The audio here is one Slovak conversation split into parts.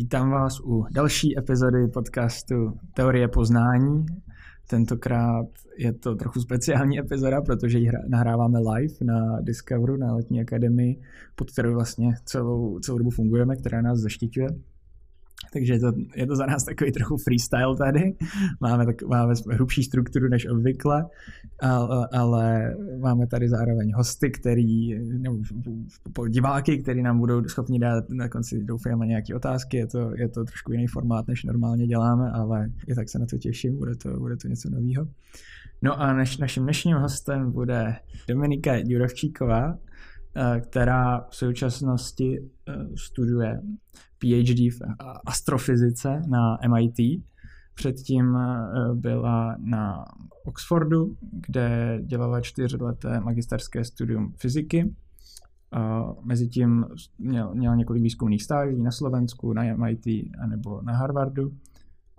Vítám vás u další epizody podcastu Teorie poznání. Tentokrát je to trochu speciální epizoda, protože ji nahráváme live na Discoveru, na letní akademii, pod kterou vlastně celou, celou dobu fungujeme, která nás zaštiťuje. Takže je to, je to za nás takový trochu freestyle tady. Máme, tak, máme hrubší strukturu než obvykle, ale, ale máme tady zároveň hosty, který, nebo diváky, který nám budou schopni dát na konci doufáme nějaké otázky. Je to, je to trošku jiný formát, než normálně děláme, ale i tak se na to těším, bude to, bude to něco nového. No a naš, naším dnešním hostem bude Dominika Jurovčíková, která v současnosti eh, studuje PhD v astrofyzice na MIT. Předtím eh, byla na Oxfordu, kde dělala čtyřleté magisterské studium fyziky. Mezitím měl, měl několik výzkumných stáží na Slovensku, na MIT nebo na Harvardu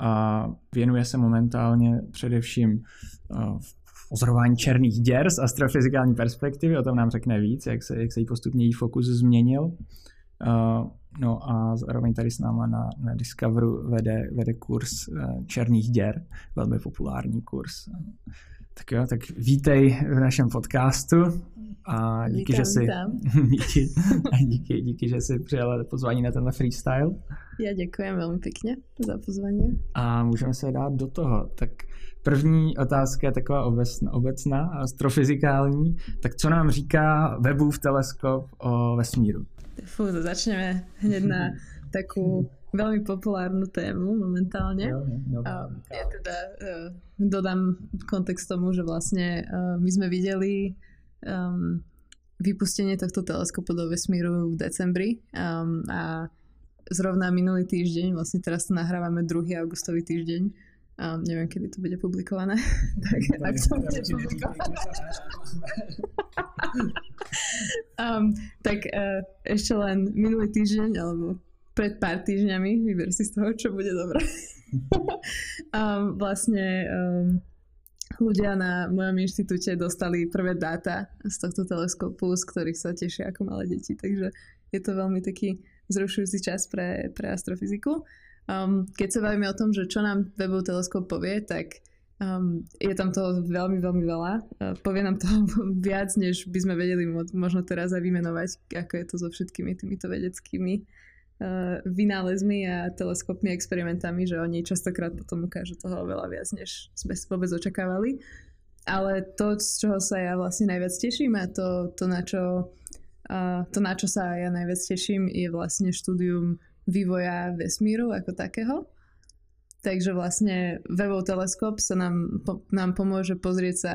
a věnuje se momentálně především eh, v pozorování černých děr z astrofyzikální perspektivy, o tom nám řekne víc, jak se, jak se jí postupně její fokus změnil. Uh, no a zároveň tady s náma na, na Discoveru vede, vede kurz uh, černých děr, velmi populární kurz. Tak jo, tak vítej v našem podcastu a díky, vítám, že si, díky, díky, díky, že si přijala pozvání na tenhle freestyle. Já děkuji velmi pěkně za pozvání. A můžeme se dát do toho. Tak první otázka je taková obecná, obecná astrofyzikální. Tak co nám říká Webův teleskop o vesmíru? Fú, začneme hneď na takú veľmi populárnu tému momentálne. No, a ja teda uh, dodám kontext tomu, že vlastne my sme videli um, vypustenie tohto teleskopu do vesmíru v decembri um, a zrovna minulý týždeň, vlastne teraz to nahrávame 2. augustový týždeň, um, neviem, kedy to bude publikované, tak ak to bude publikované. um, tak uh, ešte len minulý týždeň, alebo pred pár týždňami, vyber si z toho, čo bude dobré. um, vlastne um, ľudia na mojom inštitúte dostali prvé dáta z tohto teleskopu, z ktorých sa tešia ako malé deti, takže je to veľmi taký zrušujúci čas pre, pre astrofyziku. Um, keď sa bavíme o tom, že čo nám webov teleskop povie, tak um, je tam toho veľmi, veľmi veľa. Uh, povie nám toho viac, než by sme vedeli možno teraz aj vymenovať, ako je to so všetkými týmito vedeckými uh, vynálezmi a teleskopmi experimentami, že oni častokrát potom ukážu toho veľa viac, než sme vôbec očakávali. Ale to, z čoho sa ja vlastne najviac teším a to, to, na, čo, uh, to na čo sa ja najviac teším, je vlastne štúdium vývoja vesmíru ako takého. Takže vlastne Webov teleskop sa nám, po, nám pomôže pozrieť sa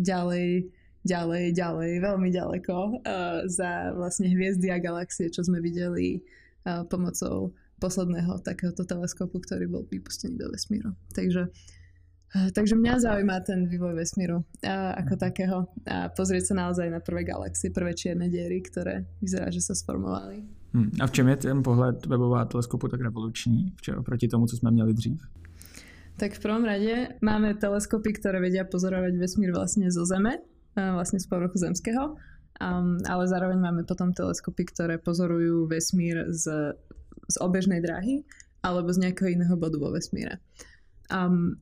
ďalej, ďalej, ďalej, veľmi ďaleko uh, za vlastne hviezdy a galaxie, čo sme videli uh, pomocou posledného takéhoto teleskopu, ktorý bol vypustený do vesmíru. Takže, uh, takže mňa zaujíma ten vývoj vesmíru uh, ako takého a pozrieť sa naozaj na prvé galaxie, prvé čierne diery, ktoré vyzerá, že sa sformovali. Hmm. A v čem je ten pohled webová teleskopu tak revoluční oproti tomu, co jsme měli dřív? Tak v prvom rade máme teleskopy, ktoré vedia pozorovať vesmír vlastne zo Zeme, vlastne z povrchu zemského, um, ale zároveň máme potom teleskopy, ktoré pozorujú vesmír z, z obežnej dráhy alebo z nejakého iného bodu vo vesmíre. Um,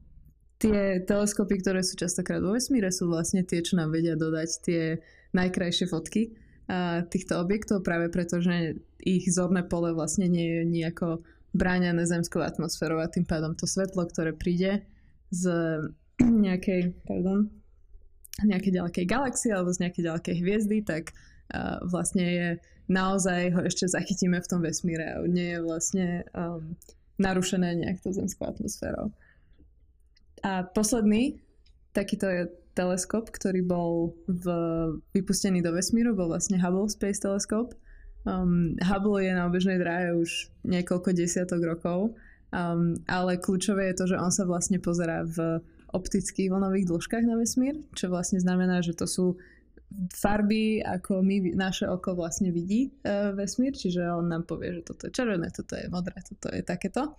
tie teleskopy, ktoré sú častokrát vo vesmíre, sú vlastne tie, čo nám vedia dodať tie najkrajšie fotky týchto objektov, práve preto, že ich zorné pole vlastne nie je nejako bráňané zemskou atmosférou a tým pádom to svetlo, ktoré príde z nejakej, pardon, nejakej ďalekej galaxie alebo z nejakej ďalekej hviezdy, tak uh, vlastne je naozaj ho ešte zachytíme v tom vesmíre a nie je vlastne um, narušené nejak tou zemskou atmosférou. A posledný takýto je teleskop, ktorý bol v, vypustený do vesmíru, bol vlastne Hubble Space Telescope Um, Hubble je na obežnej dráhe už niekoľko desiatok rokov, um, ale kľúčové je to, že on sa vlastne pozerá v optických vlnových dĺžkach na vesmír, čo vlastne znamená, že to sú farby, ako my, naše oko vlastne vidí uh, vesmír, čiže on nám povie, že toto je červené, toto je modré, toto je takéto.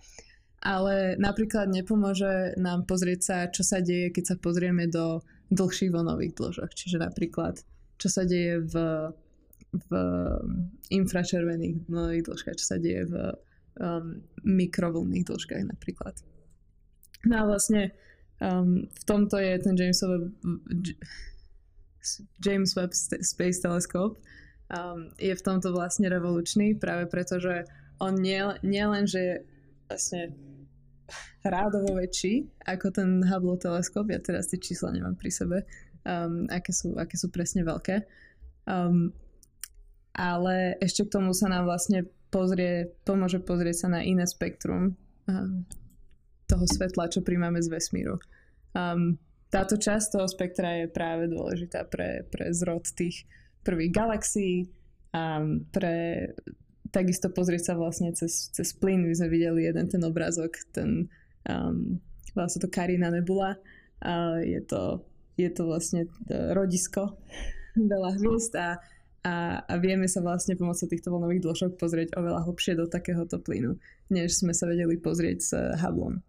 Ale napríklad nepomôže nám pozrieť sa, čo sa deje, keď sa pozrieme do dlhších vlnových dĺžok. Čiže napríklad, čo sa deje v v infračervených dĺžkach, čo sa deje v um, mikrovlnných dĺžkach napríklad. No a vlastne um, v tomto je ten James James Webb Space Telescope um, je v tomto vlastne revolučný práve preto, že on nie, nie že vlastne rádovo väčší ako ten Hubble teleskop, ja teraz tie čísla nemám pri sebe, um, aké, sú, aké sú presne veľké. Um, ale ešte k tomu sa nám vlastne pozrie, pomôže pozrieť sa na iné spektrum um, toho svetla, čo príjmame z vesmíru. Um, táto časť toho spektra je práve dôležitá pre, pre zrod tých prvých galaxií, um, pre takisto pozrieť sa vlastne cez, cez plyn. My sme videli jeden ten obrázok, ten um, vlastne to Karina Nebula. Uh, je, to, je to vlastne e, rodisko veľa hviezd a, a, a vieme sa vlastne pomocou týchto voľnových dĺžok pozrieť oveľa hlbšie do takéhoto plynu, než sme sa vedeli pozrieť s Hubbleom.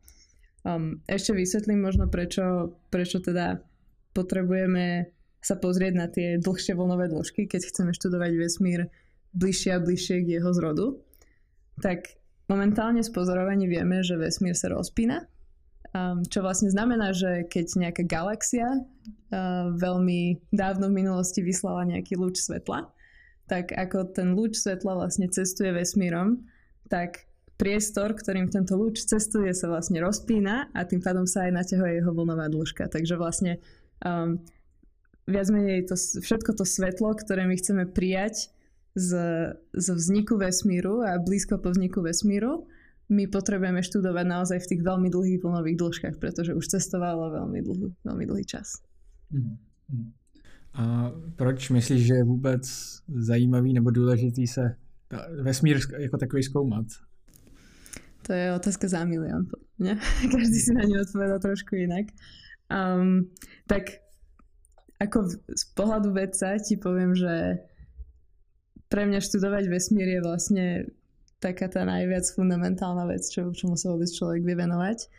Um, ešte vysvetlím možno, prečo, prečo teda potrebujeme sa pozrieť na tie dlhšie voľnové dĺžky, keď chceme študovať vesmír bližšie a bližšie k jeho zrodu. Tak Momentálne z pozorovaní vieme, že vesmír sa rozpína, um, čo vlastne znamená, že keď nejaká galaxia uh, veľmi dávno v minulosti vyslala nejaký lúč svetla, tak ako ten lúč svetla vlastne cestuje vesmírom, tak priestor, ktorým tento lúč cestuje, sa vlastne rozpína a tým pádom sa aj naťahuje jeho vlnová dĺžka. Takže vlastne um, viac menej to, všetko to svetlo, ktoré my chceme prijať z, z vzniku vesmíru a blízko po vzniku vesmíru, my potrebujeme študovať naozaj v tých veľmi dlhých vlnových dĺžkach, pretože už cestovalo veľmi, dlhý, veľmi dlhý čas. Mhm. A proč myslíš, že je vůbec zajímavý nebo důležitý se vesmír jako takový zkoumat? To je otázka za milión. Ne? Každý si na ňu odpovedá trošku inak. Um, tak ako z pohľadu vedca ti poviem, že pre mňa študovať vesmír je vlastne taká tá najviac fundamentálna vec, čo, čomu sa vôbec človek vie venovať.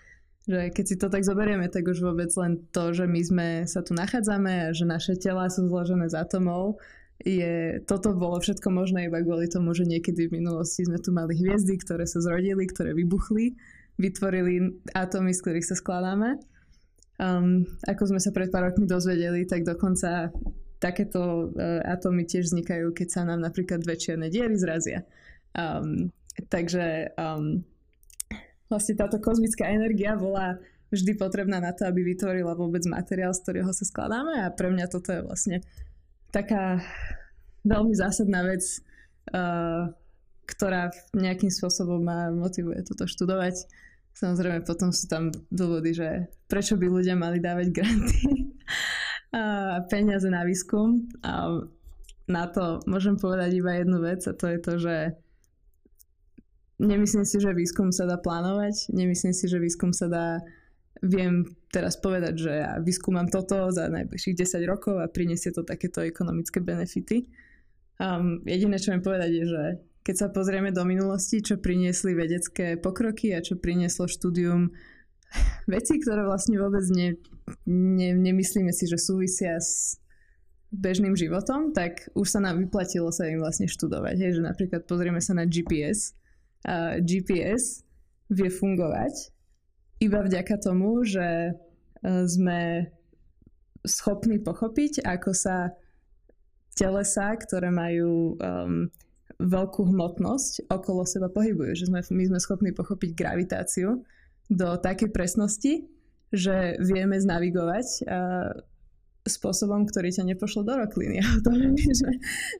Že keď si to tak zoberieme, tak už vôbec len to, že my sme sa tu nachádzame a že naše tela sú zložené z atomov, je, toto bolo všetko možné iba kvôli tomu, že niekedy v minulosti sme tu mali hviezdy, ktoré sa zrodili, ktoré vybuchli, vytvorili atómy, z ktorých sa skladáme. Um, ako sme sa pred pár rokmi dozvedeli, tak dokonca takéto uh, atómy tiež vznikajú, keď sa nám napríklad dve čierne diery zrazia. Um, takže um, vlastne táto kozmická energia bola vždy potrebná na to, aby vytvorila vôbec materiál, z ktorého sa skladáme a pre mňa toto je vlastne taká veľmi zásadná vec, uh, ktorá nejakým spôsobom ma motivuje toto študovať. Samozrejme potom sú tam dôvody, že prečo by ľudia mali dávať granty peniaze na výskum. A na to môžem povedať iba jednu vec a to je to, že nemyslím si, že výskum sa dá plánovať, nemyslím si, že výskum sa dá viem teraz povedať, že ja vyskúmam toto za najbližších 10 rokov a prinesie to takéto ekonomické benefity. Um, jediné, čo viem povedať je, že keď sa pozrieme do minulosti, čo priniesli vedecké pokroky a čo prinieslo štúdium veci, ktoré vlastne vôbec ne, ne, nemyslíme si, že súvisia s bežným životom, tak už sa nám vyplatilo sa im vlastne študovať. Hej, že napríklad pozrieme sa na GPS. A GPS vie fungovať iba vďaka tomu, že e, sme schopní pochopiť, ako sa telesa, ktoré majú um, veľkú hmotnosť, okolo seba pohybujú. Že sme, my sme schopní pochopiť gravitáciu do takej presnosti, že vieme znavigovať uh, spôsobom, ktorý ťa nepošlo do rokliny. Že,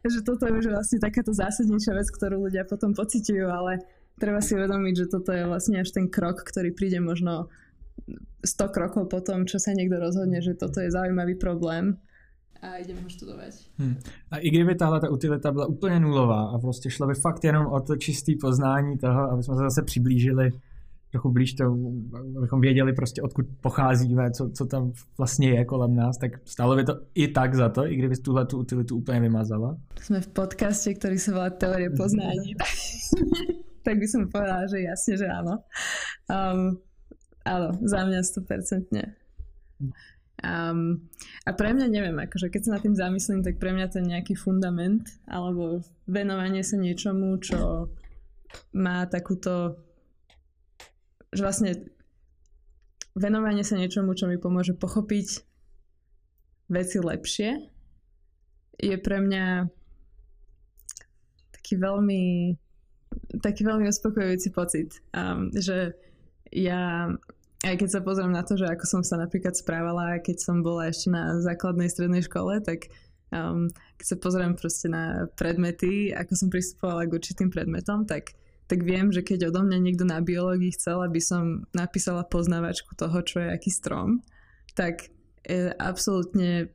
že toto je už vlastne takáto zásadnejšia vec, ktorú ľudia potom pociťujú, ale treba si uvedomiť, že toto je vlastne až ten krok, ktorý príde možno 100 krokov po tom, čo sa niekto rozhodne, že toto je zaujímavý problém a ideme ho študovať. Hmm. A i kdyby tahle ta utilita byla úplně nulová a prostě šlo by fakt jenom o to čistý poznání toho, aby jsme se zase přiblížili trochu blíž to, abychom věděli prostě odkud pocházíme, co, co tam vlastně je kolem nás, tak stálo by to i tak za to, i kdyby tuhle tu utilitu úplně vymazala. Jsme v podcaste, který se volá Teorie poznání. tak by som povedala, že jasne, že áno. Um, áno, za mňa 100%. Um, a pre mňa neviem, akože keď sa nad tým zamyslím, tak pre mňa ten nejaký fundament alebo venovanie sa niečomu, čo má takúto, že vlastne venovanie sa niečomu, čo mi pomôže pochopiť veci lepšie, je pre mňa taký veľmi taký veľmi uspokojujúci pocit, um, že ja aj keď sa pozriem na to, že ako som sa napríklad správala, keď som bola ešte na základnej strednej škole, tak um, keď sa pozriem proste na predmety, ako som pristupovala k určitým predmetom, tak, tak viem, že keď odo mňa niekto na biológii chcel, aby som napísala poznávačku toho, čo je aký strom, tak e, absolútne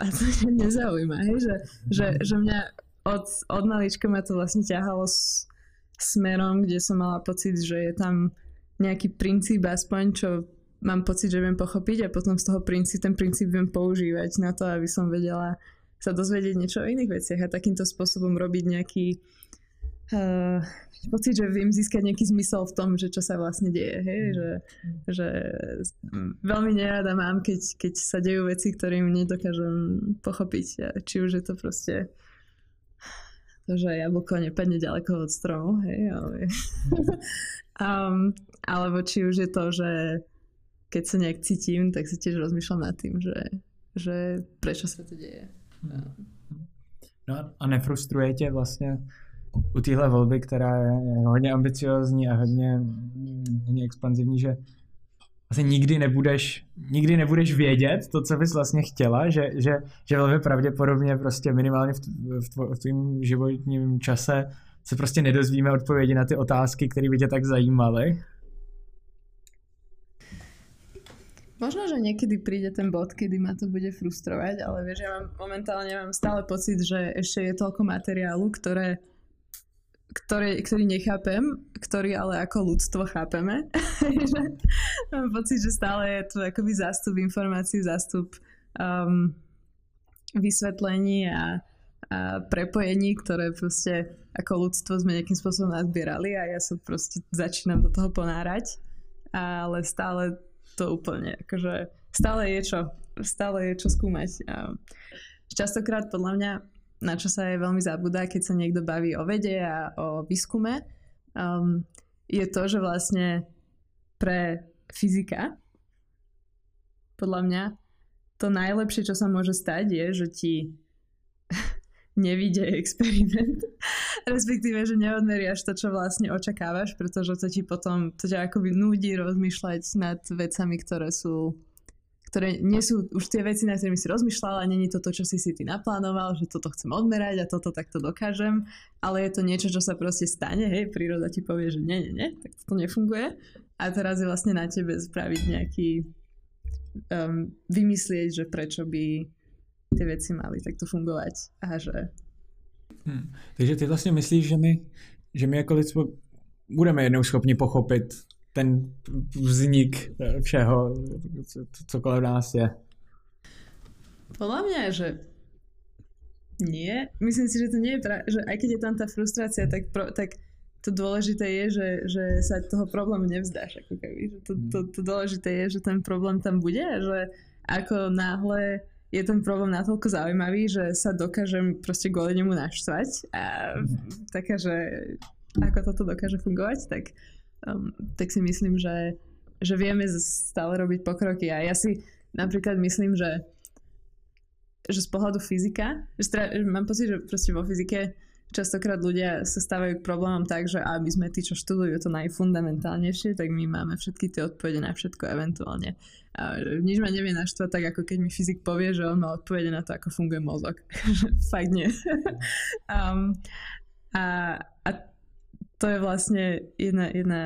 a to nezaujíma, hej? Že, že, že mňa od, od malička ma to vlastne ťahalo s, smerom, kde som mala pocit, že je tam nejaký princíp aspoň, čo mám pocit, že viem pochopiť a potom z toho princíp, ten princíp viem používať na to, aby som vedela sa dozvedieť niečo o iných veciach a takýmto spôsobom robiť nejaký uh, pocit, že viem získať nejaký zmysel v tom, že čo sa vlastne deje, hej? Že, že veľmi nerada mám, keď, keď sa dejú veci, ktorým nedokážem pochopiť. Či už je to proste to, že jablko nepadne ďaleko od stromu, hej, ale... um, alebo či už je to, že keď sa nejak cítim, tak si tiež rozmýšľam nad tým, že, že prečo sa to deje. No. no a nefrustruje tě vlastně u téhle volby, která je hodně ambiciozní a hodně, hodně expanzivní, že vlastně nikdy nebudeš, nikdy nebudeš vědět to, co bys vlastně chtěla, že, že, že velmi pravděpodobně prostě minimálně v, tvo, v tvým životním čase se prostě nedozvíme odpovědi na ty otázky, které by tě tak zajímaly. Možno, že niekedy príde ten bod, kedy ma to bude frustrovať, ale vieš, ja mám, momentálne mám stále pocit, že ešte je toľko materiálu, ktoré ktorý, ktorý nechápem, ktorý ale ako ľudstvo chápeme. Mám pocit, že stále je tu akoby zástup informácií, zástup um, vysvetlení a, a prepojení, ktoré proste ako ľudstvo sme nejakým spôsobom nazbierali a ja sa proste začínam do toho ponárať, ale stále to úplne, akože stále je čo, stále je čo skúmať. A častokrát podľa mňa na čo sa aj veľmi zabúda, keď sa niekto baví o vede a o výskume, um, je to, že vlastne pre fyzika, podľa mňa, to najlepšie, čo sa môže stať, je, že ti nevíde experiment, respektíve, že neodmeriaš to, čo vlastne očakávaš, pretože to ti potom, to ťa akoby nudí rozmýšľať nad vecami, ktoré sú ktoré nie sú už tie veci, na ktorými si rozmýšľala, není to to, čo si si ty naplánoval, že toto chcem odmerať a toto takto dokážem, ale je to niečo, čo sa proste stane, hej, príroda ti povie, že nie, nie, nie, tak to nefunguje a teraz je vlastne na tebe spraviť nejaký, um, vymyslieť, že prečo by tie veci mali takto fungovať a že... Hmm. Takže ty vlastně myslíš, že my, že my jako lidstvo budeme jednou schopni pochopit ten vznik všeho, co kolem nás je. Podľa mňa, že nie. Myslím si, že to nie je pra- že aj keď je tam tá frustrácia, tak, pro, tak to dôležité je, že, že sa toho problému nevzdáš. Ako keby. To, to, to dôležité je, že ten problém tam bude že ako náhle je ten problém natoľko zaujímavý, že sa dokážem proste kvôli nemu naštvať a mhm. taká, že ako toto dokáže fungovať, tak um, tak si myslím, že, že vieme stále robiť pokroky. A ja si napríklad myslím, že, že z pohľadu fyzika, že, stra, že mám pocit, že proste vo fyzike častokrát ľudia sa stávajú k problémom tak, že aby sme tí, čo študujú to najfundamentálnejšie, tak my máme všetky tie odpovede na všetko eventuálne. A nič ma nevie naštvať tak, ako keď mi fyzik povie, že on má odpovede na to, ako funguje mozog. Fakt nie. um, a, a to je vlastne jedna, jedna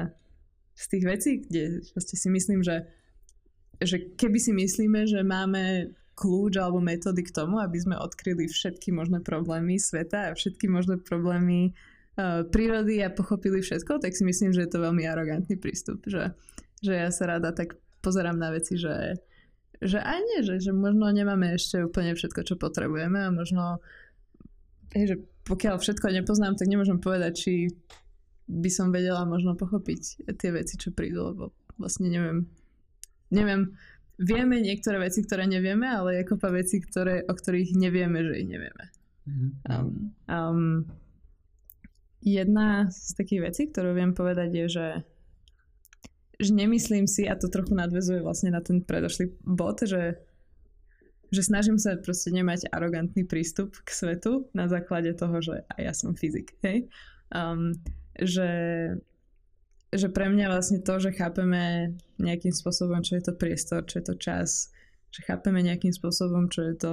z tých vecí, kde vlastne si myslím, že, že keby si myslíme, že máme kľúč alebo metódy k tomu, aby sme odkryli všetky možné problémy sveta a všetky možné problémy uh, prírody a pochopili všetko, tak si myslím, že je to veľmi arogantný prístup. Že, že ja sa rada tak pozerám na veci, že, že aj nie, že, že možno nemáme ešte úplne všetko, čo potrebujeme a možno, že pokiaľ všetko nepoznám, tak nemôžem povedať, či by som vedela možno pochopiť tie veci, čo prídu, lebo vlastne neviem, neviem, vieme niektoré veci, ktoré nevieme, ale je kopa veci, ktoré, o ktorých nevieme, že ich nevieme. Mm-hmm. Um, um, jedna z takých vecí, ktorú viem povedať je, že že nemyslím si, a to trochu nadvezuje vlastne na ten predošlý bod, že, že snažím sa proste nemať arogantný prístup k svetu na základe toho, že aj ja som fyzik, hej? Um, že, že pre mňa vlastne to, že chápeme nejakým spôsobom, čo je to priestor, čo je to čas, že chápeme nejakým spôsobom, čo je to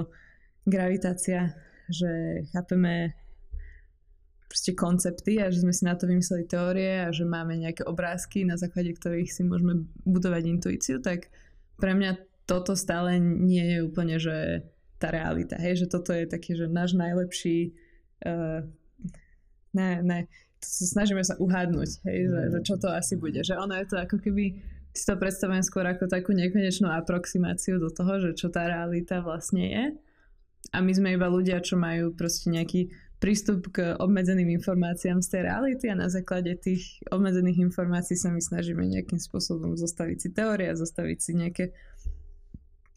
gravitácia, že chápeme proste koncepty a že sme si na to vymysleli teórie a že máme nejaké obrázky, na základe ktorých si môžeme budovať intuíciu, tak pre mňa toto stále nie je úplne, že tá realita, hej, že toto je taký, že náš najlepší uh, ne, ne, snažíme sa uhádnuť, hej, že, že čo to asi bude, že ono je to ako keby si to predstavujem skôr ako takú nekonečnú aproximáciu do toho, že čo tá realita vlastne je. A my sme iba ľudia, čo majú proste nejaký prístup k obmedzeným informáciám z tej reality a na základe tých obmedzených informácií sa my snažíme nejakým spôsobom zostaviť si teórie a zostaviť si nejaké,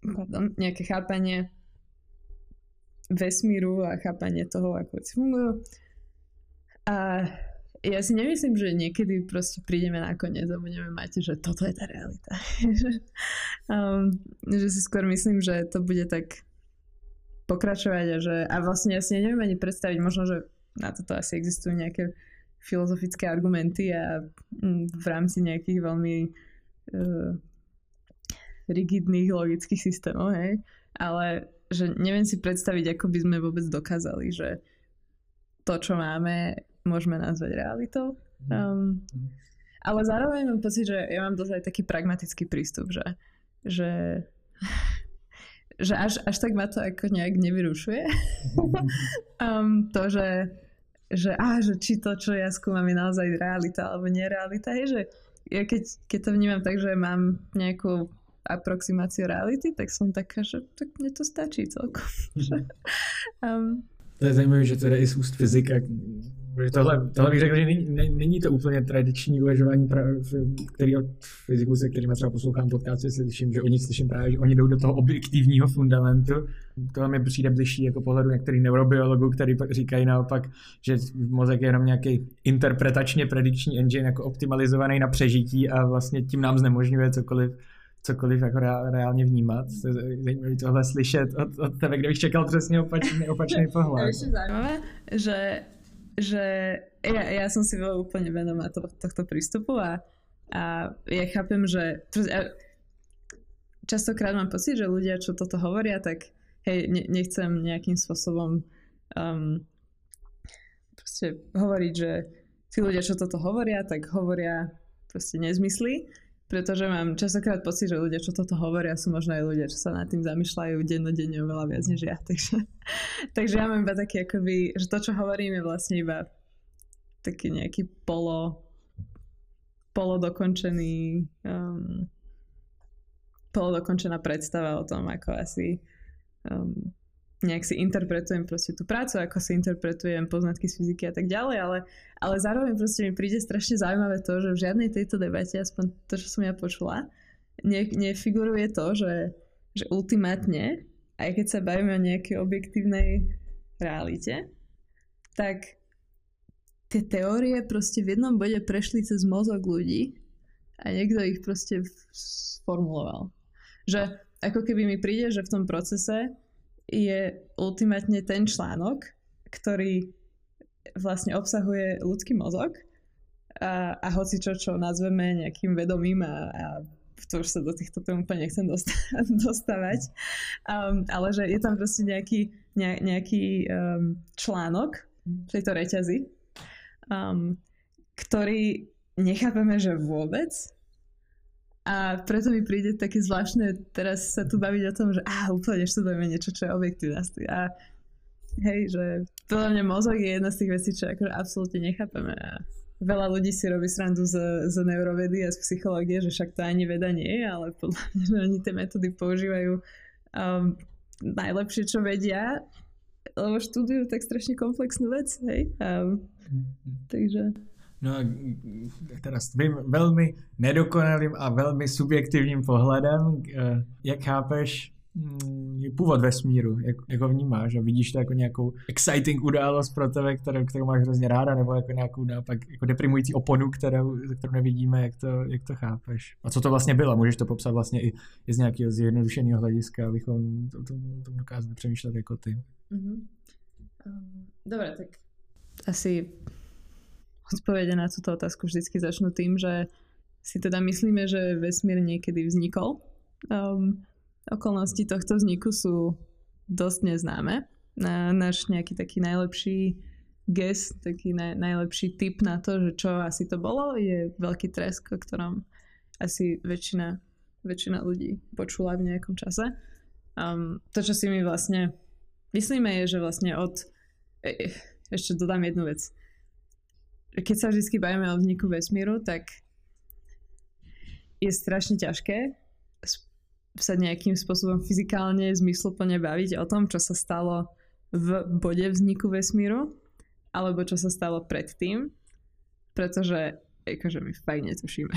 pardon, nejaké chápanie vesmíru a chápanie toho, ako veci fungujú. A ja si nemyslím, že niekedy proste prídeme na koniec a budeme mať, že toto je tá realita. um, že si skôr myslím, že to bude tak pokračovať a že a vlastne ja si neviem ani predstaviť, možno, že na toto asi existujú nejaké filozofické argumenty a mm, v rámci nejakých veľmi uh, rigidných logických systémov, hej, ale že neviem si predstaviť, ako by sme vôbec dokázali, že to, čo máme, môžeme nazvať realitou. Um, ale zároveň mám pocit, že ja mám dosť aj taký pragmatický prístup, že, že že až, až tak ma to ako nejak nevyrušuje. um, to, že, že, á, že či to, čo ja skúmam, je naozaj realita alebo nerealita, je, že ja keď, keď to vnímam tak, že mám nejakú aproximáciu reality, tak som taká, že tak mne to stačí celkom. um, to je zajímavé, že i z úst fyzika, tohle, tohle bych řekl, že není, není to úplně tradiční uvažování, který od fyziků, se kterými třeba poslouchám podcasty, slyším, že oni slyším právě, že oni jdou do toho objektivního fundamentu. To mi přijde bližší jako pohledu některých neurobiologů, který říkají naopak, že mozek je jenom nějaký interpretačně predikční engine, jako optimalizovaný na přežití a vlastně tím nám znemožňuje cokoliv cokoliv jako reálně vnímat. Zajímavé tohle slyšet od, od tebe, kde bych čekal přesně opačný, opačný pohled. Je zajímavé, že že ja, ja som si veľa úplne vedomá to, tohto prístupu a, a ja chápem, že častokrát mám pocit, že ľudia, čo toto hovoria, tak hej, ne, nechcem nejakým spôsobom um, proste hovoriť, že tí ľudia, čo toto hovoria, tak hovoria proste nezmysly, pretože mám častokrát pocit, že ľudia, čo toto hovoria, sú možno aj ľudia, čo sa nad tým zamýšľajú dennodenne oveľa viac než ja. Takže, takže ja mám iba taký, akoby, že to, čo hovorím, je vlastne iba taký nejaký polo polodokončený um, polodokončená predstava o tom, ako asi um, nejak si interpretujem proste tú prácu, ako si interpretujem poznatky z fyziky a tak ďalej, ale, ale zároveň proste mi príde strašne zaujímavé to, že v žiadnej tejto debate, aspoň to, čo som ja počula, ne, nefiguruje to, že, že ultimátne, aj keď sa bavíme o nejakej objektívnej realite, tak tie teórie proste v jednom bode prešli cez mozog ľudí a niekto ich proste sformuloval. Že ako keby mi príde, že v tom procese je ultimátne ten článok, ktorý vlastne obsahuje ľudský mozog. A, a hoci čo, čo nazveme nejakým vedomým a, a to už sa do týchto tém úplne nechcem dostávať, um, ale že je tam proste nejaký, ne, nejaký um, článok tejto reťazi, um, ktorý nechápeme, že vôbec a preto mi príde také zvláštne teraz sa tu baviť o tom, že á, úplne študujeme niečo, čo je objektívne. A hej, že podľa mňa mozog je jedna z tých vecí, čo akože absolútne nechápeme. A veľa ľudí si robí srandu z, z neurovedy a z psychológie, že však to ani veda nie je, ale podľa mňa, že oni tie metódy používajú um, najlepšie, čo vedia, lebo študujú tak strašne komplexnú vec, hej. Um, takže... No a s tvým velmi nedokonalým a velmi subjektivním pohledem, eh, jak chápeš mm, původ vesmíru, jak, ho vnímáš a vidíš to jako nějakou exciting událost pro tebe, kterou, kterou máš hrozně ráda, nebo jako nějakou naopak jako deprimující oponu, kterou, kterou nevidíme, jak to, jak to chápeš. A co to vlastně bylo? Můžeš to popsat vlastně i, i z nějakého zjednodušeného hlediska, abychom to, to, to dokázali přemýšlet jako ty. Mm-hmm. Um, dobre, tak asi odpovede na túto otázku vždycky začnú tým, že si teda myslíme, že vesmír niekedy vznikol. Um, okolnosti tohto vzniku sú dosť neznáme. Na náš nejaký taký najlepší guess, taký naj, najlepší tip na to, že čo asi to bolo, je veľký tresk, o ktorom asi väčšina, väčšina ľudí počula v nejakom čase. Um, to, čo si my vlastne myslíme, je, že vlastne od... E, e ešte dodám jednu vec. Keď sa vždy bavíme o vzniku vesmíru, tak je strašne ťažké sa nejakým spôsobom fyzikálne, zmysluplne baviť o tom, čo sa stalo v bode vzniku vesmíru, alebo čo sa stalo predtým, pretože akože my fakt netušíme.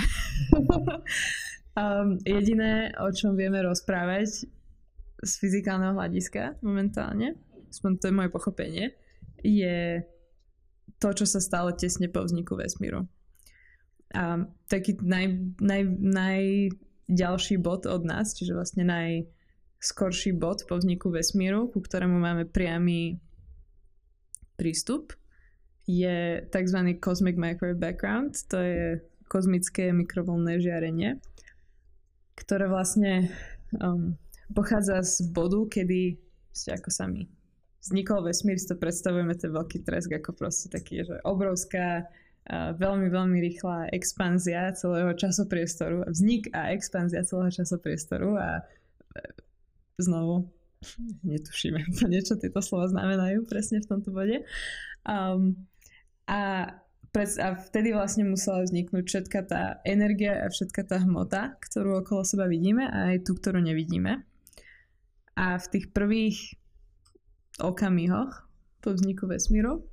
um, jediné, o čom vieme rozprávať z fyzikálneho hľadiska momentálne, aspoň to je moje pochopenie, je to, čo sa stalo tesne po vzniku vesmíru. A taký naj, naj, bod od nás, čiže vlastne najskorší bod po vzniku vesmíru, ku ktorému máme priamy prístup, je tzv. Cosmic Microwave Background. To je kozmické mikrovlnné žiarenie, ktoré vlastne um, pochádza z bodu, kedy ako sa mi vznikol vesmír, si to predstavujeme ten veľký tresk ako proste taký, že obrovská veľmi, veľmi rýchla expanzia celého časopriestoru, vznik a expanzia celého časopriestoru a e, znovu netušíme niečo tieto slova znamenajú presne v tomto bode. Um, a, pred, a vtedy vlastne musela vzniknúť všetka tá energia a všetka tá hmota, ktorú okolo seba vidíme a aj tú, ktorú nevidíme. A v tých prvých okamihoch po vzniku vesmíru.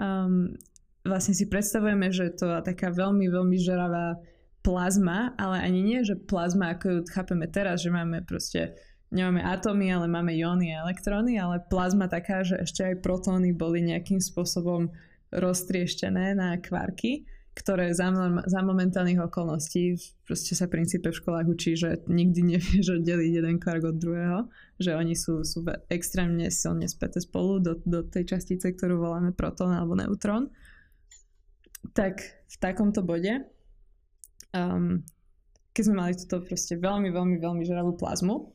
Um, vlastne si predstavujeme, že to je taká veľmi, veľmi žeravá plazma, ale ani nie, že plazma, ako ju chápeme teraz, že máme proste, nemáme atómy, ale máme jóny a elektróny, ale plazma taká, že ešte aj protóny boli nejakým spôsobom roztrieštené na kvarky, ktoré za, za momentálnych okolností proste sa princípe v školách učí, že nikdy nevieš oddeliť jeden kvark od druhého, že oni sú, sú extrémne silne späté spolu do, do tej častice, ktorú voláme protón alebo neutrón. Tak v takomto bode, um, keď sme mali túto proste veľmi, veľmi, veľmi žravú plazmu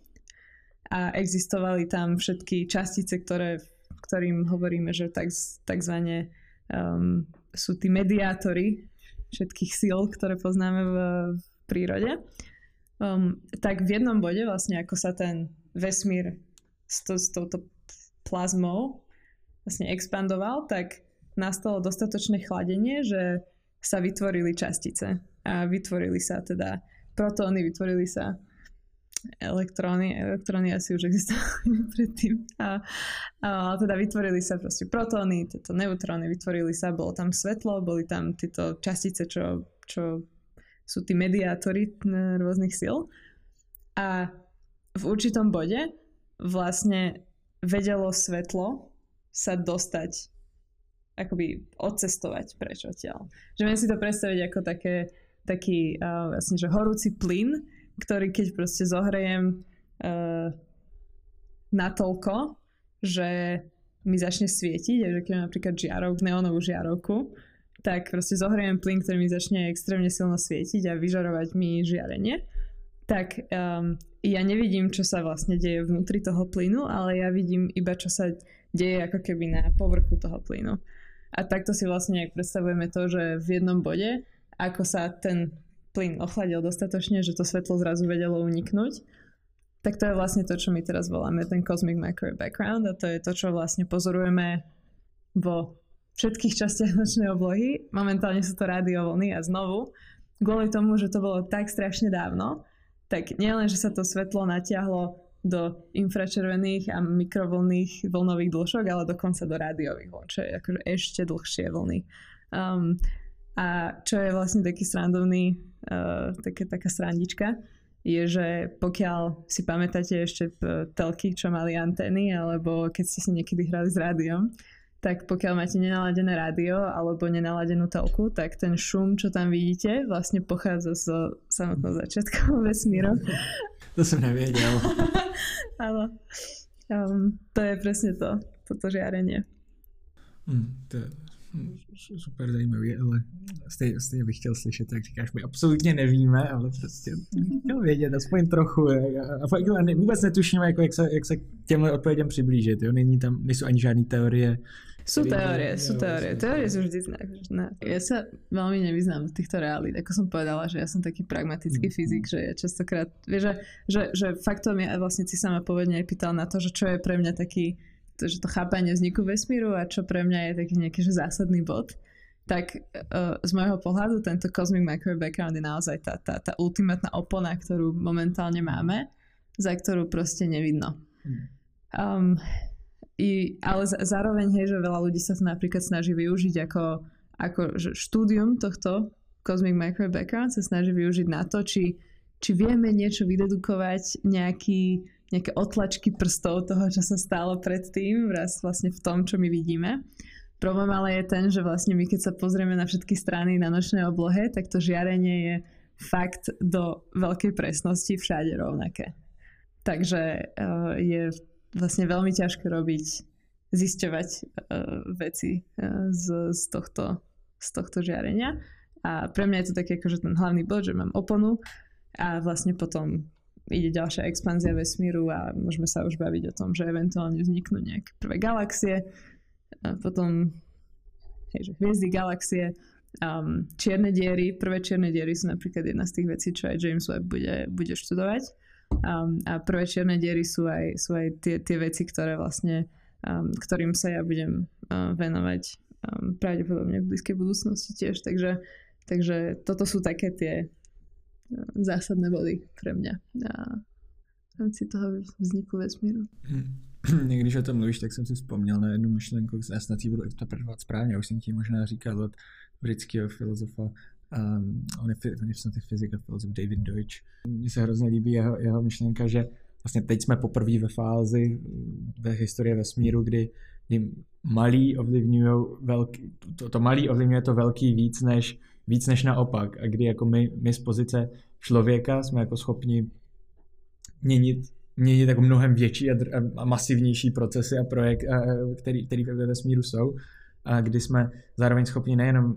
a existovali tam všetky častice, ktoré, ktorým hovoríme, že tak, takzvané um, sú tí mediátory všetkých síl, ktoré poznáme v, v prírode, um, tak v jednom bode vlastne ako sa ten vesmír s, to, s touto plazmou vlastne expandoval, tak nastalo dostatočné chladenie, že sa vytvorili častice. A vytvorili sa teda protóny, vytvorili sa elektróny, elektróny asi už existovali predtým. A, a teda vytvorili sa proste protóny, tieto neutróny, vytvorili sa, bolo tam svetlo, boli tam tieto častice, čo, čo sú tí mediátory rôznych síl. A v určitom bode vlastne vedelo svetlo sa dostať akoby odcestovať preč odtiaľ. Že viem si to predstaviť ako také, taký uh, vlastne, že horúci plyn, ktorý keď proste zohrejem uh, natoľko, že mi začne svietiť, že keď mám napríklad žiarok, neonovú žiarovku, tak proste zohrejem plyn, ktorý mi začne extrémne silno svietiť a vyžarovať mi žiarenie, tak um, ja nevidím, čo sa vlastne deje vnútri toho plynu, ale ja vidím iba, čo sa deje ako keby na povrchu toho plynu. A takto si vlastne nejak predstavujeme to, že v jednom bode, ako sa ten plyn ochladil dostatočne, že to svetlo zrazu vedelo uniknúť, tak to je vlastne to, čo my teraz voláme ten Cosmic Microwave Background a to je to, čo vlastne pozorujeme vo všetkých častiach nočnej oblohy. Momentálne sú to rádiovlny a znovu, kvôli tomu, že to bolo tak strašne dávno, tak nielen, že sa to svetlo natiahlo do infračervených a mikrovlnných vlnových dĺžok, ale dokonca do rádiových vln, čo je akože ešte dlhšie vlny. Um, a čo je vlastne taký srandovný, uh, také, taká srandička, je, že pokiaľ si pamätáte ešte telky, čo mali antény, alebo keď ste si niekedy hrali s rádiom, tak pokiaľ máte nenaladené rádio alebo nenaladenú telku, tak ten šum, čo tam vidíte, vlastne pochádza z samotného začiatku vesmíru. To som nevedel. Áno. Um, to je presne to, toto žiarenie. Hmm, to je super zajímavý, ale stejně, stejně bych chtěl slyšet, jak říkáš, my absolutně nevíme, ale prostě chtěl vědět aspoň trochu. A, a vůbec netušíme, jako jak, se, jak se k těmhle odpovědem přiblížit. Jo? Není tam, nejsou ani žádné teorie. Sú teórie, sú teórie. Teórie sú vždy ne. Ja sa veľmi nevyznám v týchto realít. Ako som povedala, že ja som taký pragmatický fyzik, že ja častokrát, vieš, že, že, že faktom je, vlastne si sama povedne aj pýtal na to, že čo je pre mňa taký že to chápanie vzniku vesmíru a čo pre mňa je taký nejaký že zásadný bod, tak uh, z môjho pohľadu tento Cosmic Microwave Background je naozaj tá, tá, tá ultimátna opona, ktorú momentálne máme, za ktorú proste nevidno. Um, i, ale zároveň, hej, že veľa ľudí sa to napríklad snaží využiť ako, ako že štúdium tohto Cosmic Microwave Background sa snaží využiť na to, či, či vieme niečo vydedukovať, nejaký nejaké otlačky prstov toho, čo sa stalo predtým, vraz vlastne v tom, čo my vidíme. Problém ale je ten, že vlastne my keď sa pozrieme na všetky strany na nočnej oblohe, tak to žiarenie je fakt do veľkej presnosti všade rovnaké. Takže uh, je vlastne veľmi ťažké robiť, zisťovať uh, veci uh, z, z, tohto, z tohto žiarenia. A pre mňa je to taký akože ten hlavný bod, že mám oponu a vlastne potom ide ďalšia expanzia vesmíru a môžeme sa už baviť o tom, že eventuálne vzniknú nejaké prvé galaxie, a potom hej, hviezdy, galaxie, um, čierne diery. Prvé čierne diery sú napríklad jedna z tých vecí, čo aj James Webb bude, bude študovať. Um, a prvé čierne diery sú aj, sú aj tie, tie veci, ktoré vlastne, um, ktorým sa ja budem uh, venovať um, pravdepodobne v blízkej budúcnosti tiež. Takže, takže toto sú také tie zásadné body pre mňa a v rámci toho vzniku vesmíru. Hmm. Když o tom mluvíš, tak jsem si vzpomněl na jednu myšlenku, snad ji budu interpretovat správně, už jsem ti možná říkal od britského filozofa, um, on je, on je snad fyzik a filozof David Deutsch. Mně se hrozně líbí jeho, jeho myšlenka, že vlastně teď jsme poprvé ve fázi ve historii vesmíru, kdy, kdy malý ovlivňují velký, to, to malý ovlivňuje to velký víc než víc než naopak. A kdy jako my, my z pozice člověka jsme jako schopni měnit, měnit jako mnohem větší a, a masivnější procesy a projekt, a, který, který ve vesmíru jsou. A kdy jsme zároveň schopni nejenom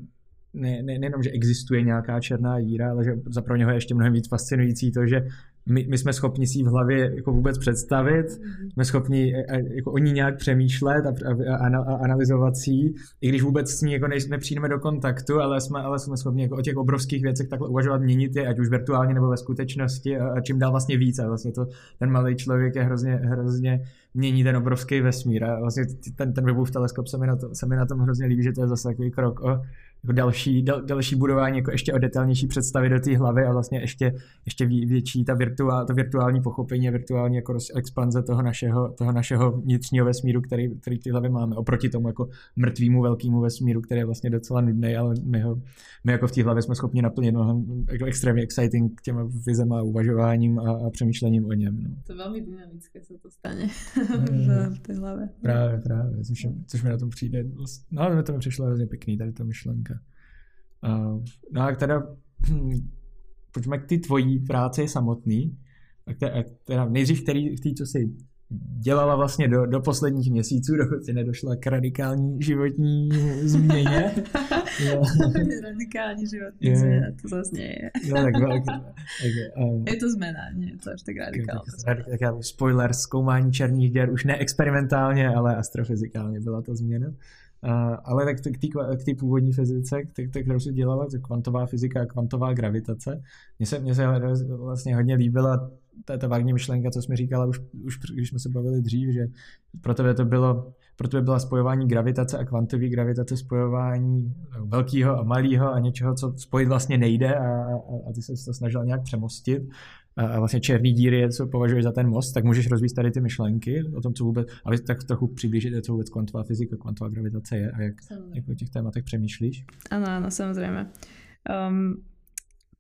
ne, ne, nejenom, že existuje nějaká černá díra, ale že za pro něho je ještě mnohem víc fascinující to, že my, my jsme schopni si ji v hlavě jako vůbec představit, mm-hmm. jsme schopni e, e, jako o ní nějak přemýšlet a, a, a, a analyzovat si ji, i když vůbec s ní jako ne, nepřijdeme do kontaktu, ale jsme, ale jsme schopni jako o těch obrovských věcech takhle uvažovat, měnit je, ať už virtuálně nebo ve skutečnosti a, a čím dál vlastně víc. A vlastně to, ten malý člověk je hrozně, hrozně mění ten obrovský vesmír. A vlastně ten, ten webův teleskop se mi, na to, se mi na tom hrozně líbí, že to je zase takový krok o jako další, dal, další budování jako ještě o detailnější představy do té hlavy a vlastně ještě, ještě větší ta virtuál, to virtuální pochopení a virtuální jako expanze toho našeho, toho našeho vnitřního vesmíru, který, který ty hlavy máme, oproti tomu jako mrtvému velkému vesmíru, který je vlastně docela nudný, ale my, ho, my jako v té hlavě jsme schopni naplnit mnohem jako extrémně exciting těma vizema, uvažováním a, a přemýšlením o něm. No. To velmi dynamické se to stane v té hlavě. Právě, právě, což, což mi na tom přijde. No, ale to mi přišlo hrozně pěkný, tady ta myšlenka. Uh, no a teda pojďme k ty tvojí práci samotný. A teda nejdřív který, té, co jsi dělala vlastně do, do posledních měsíců, dokud si nedošla k radikální životní změně. radikální životní je. změna, to zase nie je. no, tak. Tak, um, je to změna, nie je to až tak radikální. Tak, tak, tak, spoiler, zkoumání černých děr, už ne experimentálně, ale astrofyzikálně byla to změna. Ale tak k té původní fyzice, kterou si dělala, to kvantová fyzika a kvantová gravitace, mně se, mně se vlastně hodně líbila ta, ta vágní myšlenka, co jsme říkala už, už když jsme se bavili dřív, že pro tebe to bylo, pro tebe byla spojování gravitace a kvantové gravitace spojování velkého a malého a něčeho, co spojit vlastně nejde a, a, a ty se to snažil nějak přemostit a vlastně černý díry, co považuješ za ten most, tak můžeš rozvíjet tady ty myšlenky o tom, co vůbec, ale tak trochu přiblížit, co vůbec kvantová fyzika, kvantová gravitace je a jak, jak o těch tématech přemýšlíš. Ano, ano, samozřejmě. Um,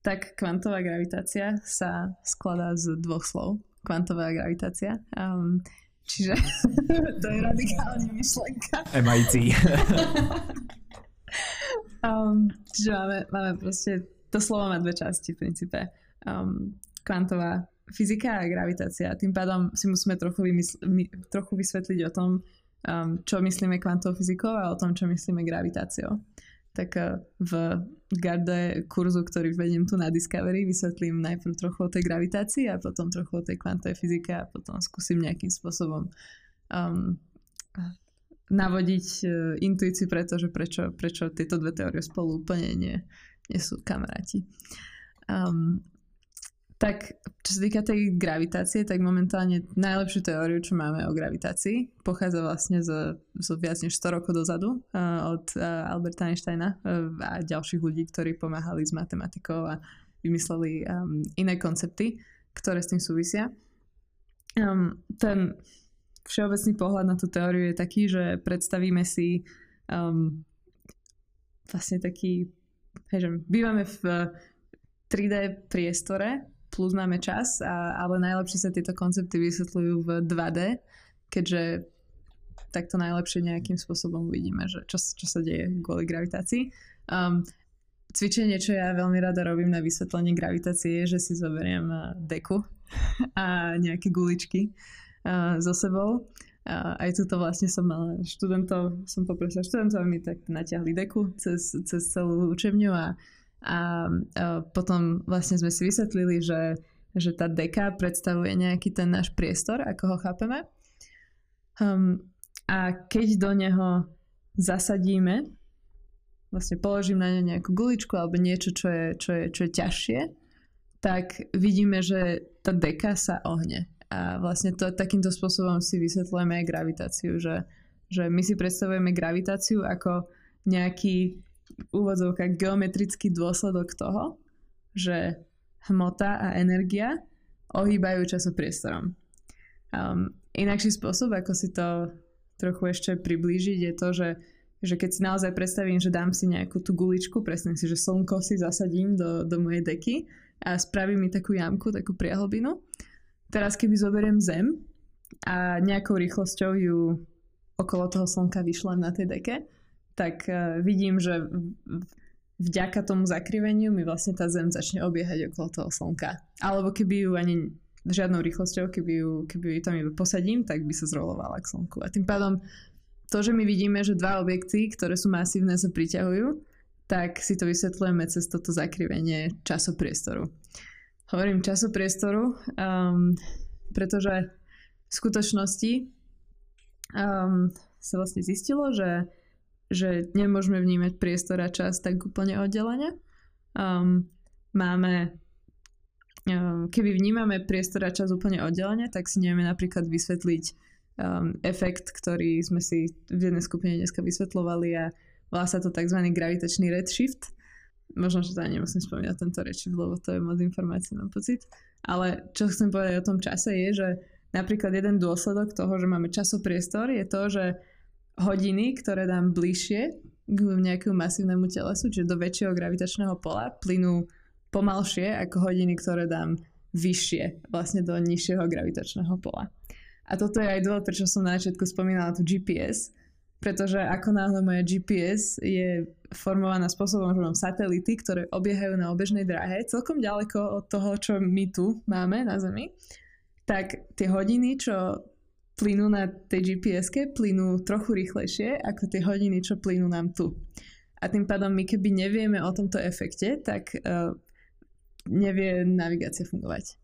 tak kvantová gravitácia sa skladá z dvoch slov. Kvantová gravitácia. Um, čiže to je radikálna myšlenka. MIT. um, čiže máme, máme proste, to slovo má dve časti v princípe. Um, kvantová fyzika a gravitácia. Tým pádom si musíme trochu, vymysl- my, trochu vysvetliť o tom, um, čo myslíme kvantovou fyzikou a o tom, čo myslíme gravitáciou tak eh, v garde kurzu, ktorý vediem tu na Discovery, vysvetlím najprv trochu o tej gravitácii a potom trochu o tej kvantovej fyzike a potom skúsim nejakým spôsobom um, navodiť uh, intuíciu pretože prečo, prečo tieto dve teórie spolu úplne nie, nie sú kamaráti. Um, tak čo sa týka tej gravitácie, tak momentálne najlepšiu teóriu, čo máme o gravitácii, pochádza vlastne z, z viac než 100 rokov dozadu uh, od uh, Alberta Einsteina uh, a ďalších ľudí, ktorí pomáhali s matematikou a vymysleli um, iné koncepty, ktoré s tým súvisia. Um, ten všeobecný pohľad na tú teóriu je taký, že predstavíme si um, vlastne taký, hej, bývame v 3D priestore, plus máme čas, a, ale najlepšie sa tieto koncepty vysvetľujú v 2D, keďže takto najlepšie nejakým spôsobom uvidíme, že čo, čo sa deje kvôli gravitácii. Um, cvičenie, čo ja veľmi rada robím na vysvetlenie gravitácie, je, že si zoberiem uh, deku a nejaké guličky uh, so sebou. Uh, aj tuto vlastne som mala študentov, som poprosila študentov, mi tak natiahli deku cez, cez celú učebňu a a, a potom vlastne sme si vysvetlili, že, že tá deka predstavuje nejaký ten náš priestor, ako ho chápeme. Um, a keď do neho zasadíme, vlastne položím na ne nejakú guličku alebo niečo, čo je, čo je, čo je ťažšie, tak vidíme, že tá deka sa ohne. A vlastne to, takýmto spôsobom si vysvetľujeme aj gravitáciu, že, že my si predstavujeme gravitáciu ako nejaký úvodzovka geometrický dôsledok toho, že hmota a energia ohýbajú časopriestorom. Um, inakší spôsob, ako si to trochu ešte priblížiť, je to, že, že keď si naozaj predstavím, že dám si nejakú tú guličku, presne si, že slnko si zasadím do, do mojej deky a spravím mi takú jamku, takú priehlbinu. Teraz keby zoberiem zem a nejakou rýchlosťou ju okolo toho slnka vyšlem na tej deke, tak uh, vidím, že vďaka tomu zakriveniu mi vlastne tá Zem začne obiehať okolo toho Slnka. Alebo keby ju ani žiadnou rýchlosťou, keby ju, keby ju tam iba posadím, tak by sa zrolovala k Slnku. A tým pádom to, že my vidíme, že dva objekty, ktoré sú masívne, sa priťahujú, tak si to vysvetľujeme cez toto zakrivenie časopriestoru. Hovorím časopriestoru, um, pretože v skutočnosti um, sa vlastne zistilo, že že nemôžeme vnímať priestor a čas tak úplne oddelene. Um, máme um, keby vnímame priestor a čas úplne oddelene, tak si nevieme napríklad vysvetliť um, efekt, ktorý sme si v jednej skupine dneska vysvetlovali a volá sa to tzv. gravitačný redshift. Možno, že to ani nemusím spomínať tento redshift, lebo to je moc informácií, mám pocit. Ale čo chcem povedať o tom čase je, že napríklad jeden dôsledok toho, že máme časopriestor je to, že hodiny, ktoré dám bližšie k nejakému masívnemu telesu, čiže do väčšieho gravitačného pola, plynú pomalšie ako hodiny, ktoré dám vyššie, vlastne do nižšieho gravitačného pola. A toto je aj dôvod, prečo som na začiatku spomínala tu GPS, pretože ako náhle moje GPS je formovaná spôsobom, že mám satelity, ktoré obiehajú na obežnej dráhe celkom ďaleko od toho, čo my tu máme na Zemi, tak tie hodiny, čo plynú na tej GPS-ke, plynú trochu rýchlejšie ako tie hodiny, čo plynú nám tu. A tým pádom my keby nevieme o tomto efekte, tak uh, nevie navigácia fungovať.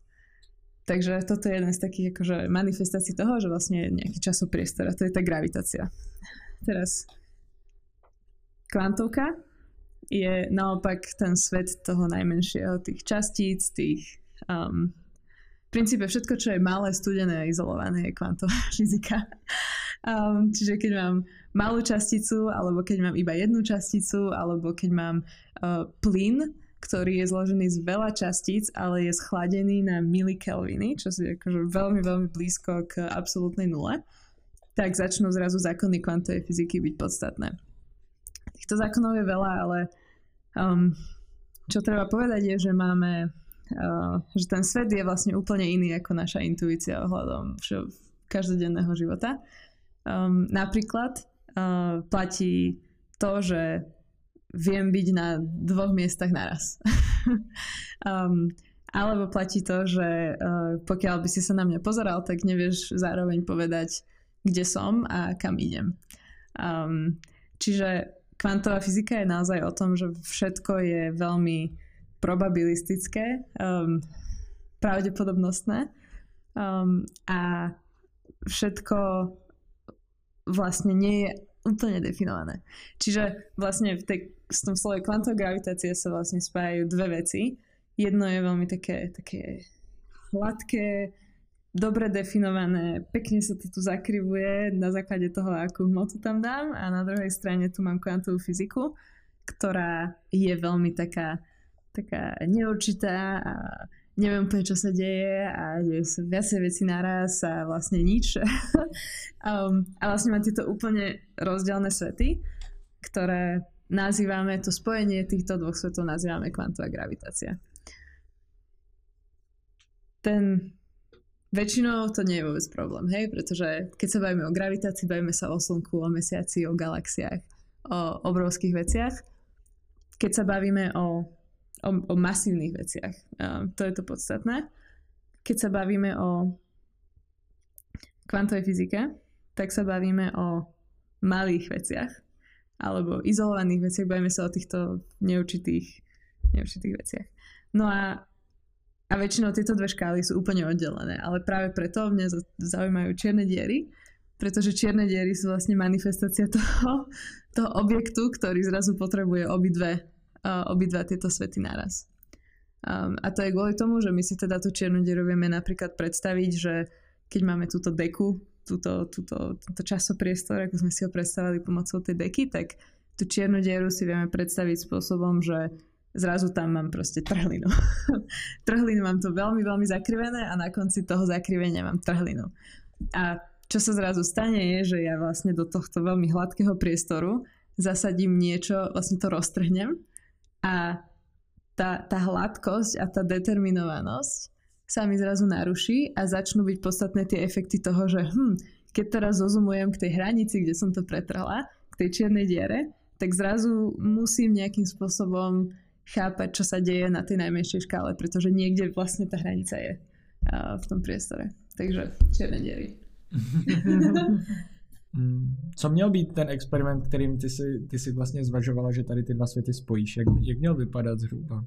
Takže toto je jeden z takých akože manifestácií toho, že vlastne je nejaký časopriestor a to je tá gravitácia. Teraz kvantovka je naopak ten svet toho najmenšieho, tých častíc, tých um, princípe všetko, čo je malé, studené a izolované, je kvantová fyzika. Um, čiže keď mám malú časticu, alebo keď mám iba jednu časticu, alebo keď mám uh, plyn, ktorý je zložený z veľa častíc, ale je schladený na milikelviny, čo je akože veľmi, veľmi blízko k absolútnej nule, tak začnú zrazu zákony kvantovej fyziky byť podstatné. Týchto zákonov je veľa, ale um, čo treba povedať je, že máme, že ten svet je vlastne úplne iný ako naša intuícia ohľadom každodenného života. Um, napríklad uh, platí to, že viem byť na dvoch miestach naraz. um, alebo platí to, že uh, pokiaľ by si sa na mňa pozeral, tak nevieš zároveň povedať, kde som a kam idem. Um, čiže kvantová fyzika je naozaj o tom, že všetko je veľmi probabilistické, um, pravdepodobnostné um, a všetko vlastne nie je úplne definované. Čiže vlastne v tej, v tom slove kvantová gravitácie sa vlastne spájajú dve veci. Jedno je veľmi také, také hladké, dobre definované, pekne sa to tu zakrivuje na základe toho, akú hmotu tam dám a na druhej strane tu mám kvantovú fyziku, ktorá je veľmi taká, taká neurčitá a neviem úplne, čo sa deje a deje sa viacej veci naraz a vlastne nič. um, a vlastne mám tieto úplne rozdielne svety, ktoré nazývame, to spojenie týchto dvoch svetov nazývame kvantová gravitácia. Ten Väčšinou to nie je vôbec problém, hej, pretože keď sa bavíme o gravitácii, bavíme sa o Slnku, o mesiaci, o galaxiách, o obrovských veciach. Keď sa bavíme o, o, o masívnych veciach, to je to podstatné. Keď sa bavíme o kvantovej fyzike, tak sa bavíme o malých veciach alebo izolovaných veciach, bavíme sa o týchto neurčitých, neurčitých veciach. No a a väčšinou tieto dve škály sú úplne oddelené, ale práve preto mňa zaujímajú čierne diery, pretože čierne diery sú vlastne manifestácia toho, toho objektu, ktorý zrazu potrebuje obidve, obidva tieto svety naraz. Um, a to je kvôli tomu, že my si teda tú čiernu dieru vieme napríklad predstaviť, že keď máme túto deku, túto, túto, túto časopriestor, ako sme si ho predstavili pomocou tej deky, tak tú čiernu dieru si vieme predstaviť spôsobom, že zrazu tam mám proste trhlinu. trhlinu mám to veľmi, veľmi zakrivené a na konci toho zakrivenia mám trhlinu. A čo sa zrazu stane je, že ja vlastne do tohto veľmi hladkého priestoru zasadím niečo, vlastne to roztrhnem a tá, tá hladkosť a tá determinovanosť sa mi zrazu naruší a začnú byť podstatné tie efekty toho, že hm, keď teraz zozumujem k tej hranici, kde som to pretrhla, k tej čiernej diere, tak zrazu musím nejakým spôsobom chápať, čo sa deje na tej najmenšej škále, pretože niekde vlastne tá hranica je v tom priestore. Takže čierne diery. Co měl být ten experiment, kterým ty si, ty si vlastně zvažovala, že tady ty dva světy spojíš? Jak, jak měl vypadat zhruba?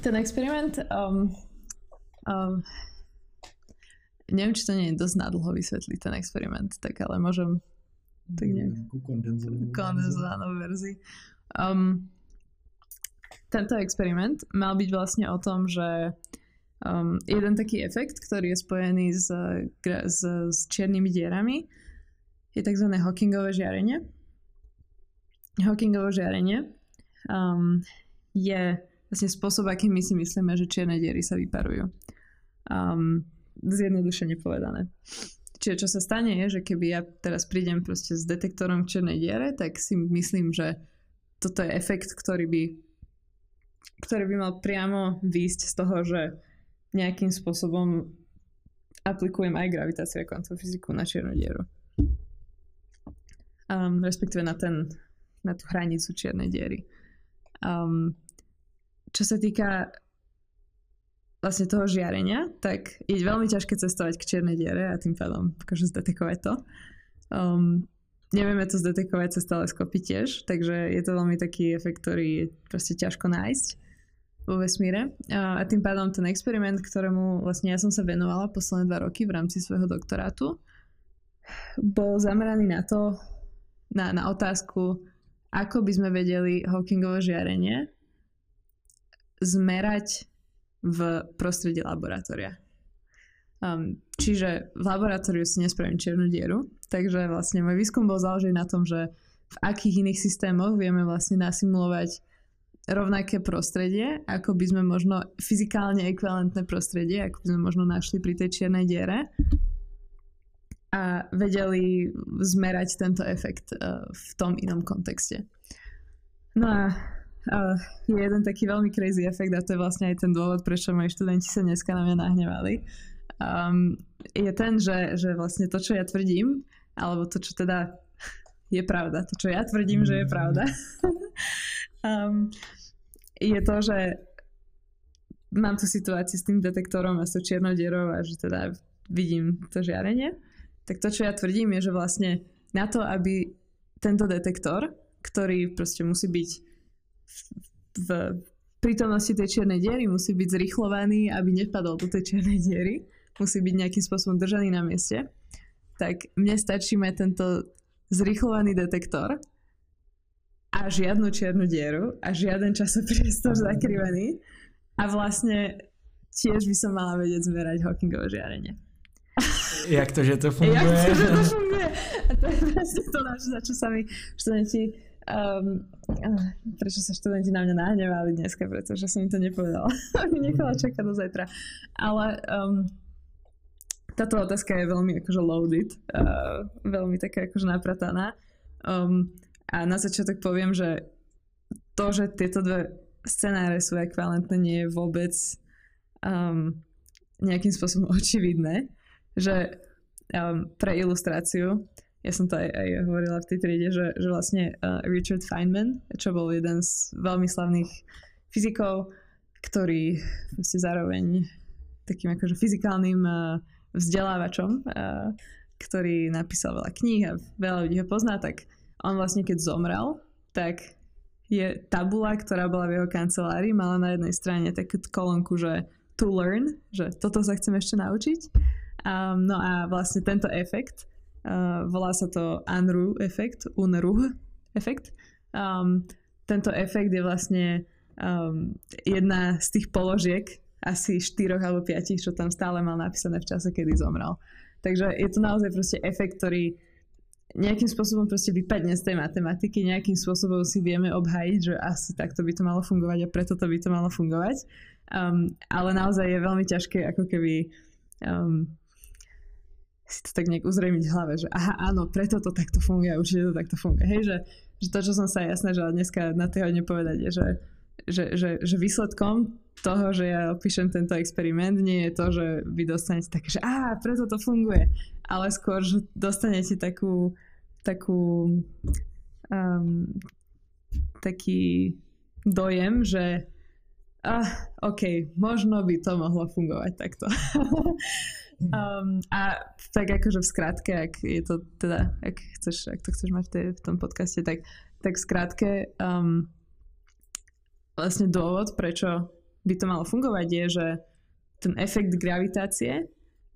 Ten experiment, um, um, neviem, či to nie je dosť nadlho vysvetliť ten experiment, tak ale môžem tak nejak kondenzovanú verzi. Um, tento experiment mal byť vlastne o tom, že um, jeden taký efekt, ktorý je spojený s, s, s čiernymi dierami, je tzv. Hawkingové žiarenie. Hawkingovo žiarenie um, je vlastne spôsob, akým my si myslíme, že čierne diery sa vyparujú. Um, zjednodušene povedané. Čiže čo sa stane je, že keby ja teraz prídem proste s detektorom k čiernej diere, tak si myslím, že toto je efekt, ktorý by ktorý by mal priamo výjsť z toho, že nejakým spôsobom aplikujem aj gravitáciu a kvantovú fyziku na čiernu dieru. Um, respektíve na, ten, na tú hranicu čiernej diery. Um, čo sa týka vlastne toho žiarenia, tak je veľmi ťažké cestovať k čiernej diere a tým pádom akože zdetekovať to. Um, nevieme to zdetekovať cez teleskopy tiež, takže je to veľmi taký efekt, ktorý je proste ťažko nájsť vo vesmíre. A tým pádom ten experiment, ktorému vlastne ja som sa venovala posledné dva roky v rámci svojho doktorátu, bol zameraný na to, na, na otázku, ako by sme vedeli Hawkingovo žiarenie zmerať v prostredí laboratória. Um, čiže v laboratóriu si nespravím čiernu dieru, takže vlastne môj výskum bol založený na tom, že v akých iných systémoch vieme vlastne nasimulovať rovnaké prostredie, ako by sme možno fyzikálne ekvivalentné prostredie, ako by sme možno našli pri tej čiernej diere a vedeli zmerať tento efekt uh, v tom inom kontexte. No a uh, je jeden taký veľmi crazy efekt a to je vlastne aj ten dôvod, prečo moji študenti sa dneska na mňa nahnevali. Um, je ten, že, že vlastne to, čo ja tvrdím, alebo to, čo teda je pravda, to, čo ja tvrdím, že je pravda, um, je to, že mám tu situáciu s tým detektorom a s tou čiernou dierou a že teda vidím to žiarenie, tak to, čo ja tvrdím, je, že vlastne na to, aby tento detektor, ktorý proste musí byť v prítomnosti tej čiernej diery, musí byť zrychlovaný, aby nepadol do tej čiernej diery, musí byť nejakým spôsobom držaný na mieste, tak mne stačí mať tento zrychlovaný detektor a žiadnu čiernu dieru a žiaden časopriestor zakrývaný a vlastne tiež by som mala vedieť zmerať Hawkingovo žiarenie. Jak to, že to funguje? Jak to, že to funguje? A to je presne to, za čo sa mi študenti Um, prečo sa študenti na mňa nahnevali dneska, pretože som im to nepovedala. Nechala čakať do zajtra. Ale um, táto otázka je veľmi akože loaded, uh, veľmi taká akože naprataná. Um, a na začiatok poviem, že to, že tieto dve scenáre sú ekvivalentné, nie je vôbec um, nejakým spôsobom očividné že um, pre ilustráciu, ja som to aj, aj hovorila v tej triede, že, že vlastne uh, Richard Feynman, čo bol jeden z veľmi slavných fyzikov, ktorý vlastne zároveň takým akože fyzikálnym uh, vzdelávačom, uh, ktorý napísal veľa kníh a veľa ľudí ho pozná, tak on vlastne keď zomrel, tak je tabula, ktorá bola v jeho kancelárii, mala na jednej strane takú kolónku, že to learn, že toto sa chcem ešte naučiť Um, no a vlastne tento efekt, uh, volá sa to Unruh efekt, Unruh efekt. Um, tento efekt je vlastne um, jedna z tých položiek, asi štyroch alebo piatich, čo tam stále mal napísané v čase, kedy zomrel. Takže je to naozaj proste efekt, ktorý nejakým spôsobom proste vypadne z tej matematiky, nejakým spôsobom si vieme obhajiť, že asi takto by to malo fungovať a preto to by to malo fungovať. Um, ale naozaj je veľmi ťažké ako keby um, si to tak nejak uzrejmiť v hlave, že aha, áno, preto to takto funguje, určite to takto funguje. Hej, že, že to, čo som sa ja snažila dneska na tej hodine je, že, že, že, že výsledkom toho, že ja opíšem tento experiment, nie je to, že vy dostanete také, že á, preto to funguje, ale skôr, že dostanete takú, takú um, taký dojem, že ah, OK, možno by to mohlo fungovať takto. Um, a tak akože v skratke, ak je to teda, ak, chceš, ak to chceš mať v, tej, v tom podcaste, tak, tak v skratke um, vlastne dôvod, prečo by to malo fungovať je, že ten efekt gravitácie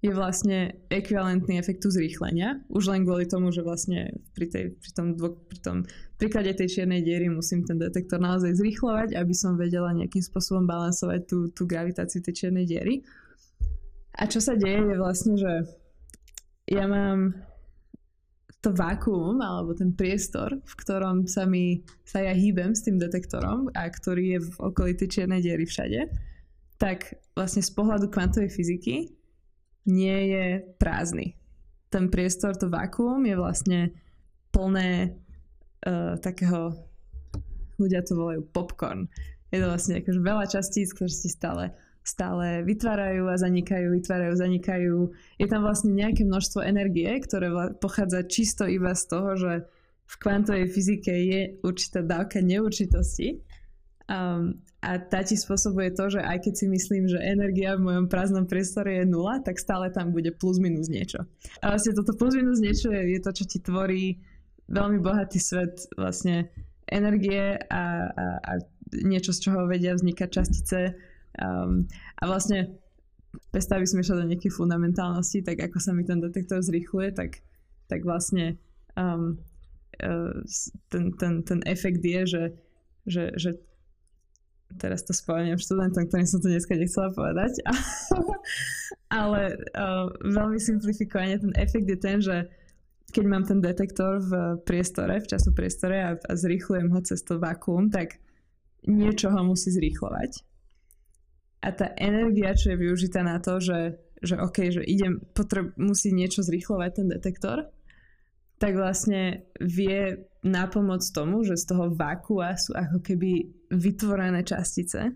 je vlastne ekvivalentný efektu zrýchlenia. Už len kvôli tomu, že vlastne pri, tej, pri, tom, pri tom príklade tej čiernej diery musím ten detektor naozaj zrýchlovať, aby som vedela nejakým spôsobom balansovať tú, tú gravitáciu tej čiernej diery. A čo sa deje je vlastne, že ja mám to vákuum alebo ten priestor, v ktorom sa mi sa ja hýbem s tým detektorom a ktorý je v okolí tej čiernej diery všade, tak vlastne z pohľadu kvantovej fyziky nie je prázdny. Ten priestor, to vákuum je vlastne plné uh, takého, ľudia to volajú popcorn. Je to vlastne akože veľa častíc, ktoré si stále stále vytvárajú a zanikajú, vytvárajú, zanikajú. Je tam vlastne nejaké množstvo energie, ktoré pochádza čisto iba z toho, že v kvantovej fyzike je určitá dávka neurčitosti. Um, a tá ti spôsobuje to, že aj keď si myslím, že energia v mojom prázdnom priestore je nula, tak stále tam bude plus minus niečo. A vlastne toto plus minus niečo je, je to, čo ti tvorí veľmi bohatý svet vlastne energie a, a, a niečo, z čoho vedia vznikať častice Um, a vlastne bez toho, aby sme išli do nejakých fundamentálností, tak ako sa mi ten detektor zrýchluje, tak, tak vlastne um, uh, ten, ten, ten efekt je, že, že, že teraz to spomeniem študentom, ktorým som to dneska nechcela povedať, ale uh, veľmi simplifikovane ten efekt je ten, že keď mám ten detektor v priestore, v času priestore a, a zrýchlujem ho cez to vakuum, tak niečo ho musí zrýchlovať a tá energia, čo je využitá na to, že, že OK, že idem, potreb, musí niečo zrýchlovať ten detektor, tak vlastne vie napomôcť tomu, že z toho vákua sú ako keby vytvorené častice,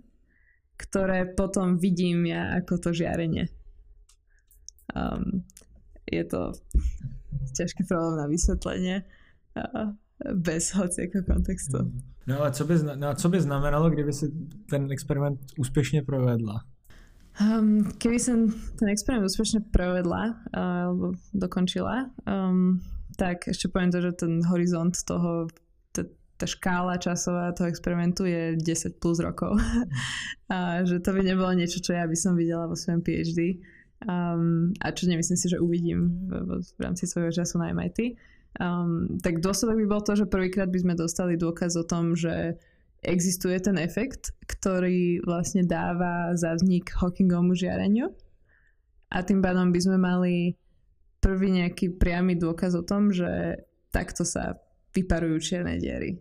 ktoré potom vidím ja ako to žiarenie. Um, je to ťažký problém na vysvetlenie uh, bez hociakého kontextu. No a co by, no a co by znamenalo, kdyby si ten experiment úspěšně provedla? Um, keby som ten experiment úspešne provedla uh, alebo dokončila, um, tak ešte poviem to, že ten horizont toho, t- tá škála časová toho experimentu je 10 plus rokov. a že to by nebolo niečo, čo ja by som videla vo svojom PhD. Um, a čo nemyslím si, že uvidím v, v rámci svojho času na MIT. Um, tak dôsledok by bol to, že prvýkrát by sme dostali dôkaz o tom, že existuje ten efekt, ktorý vlastne dáva za vznik Hawkingovmu žiareniu a tým pádom by sme mali prvý nejaký priamy dôkaz o tom, že takto sa vyparujú čierne diery.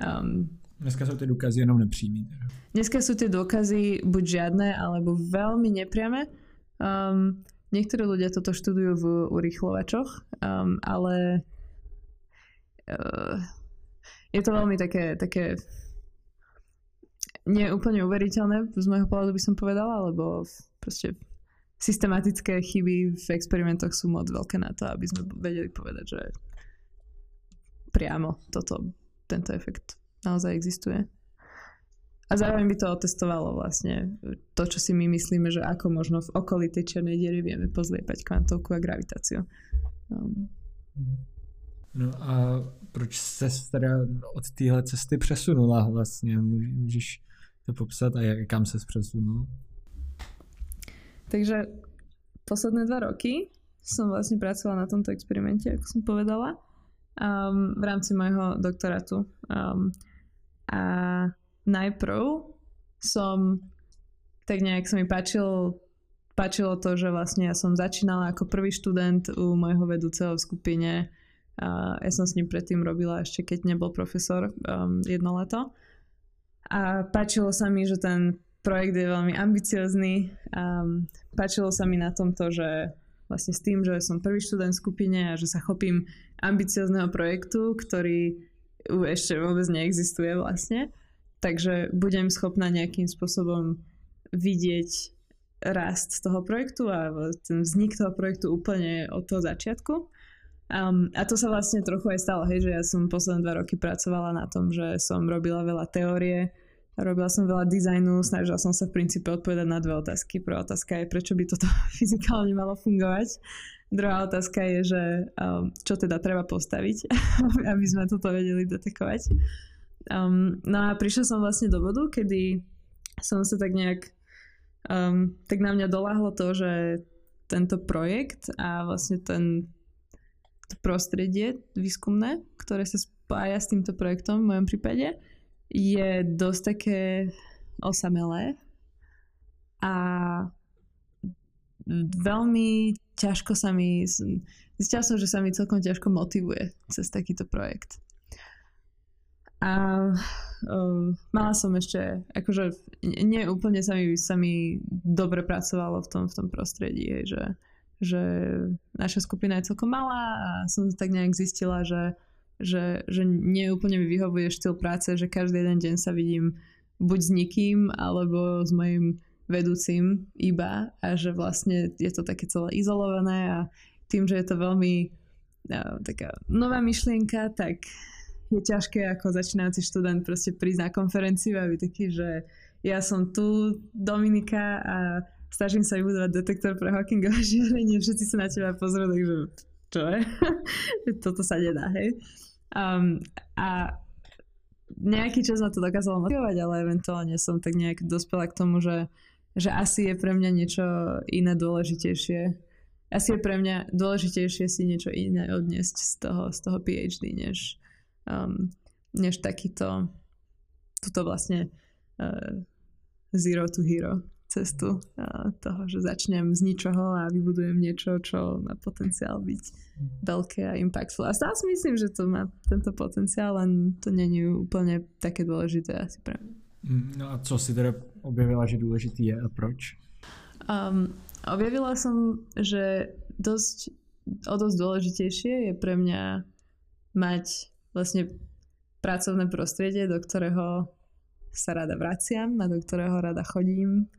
Um, Dneska sú tie dôkazy jenom nepřímý. Dneska sú tie dôkazy buď žiadne, alebo veľmi nepriame. Um, niektorí ľudia toto študujú v urychlovačoch, um, ale uh, je to veľmi také, také nie uveriteľné z môjho pohľadu by som povedala, lebo proste systematické chyby v experimentoch sú moc veľké na to, aby sme vedeli povedať, že priamo toto, tento efekt naozaj existuje. A zároveň by to otestovalo vlastne to, čo si my myslíme, že ako možno v okolí tej černej diery vieme pozliepať kvantovku a gravitáciu. Um. No a proč se teda od téhle cesty přesunula vlastně? Můžeš to popsat a jak, kam sa presunul? Takže posledné dva roky som vlastne pracovala na tomto experimente, ako som povedala, um, v rámci môjho doktorátu. Um, a najprv som tak nejak sa mi páčil, páčilo to, že vlastne ja som začínala ako prvý študent u môjho vedúceho v skupine. A ja som s ním predtým robila ešte, keď nebol profesor um, jedno leto. A páčilo sa mi, že ten projekt je veľmi ambiciozný. A páčilo sa mi na tomto, že vlastne s tým, že som prvý študent v skupine a že sa chopím ambiciozného projektu, ktorý ešte vôbec neexistuje vlastne. Takže budem schopná nejakým spôsobom vidieť rast toho projektu a ten vznik toho projektu úplne od toho začiatku. Um, a to sa vlastne trochu aj stalo, hej, že ja som posledné dva roky pracovala na tom, že som robila veľa teórie, robila som veľa dizajnu, snažila som sa v princípe odpovedať na dve otázky. Prvá otázka je, prečo by toto fyzikálne malo fungovať. Druhá otázka je, že um, čo teda treba postaviť, aby sme toto vedeli detekovať. Um, no a prišla som vlastne do bodu, kedy som sa tak nejak um, tak na mňa doláhlo to, že tento projekt a vlastne ten to prostredie výskumné, ktoré sa spája s týmto projektom v mojom prípade, je dosť také osamelé a veľmi ťažko sa mi, zistila som, že sa mi celkom ťažko motivuje cez takýto projekt. A uh, mala som ešte, akože nie úplne sa mi, sa mi dobre pracovalo v tom, v tom prostredí, že že naša skupina je celkom malá a som tak nejak zistila, že, že, že nie úplne mi vyhovuje štýl práce, že každý jeden deň sa vidím buď s nikým, alebo s mojim vedúcim iba a že vlastne je to také celé izolované a tým, že je to veľmi ja, taká nová myšlienka, tak je ťažké ako začínajúci študent proste prísť na konferenciu a byť taký, že ja som tu Dominika a snažím sa vybudovať detektor pre Hawkingové žiarenie, všetci sa na teba pozrú, takže čo je? Toto sa nedá, hej? Um, a nejaký čas ma to dokázalo motivovať, ale eventuálne som tak nejak dospela k tomu, že, že asi je pre mňa niečo iné dôležitejšie. Asi je pre mňa dôležitejšie si niečo iné odniesť z toho, z toho PhD, než, um, než takýto tuto vlastne uh, zero to hero cestu toho, že začnem z ničoho a vybudujem niečo, čo má potenciál byť veľké a impactful. A stále si myslím, že to má tento potenciál, len to není úplne také dôležité asi pre mňa. Mm, no a co si teda objavila, že dôležitý je a proč? Um, objavila som, že dosť o dosť dôležitejšie je pre mňa mať vlastne pracovné prostredie, do ktorého sa rada vraciam a do ktorého rada chodím.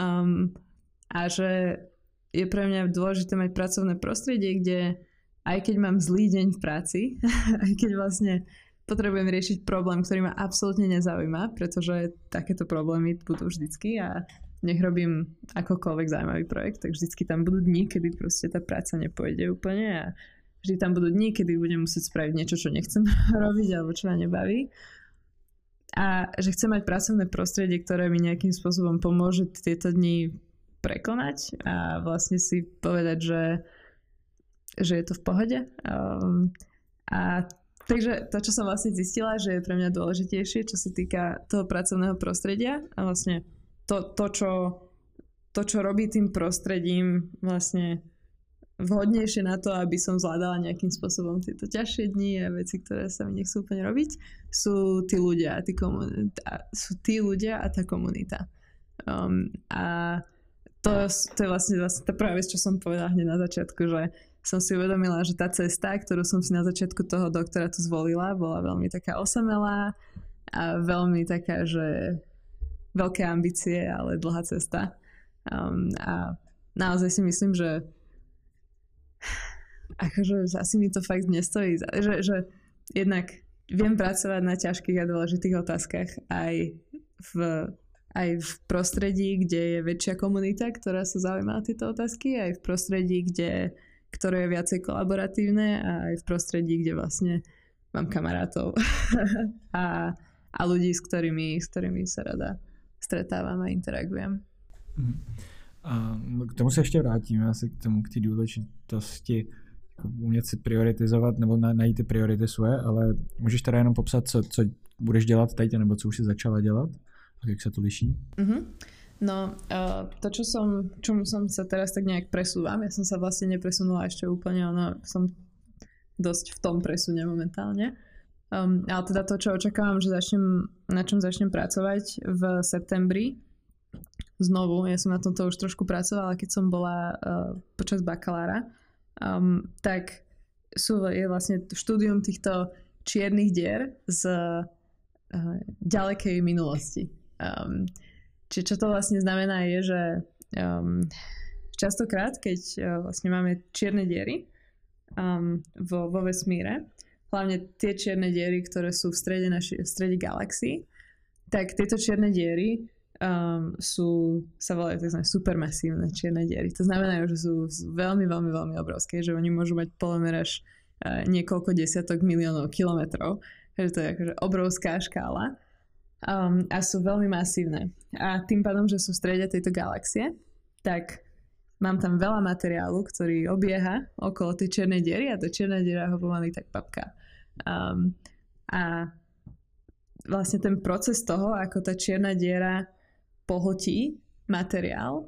Um, a že je pre mňa dôležité mať pracovné prostredie, kde aj keď mám zlý deň v práci, aj keď vlastne potrebujem riešiť problém, ktorý ma absolútne nezaujíma, pretože takéto problémy budú vždycky a nech robím akokoľvek zaujímavý projekt, tak vždycky tam budú dni, kedy proste tá práca nepôjde úplne a vždy tam budú dni, kedy budem musieť spraviť niečo, čo nechcem robiť alebo čo ma nebaví. A že chcem mať pracovné prostredie, ktoré mi nejakým spôsobom pomôže tieto dni prekonať a vlastne si povedať, že, že je to v pohode. Um, a takže to, čo som vlastne zistila, že je pre mňa dôležitejšie, čo sa týka toho pracovného prostredia a vlastne to, to, čo, to, čo robí tým prostredím vlastne vhodnejšie na to, aby som zvládala nejakým spôsobom tieto ťažšie dni a veci, ktoré sa mi nechcú úplne robiť, sú tí ľudia, tí komunita, sú tí ľudia a tá komunita. Um, a to, to je vlastne, vlastne tá prvá vec, čo som povedala hneď na začiatku, že som si uvedomila, že tá cesta, ktorú som si na začiatku toho doktora tu zvolila, bola veľmi taká osamelá a veľmi taká, že veľké ambície, ale dlhá cesta. Um, a naozaj si myslím, že akože asi mi to fakt nestojí, že, že jednak viem pracovať na ťažkých a dôležitých otázkach aj v, aj v prostredí, kde je väčšia komunita, ktorá sa zaujíma tieto otázky, aj v prostredí, kde, ktoré je viacej kolaboratívne a aj v prostredí, kde vlastne mám kamarátov a, a ľudí, s ktorými, s ktorými sa rada stretávam a interagujem. Mhm. A no, k tomu se ještě vrátíme, asi k tomu, k té důležitosti umět si prioritizovat nebo najít ty priority svoje, ale můžeš teda jenom popsat, co, co budeš dělat teď, nebo co už si začala dělat a jak se to liší? Mm-hmm. No, uh, to, čo som, čomu som sa teraz tak nejak presúvam, ja som sa vlastne nepresunula ešte úplne, ono, som dosť v tom presune momentálne. Um, ale teda to, čo očakávam, že začnem, na čom začnem pracovať v septembri, znovu, ja som na tomto už trošku pracovala, keď som bola uh, počas bakalára, um, tak sú, je vlastne štúdium týchto čiernych dier z uh, ďalekej minulosti. Um, čiže čo to vlastne znamená je, že um, častokrát, keď uh, vlastne máme čierne diery um, vo, vo vesmíre, hlavne tie čierne diery, ktoré sú v strede, naši, v strede galaxii, tak tieto čierne diery um, sú, sa volajú tzv. supermasívne čierne diery. To znamená, že sú veľmi, veľmi, veľmi obrovské, že oni môžu mať polomeraž uh, niekoľko desiatok miliónov kilometrov, že to je akože obrovská škála um, a sú veľmi masívne. A tým pádom, že sú v strede tejto galaxie, tak mám tam veľa materiálu, ktorý obieha okolo tej čiernej diery a tá čierna diera ho pomaly tak papká. Um, a vlastne ten proces toho, ako tá čierna diera pohltí materiál,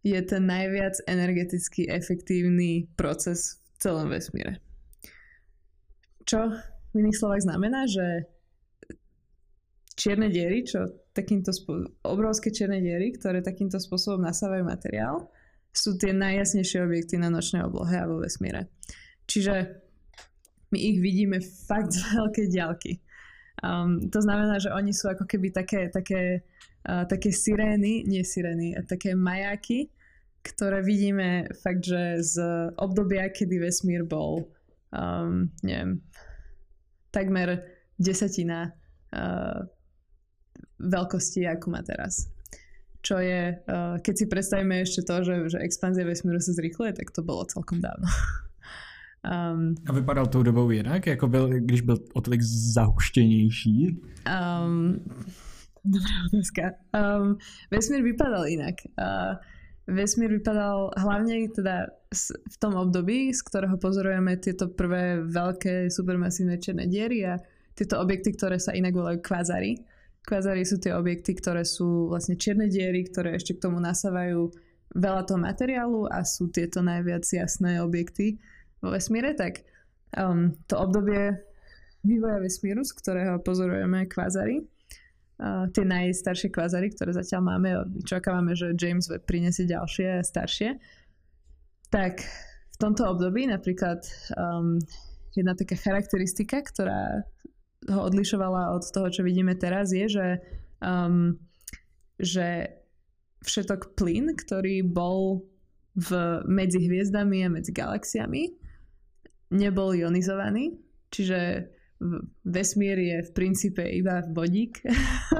je ten najviac energeticky efektívny proces v celom vesmíre. Čo v iných slovách znamená, že čierne diery, čo takýmto spô- obrovské čierne diery, ktoré takýmto spôsobom nasávajú materiál, sú tie najjasnejšie objekty na nočnej oblohe a vo vesmíre. Čiže my ich vidíme fakt z veľkej ďalky. Um, to znamená, že oni sú ako keby také, také také sirény, nie sirény, také majáky, ktoré vidíme fakt, že z obdobia, kedy vesmír bol, um, neviem, takmer desatina uh, veľkosti, ako má teraz. Čo je, uh, keď si predstavíme ešte to, že, že expanzia vesmíru sa zrýchluje, tak to bolo celkom dávno. Um, a vypadal tou dobou jinak, jako byl, když byl o tolik zahuštěnější? Um, Dobrá otázka. Um, vesmír vypadal inak. Uh, vesmír vypadal hlavne teda v tom období, z ktorého pozorujeme tieto prvé veľké supermasívne černé diery a tieto objekty, ktoré sa inak volajú kvazary. Kvazary sú tie objekty, ktoré sú vlastne čierne diery, ktoré ešte k tomu nasávajú veľa toho materiálu a sú tieto najviac jasné objekty vo vesmíre, tak um, to obdobie vývoja vesmíru, z ktorého pozorujeme kvazary, uh, tie najstaršie kvazary, ktoré zatiaľ máme, čakávame, že James Webb prinesie ďalšie staršie, tak v tomto období napríklad um, jedna taká charakteristika, ktorá ho odlišovala od toho, čo vidíme teraz, je, že, um, že všetok plyn, ktorý bol v, medzi hviezdami a medzi galaxiami, nebol ionizovaný, čiže vesmír je v princípe iba vodík.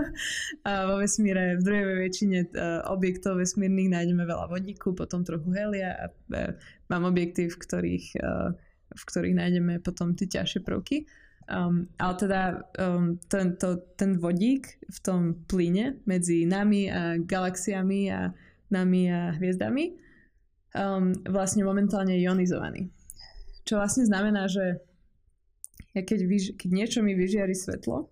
a vo vesmíre, v druhej väčšine e, objektov vesmírnych nájdeme veľa vodíku, potom trochu helia a e, mám objekty, v ktorých, e, v ktorých nájdeme potom tie ťažšie prvky. Um, ale teda um, ten, to, ten vodík v tom plyne medzi nami a galaxiami a nami a hviezdami um, vlastne momentálne ionizovaný. Čo vlastne znamená, že ja keď, vyž, keď niečo mi vyžiari svetlo,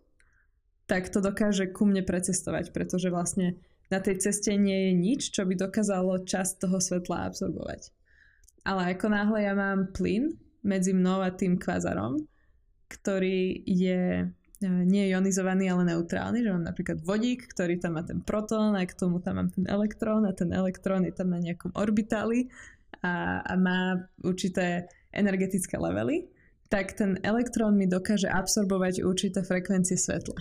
tak to dokáže ku mne precestovať, pretože vlastne na tej ceste nie je nič, čo by dokázalo časť toho svetla absorbovať. Ale ako náhle ja mám plyn medzi mnou a tým kvazarom, ktorý je e, nie ionizovaný, ale neutrálny, že mám napríklad vodík, ktorý tam má ten protón a k tomu tam mám ten elektrón a ten elektrón je tam na nejakom orbitáli a, a má určité energetické levely, tak ten elektrón mi dokáže absorbovať určité frekvencie svetla.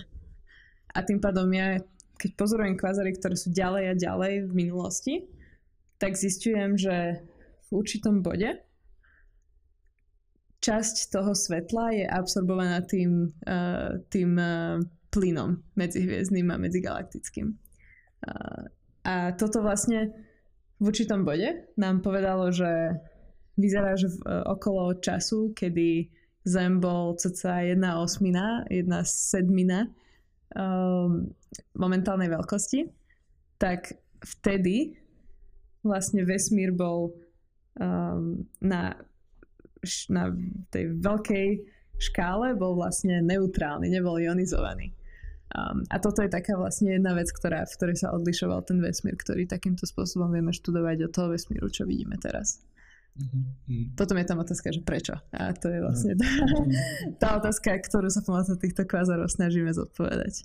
A tým pádom ja, keď pozorujem kvazary, ktoré sú ďalej a ďalej v minulosti, tak zistujem, že v určitom bode časť toho svetla je absorbovaná tým, uh, tým uh, plynom medzihviezdnym a medzigalaktickým. Uh, a toto vlastne v určitom bode nám povedalo, že vyzerá, že v, uh, okolo času, kedy Zem bol cca jedna osmina, jedna sedmina um, momentálnej veľkosti, tak vtedy vlastne vesmír bol um, na na tej veľkej škále bol vlastne neutrálny, nebol ionizovaný. Um, a toto je taká vlastne jedna vec, ktorá, v ktorej sa odlišoval ten vesmír, ktorý takýmto spôsobom vieme študovať od toho vesmíru, čo vidíme teraz. Mm-hmm. Potom je tam otázka, že prečo. A to je vlastne tá, tá otázka, ktorú sa pomocou týchto kvázarov snažíme zodpovedať.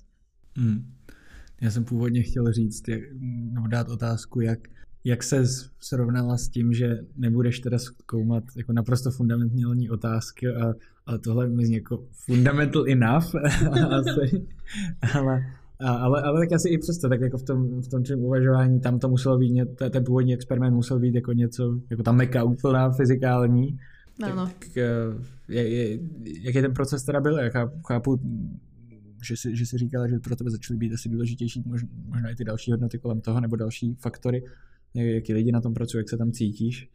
Mm. Já jsem původně chtěl říct, jak, no, dát otázku, jak jak se srovnala s tím, že nebudeš teda zkoumat jako naprosto fundamentální otázky a, a tohle mi jako fundamental enough asi, ale, a, ale, ale tak asi i přesto, tak jako v tom, v tom čem uvažování, tam to muselo být, ten původní experiment musel být jako něco, jako ta meka úplná fyzikální. Ano. Tak, eh, je, je, jak je ten proces teda byl? Já chápu, že si, že si říkala, že pro tebe začaly být asi důležitější možná i ty další hodnoty kolem toho, nebo další faktory, jaký lidi na tom pracují, jak se tam cítíš.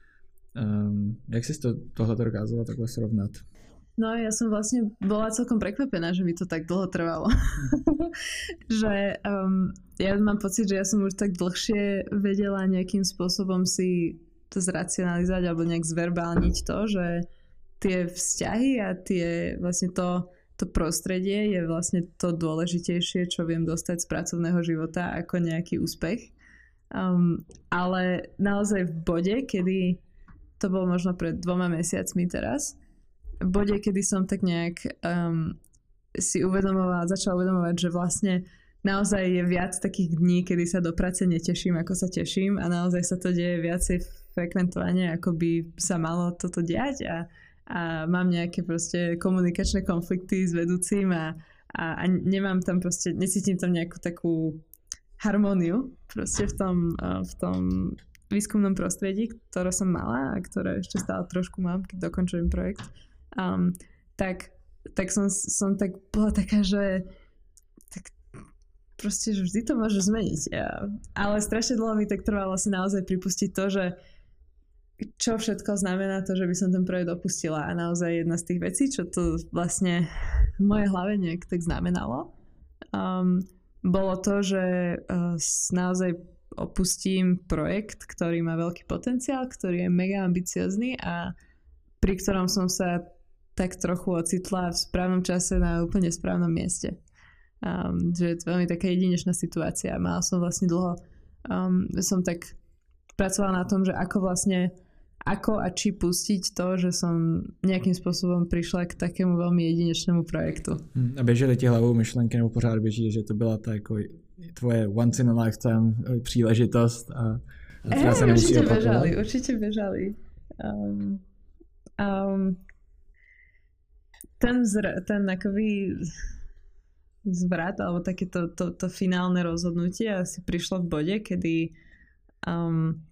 Um, jak si to, tohle dokázala takhle srovnat? No ja som vlastne bola celkom prekvapená, že mi to tak dlho trvalo. že um, ja mám pocit, že ja som už tak dlhšie vedela nejakým spôsobom si to zracionalizovať alebo nejak zverbálniť to, že tie vzťahy a tie vlastne to, to prostredie je vlastne to dôležitejšie, čo viem dostať z pracovného života ako nejaký úspech. Um, ale naozaj v bode, kedy to bolo možno pred dvoma mesiacmi teraz, bode, kedy som tak nejak um, si uvedomovala, začala uvedomovať, že vlastne naozaj je viac takých dní, kedy sa do práce neteším, ako sa teším a naozaj sa to deje viacej frekventovane, ako by sa malo toto diať a, a mám nejaké proste komunikačné konflikty s vedúcim a, a, a nemám tam proste, necítim tam nejakú takú harmóniu proste v tom, v tom výskumnom prostredí, ktoré som mala a ktoré ešte stále trošku mám, keď dokončujem projekt, um, tak, tak som, som tak bola taká, že tak proste, že vždy to môže zmeniť. Ja, ale strašne dlho mi tak trvalo si naozaj pripustiť to, že čo všetko znamená to, že by som ten projekt opustila a naozaj jedna z tých vecí, čo to vlastne v mojej hlave nejak tak znamenalo, um, bolo to, že uh, naozaj opustím projekt, ktorý má veľký potenciál, ktorý je mega ambiciozný a pri ktorom som sa tak trochu ocitla v správnom čase na úplne správnom mieste. Um, že je to veľmi taká jedinečná situácia. Mala som vlastne dlho, um, som tak pracovala na tom, že ako vlastne ako a či pustiť to, že som nejakým spôsobom prišla k takému veľmi jedinečnému projektu. Hm, a beželi ti hlavou myšlenky, nebo pořád běží, že to byla ta jako tvoje once in a lifetime eh, příležitost a, a hey, se určite bežali, určite bežali. Um, Um, ten, zr- ten akoby zvrat, alebo takéto to, to finálne rozhodnutie asi prišlo v bode, kedy um,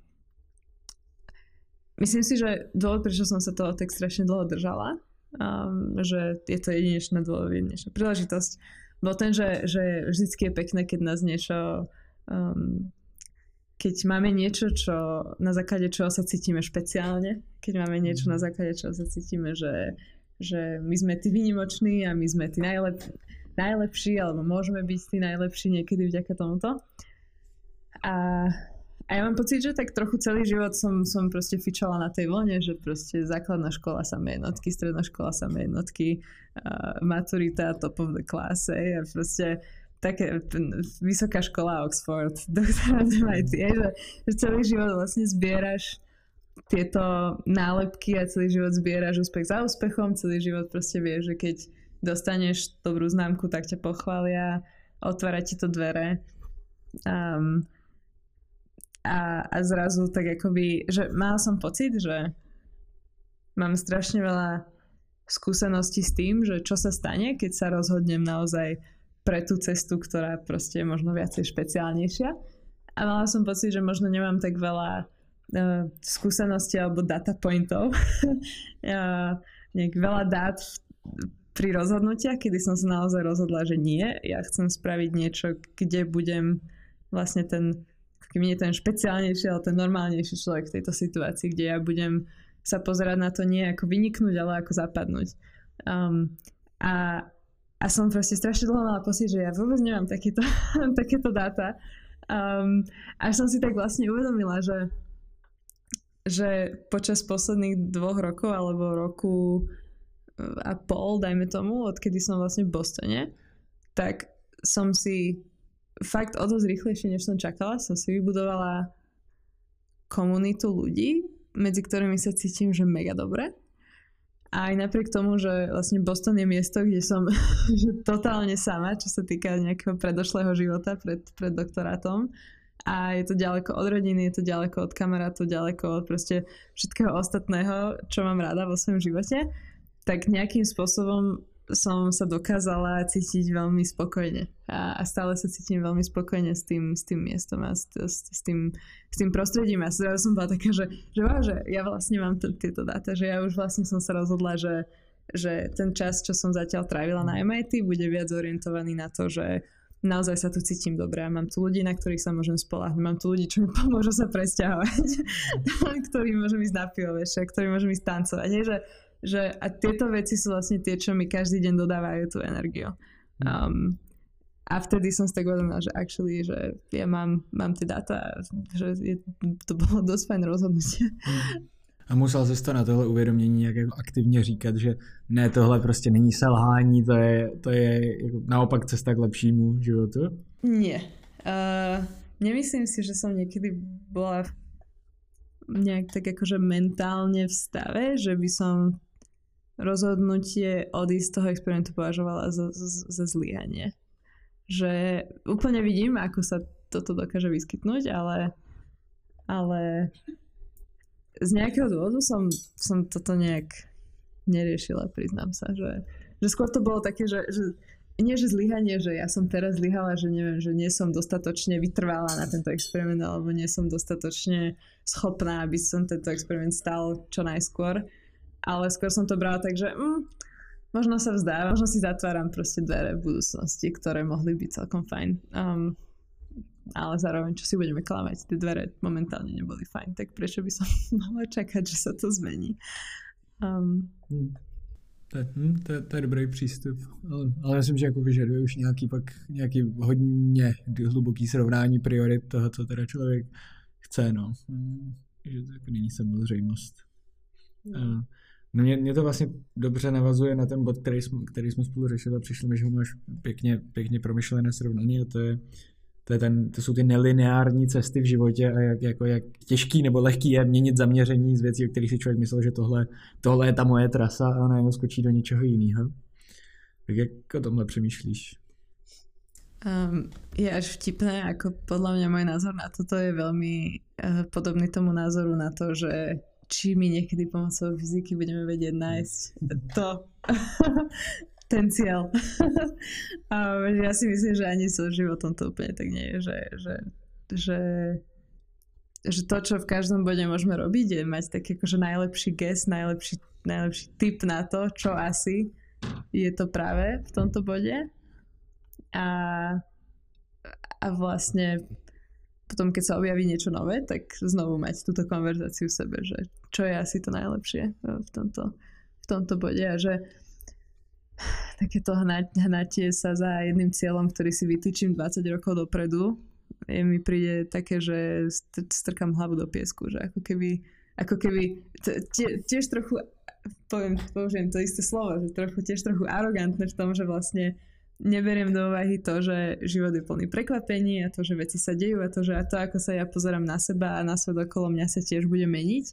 myslím si, že dôvod, prečo som sa toho tak strašne dlho držala, um, že je to jedinečná dôvod, jedinečná príležitosť, bol ten, že, že vždycky je pekné, keď nás niečo um, keď máme niečo, čo, na základe čoho sa cítime špeciálne, keď máme niečo, na základe čoho sa cítime, že, že my sme tí vynimoční a my sme tí najlep, najlepší, alebo môžeme byť tí najlepší niekedy vďaka tomuto. A, a ja mám pocit, že tak trochu celý život som, som proste fičala na tej vlne, že proste základná škola samé jednotky, stredná škola samé jednotky, uh, maturita top of the class, a proste také vysoká škola Oxford, doktorát MIT, že, že celý život vlastne zbieraš tieto nálepky a celý život zbieraš úspech za úspechom, celý život proste vieš, že keď dostaneš dobrú známku, tak ťa pochvália, otvára ti to dvere. Um, a, a zrazu tak akoby, že mala som pocit, že mám strašne veľa skúseností s tým, že čo sa stane, keď sa rozhodnem naozaj pre tú cestu, ktorá proste je možno viacej špeciálnejšia. A mala som pocit, že možno nemám tak veľa uh, skúseností alebo data pointov. uh, nejak veľa dát pri rozhodnutiach, kedy som sa naozaj rozhodla, že nie, ja chcem spraviť niečo, kde budem vlastne ten, keby nie ten špeciálnejší, ale ten normálnejší človek v tejto situácii, kde ja budem sa pozerať na to nie ako vyniknúť, ale ako zapadnúť. Um, a, a som proste strašne dlho mala pocit, že ja vôbec nemám takéto, takéto dáta. Um, až som si tak vlastne uvedomila, že, že počas posledných dvoch rokov alebo roku eh, a pol, dajme tomu, odkedy som vlastne v Bostone, tak som si fakt o dosť rýchlejšie, než som čakala, som si vybudovala komunitu ľudí, medzi ktorými sa cítim, že mega dobre a aj napriek tomu, že vlastne Boston je miesto, kde som že totálne sama, čo sa týka nejakého predošlého života pred, pred doktorátom. A je to ďaleko od rodiny, je to ďaleko od kamarátov, ďaleko od proste všetkého ostatného, čo mám rada vo svojom živote. Tak nejakým spôsobom som sa dokázala cítiť veľmi spokojne a, a stále sa cítim veľmi spokojne s tým, s tým miestom a s, s, s, tým, s tým prostredím a ja som bola taká, že, že, wow, že ja vlastne mám t- tieto dáta, že ja už vlastne som sa rozhodla, že, že ten čas, čo som zatiaľ trávila na MIT, bude viac orientovaný na to, že naozaj sa tu cítim dobre a mám tu ľudí, na ktorých sa môžem spolahnuť, mám tu ľudí, čo mi pomôžu sa presťahovať, ktorí môžem ísť na pivo, ktorí môžem ísť tancovať, je, že že a tieto veci sú vlastne tie, čo mi každý deň dodávajú tú energiu. Hm. Um, a vtedy som si tak uvedomila, že actually, že ja mám, mám tie dáta, že je, to bolo dosť fajn rozhodnutie. Hm. A musel jsi to na tohle uvědomění jako aktivně říkat, že ne, tohle prostě není selhání, to je, to je naopak cesta k lepšímu životu? Nie. Uh, nemyslím si, že som niekedy bola nejak tak akože mentálne v stave, že by som rozhodnutie odísť z toho experimentu považovala za, za, za zlyhanie. Že úplne vidím, ako sa toto dokáže vyskytnúť, ale, ale z nejakého dôvodu som, som toto nejak neriešila, priznám sa, že, že skôr to bolo také, že, že nie že zlyhanie, že ja som teraz zlyhala, že neviem, že nie som dostatočne vytrvala na tento experiment, alebo nie som dostatočne schopná, aby som tento experiment stal čo najskôr ale skôr som to brala tak, že mm, možno sa vzdá, možno si zatváram proste dvere v budúcnosti, ktoré mohli byť celkom fajn. Um, ale zároveň, čo si budeme klamať, tie dvere momentálne neboli fajn, tak prečo by som mala čakať, že sa to zmení. Um, hmm. To je, hm, to, to je dobrý přístup, ale, ale myslím, že jako vyžaduje už nějaký pak nějaký hodně hluboký srovnání priorit toho, co teda člověk chce, no. Hm, že to jako není samozřejmost. No. No mě, mě to vlastně dobře navazuje na ten bod, který jsme, který jsme spolu řešili a přišlo mi, že ho máš pěkně, pěkně promyšlené srovnání a to je, to, je ten, to jsou ty nelineární cesty v životě a jak, jako, jak těžký nebo lehký je měnit zaměření z věcí, o kterých si člověk myslel, že tohle, tohle je ta moje trasa a najednou skočí do něčeho jiného. Tak jak o tomhle přemýšlíš? Um, je až vtipné, ako podľa mňa môj názor na toto je veľmi uh, podobný tomu názoru na to, že či my niekedy pomocou fyziky budeme vedieť nájsť to, ten cieľ. a ja si myslím, že ani so životom to úplne tak nie je, že, že, že, že to, čo v každom bode môžeme robiť, je mať taký akože najlepší gest, najlepší, najlepší tip na to, čo asi je to práve v tomto bode. A, a vlastne potom, keď sa objaví niečo nové, tak znovu mať túto konverzáciu v sebe, že čo je asi to najlepšie v tomto, v tomto bode a že takéto hnatie sa za jedným cieľom, ktorý si vytýčim 20 rokov dopredu, je, mi príde také, že strkám hlavu do piesku, že ako keby, ako keby tiež trochu poviem, použijem to isté slovo, že trochu tiež trochu arogantné v tom, že vlastne neberiem do úvahy to, že život je plný prekvapení a to, že veci sa dejú a to, že a to, ako sa ja pozerám na seba a na svet okolo mňa sa tiež bude meniť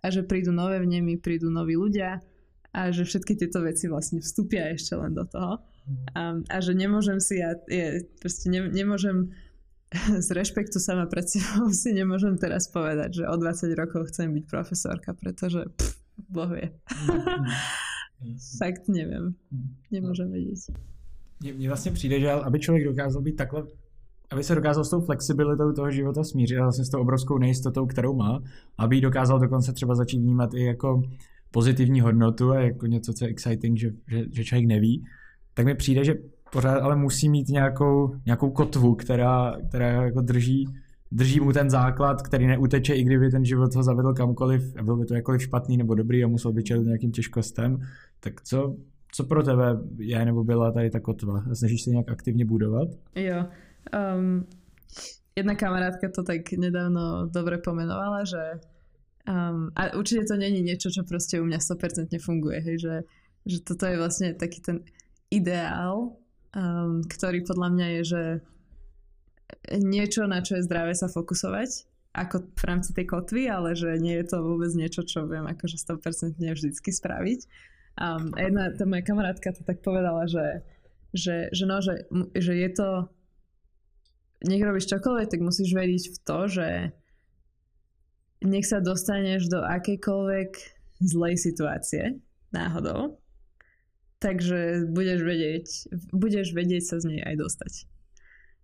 a že prídu nové vnemy, prídu noví ľudia a že všetky tieto veci vlastne vstúpia ešte len do toho a, a že nemôžem si ja, je, proste ne, nemôžem z rešpektu sama pred sebou si nemôžem teraz povedať, že o 20 rokov chcem byť profesorka, pretože pff, Boh vie. Fakt neviem. Nemôžem vedieť. Mně vlastně přijde, že aby člověk dokázal být takhle, aby se dokázal s tou flexibilitou toho života smířit a vlastně s tou obrovskou nejistotou, kterou má, aby ji dokázal dokonce třeba začít vnímat i jako pozitivní hodnotu a jako něco, co je exciting, že, že, že člověk neví, tak mi přijde, že pořád ale musí mít nějakou, nějakou kotvu, která, která jako drží, drží mu ten základ, který neuteče, i kdyby ten život ho zavedl kamkoliv a byl by to jakkoliv špatný nebo dobrý a musel by čelit nějakým těžkostem, tak co, co pro tebe je nebo byla tady ta kotva? Snažíš se nějak aktivně budovat? Jo. Um, jedna kamarátka to tak nedávno dobre pomenovala, že um, a určite to není niečo, čo proste u mňa 100% funguje, hej, že, že toto je vlastne taký ten ideál, um, ktorý podľa mňa je, že niečo, na čo je zdravé sa fokusovať, ako v rámci tej kotvy, ale že nie je to vôbec niečo, čo viem akože 100% vždycky spraviť. Um, jedna tá moja kamarátka to tak povedala, že, že, že, no, že, že je to nech robíš čokoľvek, tak musíš veriť v to, že nech sa dostaneš do akejkoľvek zlej situácie náhodou, takže budeš vedieť, budeš vedieť sa z nej aj dostať.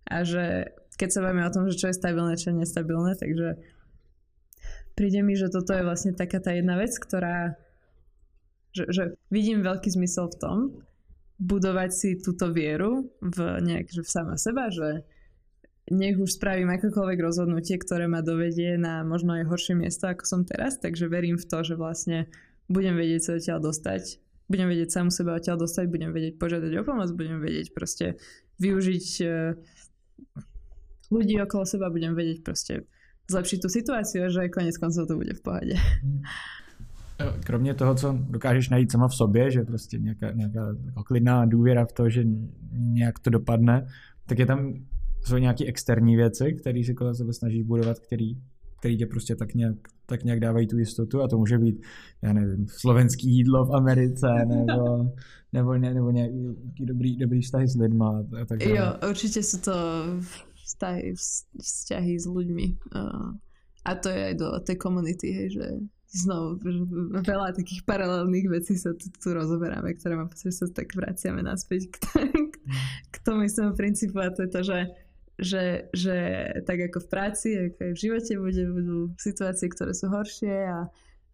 A že keď sa bavíme o tom, že čo je stabilné, čo je nestabilné, takže príde mi, že toto je vlastne taká tá jedna vec, ktorá že, že vidím veľký zmysel v tom, budovať si túto vieru v nejak, že v sama seba, že nech už spravím akékoľvek rozhodnutie, ktoré ma dovedie na možno aj horšie miesto, ako som teraz, takže verím v to, že vlastne budem vedieť sa odtiaľ dostať, budem vedieť samu seba odtiaľ dostať, budem vedieť požiadať o pomoc, budem vedieť proste využiť e, ľudí okolo seba, budem vedieť proste zlepšiť tú situáciu, že konec koncov to bude v pohode. kromě toho, co dokážeš najít sama v sobě, že prostě nějaká, nějaká klidná důvěra v to, že nějak to dopadne, tak je tam jsou nějaké externí věci, které si kolem sebe snažíš budovat, který, který tě prostě tak nějak, tak nějak dávají tu jistotu a to může být, já nevím, slovenský jídlo v Americe nebo, nebo, ne, nebo nějaký dobrý, dobrý vztahy s lidma. A tak jo, určitě jsou to vztahy, vzťahy s ľuďmi. A to je aj do tej komunity, hej, že znovu veľa takých paralelných vecí sa tu, tu rozoberáme, ktoré mám pocit, že sa tak vraciame naspäť k, k, k tomu istému princípu a to je to, že, že, že tak ako v práci, ako aj v živote bude, budú situácie, ktoré sú horšie a,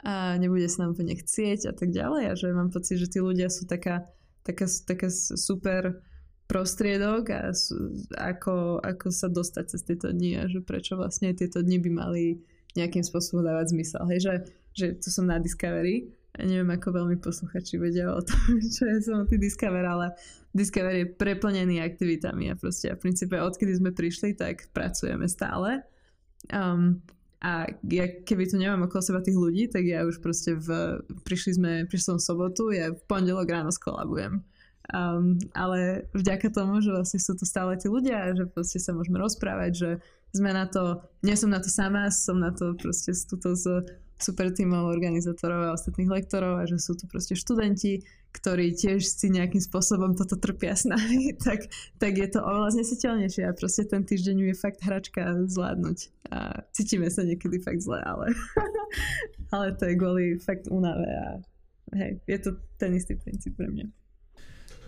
a nebude sa nám úplne chcieť a tak ďalej a že mám pocit, že tí ľudia sú taká, taká, taká super prostriedok a ako, ako sa dostať cez tieto dni a že prečo vlastne tieto dni by mali nejakým spôsobom dávať zmysel. Hej, že že tu som na Discovery a neviem, ako veľmi posluchači vedia o tom, čo je som ty Discover, ale Discovery je preplnený aktivitami a proste v princípe odkedy sme prišli, tak pracujeme stále. Um, a ja, keby tu nemám okolo seba tých ľudí, tak ja už proste v, prišli sme, prišli som v sobotu, ja v pondelok ráno skolabujem. Um, ale vďaka tomu, že vlastne sú tu stále tí ľudia, že proste sa môžeme rozprávať, že sme na to, nie som na to sama, som na to proste s, tuto s super tímov organizátorov a ostatných lektorov a že sú tu proste študenti, ktorí tiež si nejakým spôsobom toto trpia s nami, tak, tak je to oveľa znesiteľnejšie a proste ten týždeň je fakt hračka zvládnuť a cítime sa niekedy fakt zle, ale, ale to je kvôli fakt únave a hej, je to ten istý princíp pre mňa.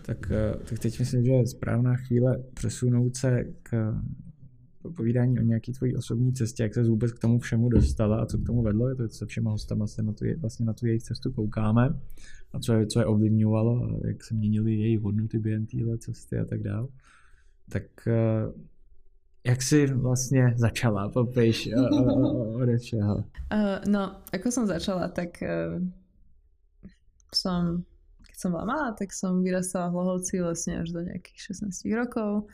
Tak, eh, tak teď myslím, že je správná chvíle přesunout se k povídání o nějaký tvojí osobní cestě, jak se vůbec k tomu všemu dostala a co k tomu vedlo, je to se všema hostama se na tu, vlastně na tu jejich cestu koukáme a co je, co je ovlivňovalo a jak se měnily jejich hodnoty během téhle cesty a tak dále. Tak eh, jak si vlastně začala? Popíš ode čeho? Uh, no, ako som začala, tak uh, som, keď bola malá, tak som vyrastala v Lohovci vlastne až do nejakých 16 rokov.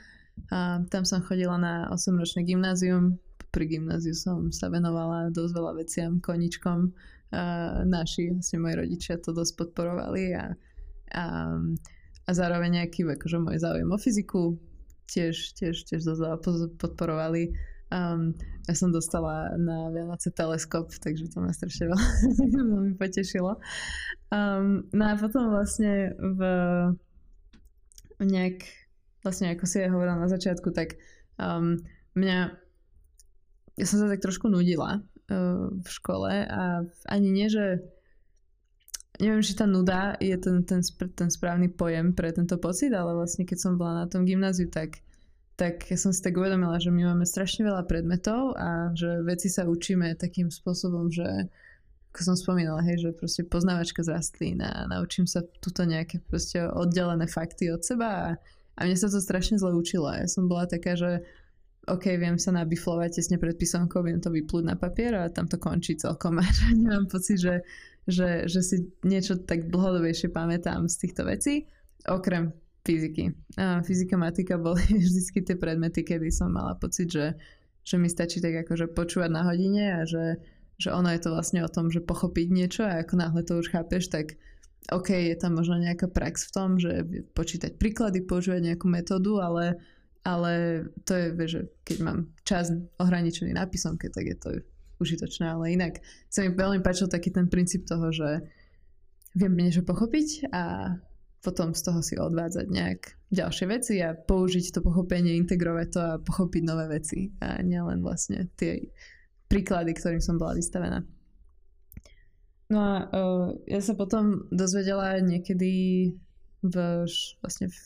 A tam som chodila na 8-ročné gymnázium. Pri gymnáziu som sa venovala dosť veľa veciam, koničkom. A naši, vlastne moji rodičia to dosť podporovali a, a, a zároveň nejaký akože môj záujem o fyziku tiež, tiež, tiež dosť podporovali. Um, ja som dostala na Vianoce teleskop, takže to ma strašne veľa veľmi potešilo. Um, no a potom vlastne v nejak vlastne ako si aj hovorila na začiatku, tak um, mňa, ja som sa tak trošku nudila uh, v škole a ani nie, že neviem, či tá nuda je ten, ten, ten správny pojem pre tento pocit, ale vlastne keď som bola na tom gymnáziu, tak, tak ja som si tak uvedomila, že my máme strašne veľa predmetov a že veci sa učíme takým spôsobom, že ako som spomínala, hej, že proste poznávačka z rastlín a naučím sa tuto nejaké proste oddelené fakty od seba a a mne sa to strašne zle učilo. Ja som bola taká, že OK, viem sa nabiflovať tesne pred písomkou, viem to vyplúť na papier a tam to končí celkom. A nemám pocit, že, že, že si niečo tak dlhodobejšie pamätám z týchto vecí, okrem fyziky. A fyzika, matika boli vždy tie predmety, kedy som mala pocit, že, že mi stačí tak akože počúvať na hodine a že, že ono je to vlastne o tom, že pochopiť niečo a ako náhle to už chápeš, tak OK, je tam možno nejaká prax v tom, že počítať príklady, používať nejakú metódu, ale, ale to je, že keď mám čas ohraničený na písomke, tak je to užitočné, ale inak sa mi veľmi páčil taký ten princíp toho, že viem niečo pochopiť a potom z toho si odvádzať nejak ďalšie veci a použiť to pochopenie, integrovať to a pochopiť nové veci a nielen vlastne tie príklady, ktorým som bola vystavená. No a uh, ja sa potom dozvedela niekedy v, vlastne v,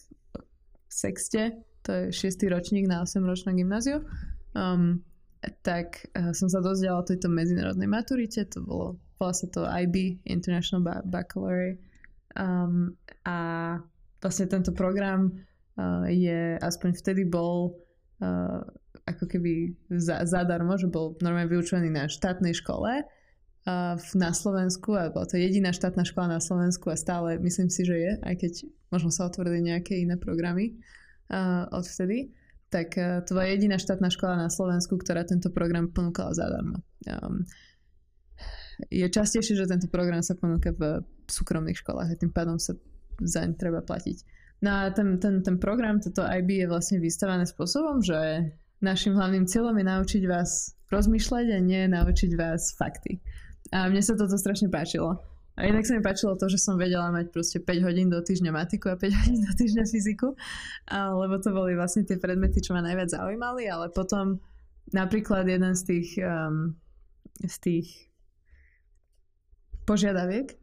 sexte, to je šiestý ročník na 8-ročnom gymnáziu, um, tak uh, som sa dozvedela o tejto medzinárodnej maturite, to bolo, volá sa to IB, International Baccalaureate. Um, a vlastne tento program uh, je, aspoň vtedy bol uh, ako keby za, zadarmo, že bol normálne vyučovaný na štátnej škole na Slovensku, a bola to jediná štátna škola na Slovensku a stále myslím si, že je, aj keď možno sa otvorili nejaké iné programy uh, odvtedy, tak uh, to bola jediná štátna škola na Slovensku, ktorá tento program ponúkala zadarmo. Um, je častejšie, že tento program sa ponúka v súkromných školách a tým pádom sa zaň treba platiť. No a ten, ten, ten program, toto IB je vlastne vystavené spôsobom, že našim hlavným cieľom je naučiť vás rozmýšľať a nie naučiť vás fakty. A mne sa toto strašne páčilo. A inak sa mi páčilo to, že som vedela mať proste 5 hodín do týždňa matiku a 5 hodín do týždňa fyziku, a, lebo to boli vlastne tie predmety, čo ma najviac zaujímali, ale potom napríklad jeden z tých, um, z tých požiadaviek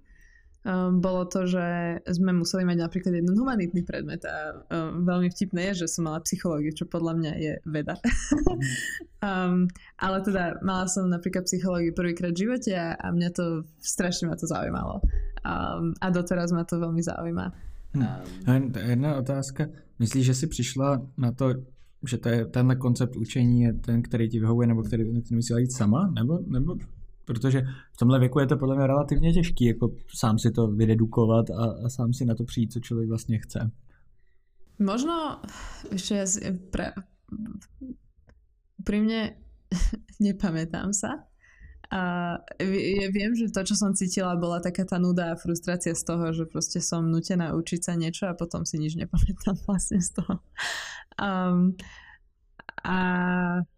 um, bolo to, že sme museli mať napríklad jeden humanitný predmet a um, veľmi vtipné je, že som mala psychológiu, čo podľa mňa je veda. um, ale teda mala som napríklad psychológiu prvýkrát v živote a, a mňa to, strašne ma to zaujímalo. Um, a doteraz ma to veľmi zaujíma. Hmm. Jedna otázka. Myslíš, že si přišla na to, že to je, tenhle koncept učení je ten, který ti vyhovuje, nebo který, který si jít sama? Nebo, nebo protože v tomhle věku je to podle mě relativně těžký, jako sám si to vydedukovat a, a sám si na to přijít, co člověk vlastně chce. Možno, ja pre, úprimne nepamätám sa. A viem, že to, čo som cítila, bola taká tá nuda a frustrácia z toho, že proste som nutená učiť sa niečo a potom si nič nepamätám vlastne z toho. Um, a,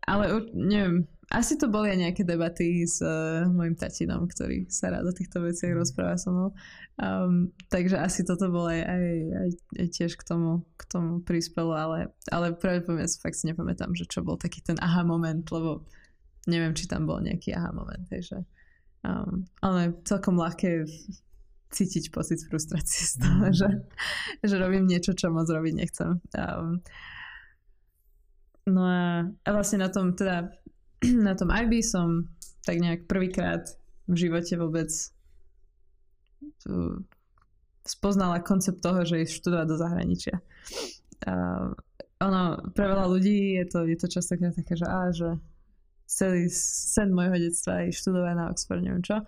ale neviem, asi to boli aj nejaké debaty s uh, mojim tatinom, ktorý sa rád o týchto veciach mm. rozpráva so mnou. Um, takže asi toto bolo aj, aj, aj, aj tiež k tomu, k tomu prispelo, ale, ale práve poviem, ja fakt si nepamätám, že čo bol taký ten aha moment, lebo neviem, či tam bol nejaký aha moment, takže um, ale celkom ľahké cítiť pocit frustrácie z toho, mm. že, že robím niečo, čo moc robiť nechcem. Um, no a, a vlastne na tom teda na tom IB som tak nejak prvýkrát v živote vôbec spoznala koncept toho, že ísť študovať do zahraničia. Uh, ono, pre veľa ľudí je to, je to častokrát také, že, á, že celý sen môjho detstva je študovať na Oxford, neviem čo.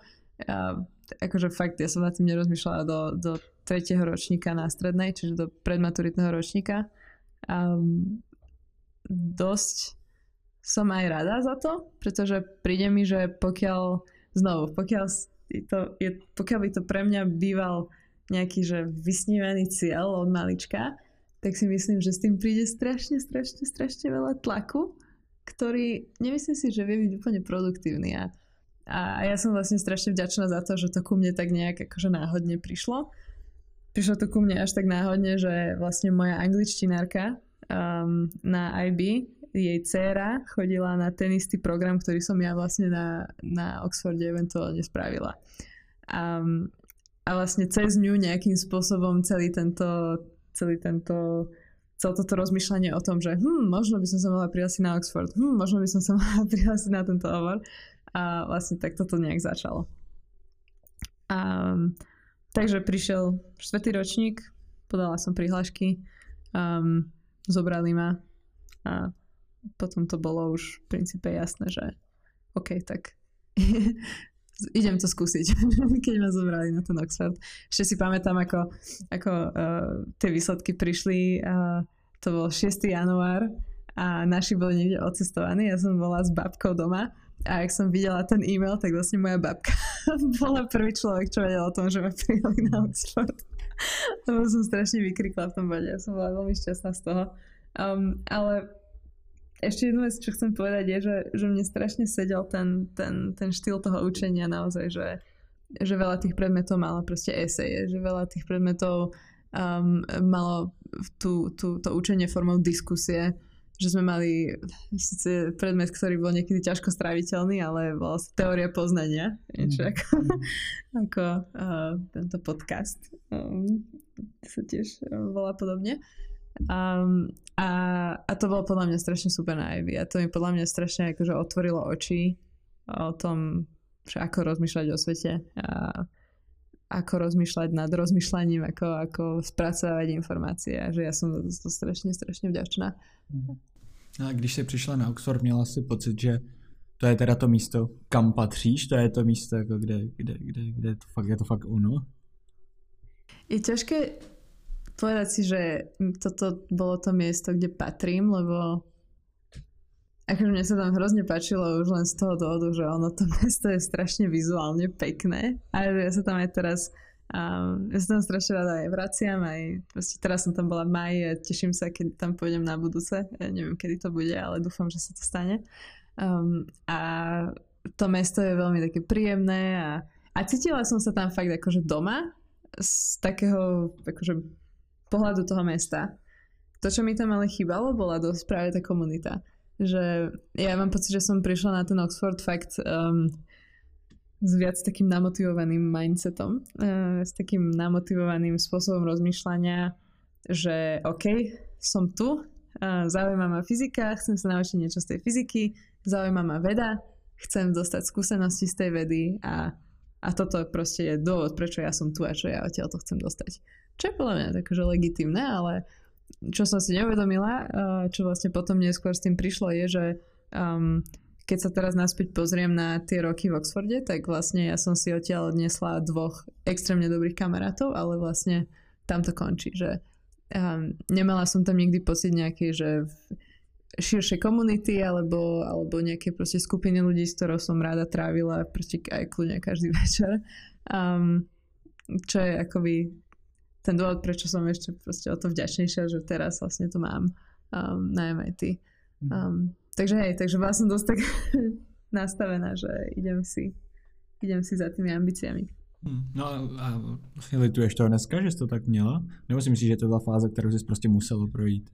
Uh, akože fakt, ja som nad tým nerozmýšľala do, do tretieho ročníka na strednej, čiže do predmaturitného ročníka. Um, dosť som aj rada za to, pretože príde mi, že pokiaľ, znovu, pokiaľ, to je, pokiaľ by to pre mňa býval nejaký, že vysnívaný cieľ od malička, tak si myslím, že s tým príde strašne, strašne, strašne veľa tlaku, ktorý nemyslím si, že vie byť úplne produktívny. A, a ja som vlastne strašne vďačná za to, že to ku mne tak nejak akože náhodne prišlo. Prišlo to ku mne až tak náhodne, že vlastne moja angličtinárka um, na IB jej dcéra chodila na ten istý program, ktorý som ja vlastne na, na Oxforde eventuálne spravila. A, a vlastne cez ňu nejakým spôsobom celý tento, celý tento celé toto rozmýšľanie o tom, že hm, možno by som sa mala prihlásiť na Oxford, hm, možno by som sa mala prihlásiť na tento obor. A vlastne tak toto nejak začalo. A, takže prišiel štvrtý ročník, podala som prihlášky, um, zobrali ma a potom to bolo už v princípe jasné, že OK, tak idem to skúsiť, keď ma zobrali na ten Oxford. Ešte si pamätám, ako, ako uh, tie výsledky prišli. Uh, to bol 6. január a naši boli niekde odcestovaní. Ja som bola s babkou doma a ak som videla ten e-mail, tak vlastne moja babka bola prvý človek, čo vedel o tom, že ma prijali na Oxford. Lebo som strašne vykrikla v tom bode. Ja som bola veľmi šťastná z toho. Um, ale ešte jednu vec, čo chcem povedať, je, že, že mne strašne sedel ten, ten, ten štýl toho učenia naozaj, že, že veľa tých predmetov malo proste eseje, že veľa tých predmetov um, malo tú, tú, to učenie formou diskusie, že sme mali síce predmet, ktorý bol niekedy ťažko stráviteľný, ale bola teória poznania, niečo mm. ako, ako uh, tento podcast um, sa tiež uh, volá podobne. Um, a, a to bolo podľa mňa strašne super na Ivy a to mi podľa mňa strašne akože otvorilo oči o tom, že ako rozmýšľať o svete a ako rozmýšľať nad rozmýšľaním, ako, ako spracovať informácie a že ja som to strašne, strašne vďačná. Mhm. A když jsi přišla na Oxford, měla si pocit, že to je teda to místo, kam patříš, to je to místo, jako kde, kde, kde, kde to fakt, je to fakt ono? Je ťažké povedať si, že toto bolo to miesto, kde patrím, lebo akože mne sa tam hrozne páčilo už len z toho dôvodu, že ono to mesto je strašne vizuálne pekné. A ja sa tam aj teraz um, ja sa tam strašne rada aj vraciam aj proste teraz som tam bola v maji a teším sa, keď tam pôjdem na budúce. Ja neviem, kedy to bude, ale dúfam, že sa to stane. Um, a to mesto je veľmi také príjemné a, a cítila som sa tam fakt akože doma z takého akože pohľadu toho mesta. To, čo mi tam ale chýbalo, bola dosť práve tá komunita. Že ja mám pocit, že som prišla na ten Oxford fakt um, s viac takým namotivovaným mindsetom, uh, s takým namotivovaným spôsobom rozmýšľania, že OK, som tu, uh, zaujíma ma fyzika, chcem sa naučiť niečo z tej fyziky, zaujíma ma veda, chcem dostať skúsenosti z tej vedy a, a toto proste je dôvod, prečo ja som tu a čo ja odtiaľ to chcem dostať. Čo je podľa mňa takže legitimné, ale čo som si neuvedomila, čo vlastne potom neskôr s tým prišlo, je, že um, keď sa teraz naspäť pozriem na tie roky v Oxforde, tak vlastne ja som si odtiaľ odnesla dvoch extrémne dobrých kamarátov, ale vlastne tam to končí, že um, nemala som tam nikdy pocit nejakej, že širšej komunity alebo, alebo nejaké proste skupiny ľudí, s ktorou som rada trávila proste aj kľudne každý večer. Um, čo je akoby ten dôvod, prečo som ešte proste o to vďačnejšia, že teraz vlastne to mám um, na MIT. Mhm. Um, takže hej, takže bola som dosť tak nastavená, že idem si, idem si za tými ambíciami. Hmm. No a vlastně lituješ to dneska, že jsi to tak měla? Nebo si myslíš, že to byla fáze, kterou jsi prostě muselo projít?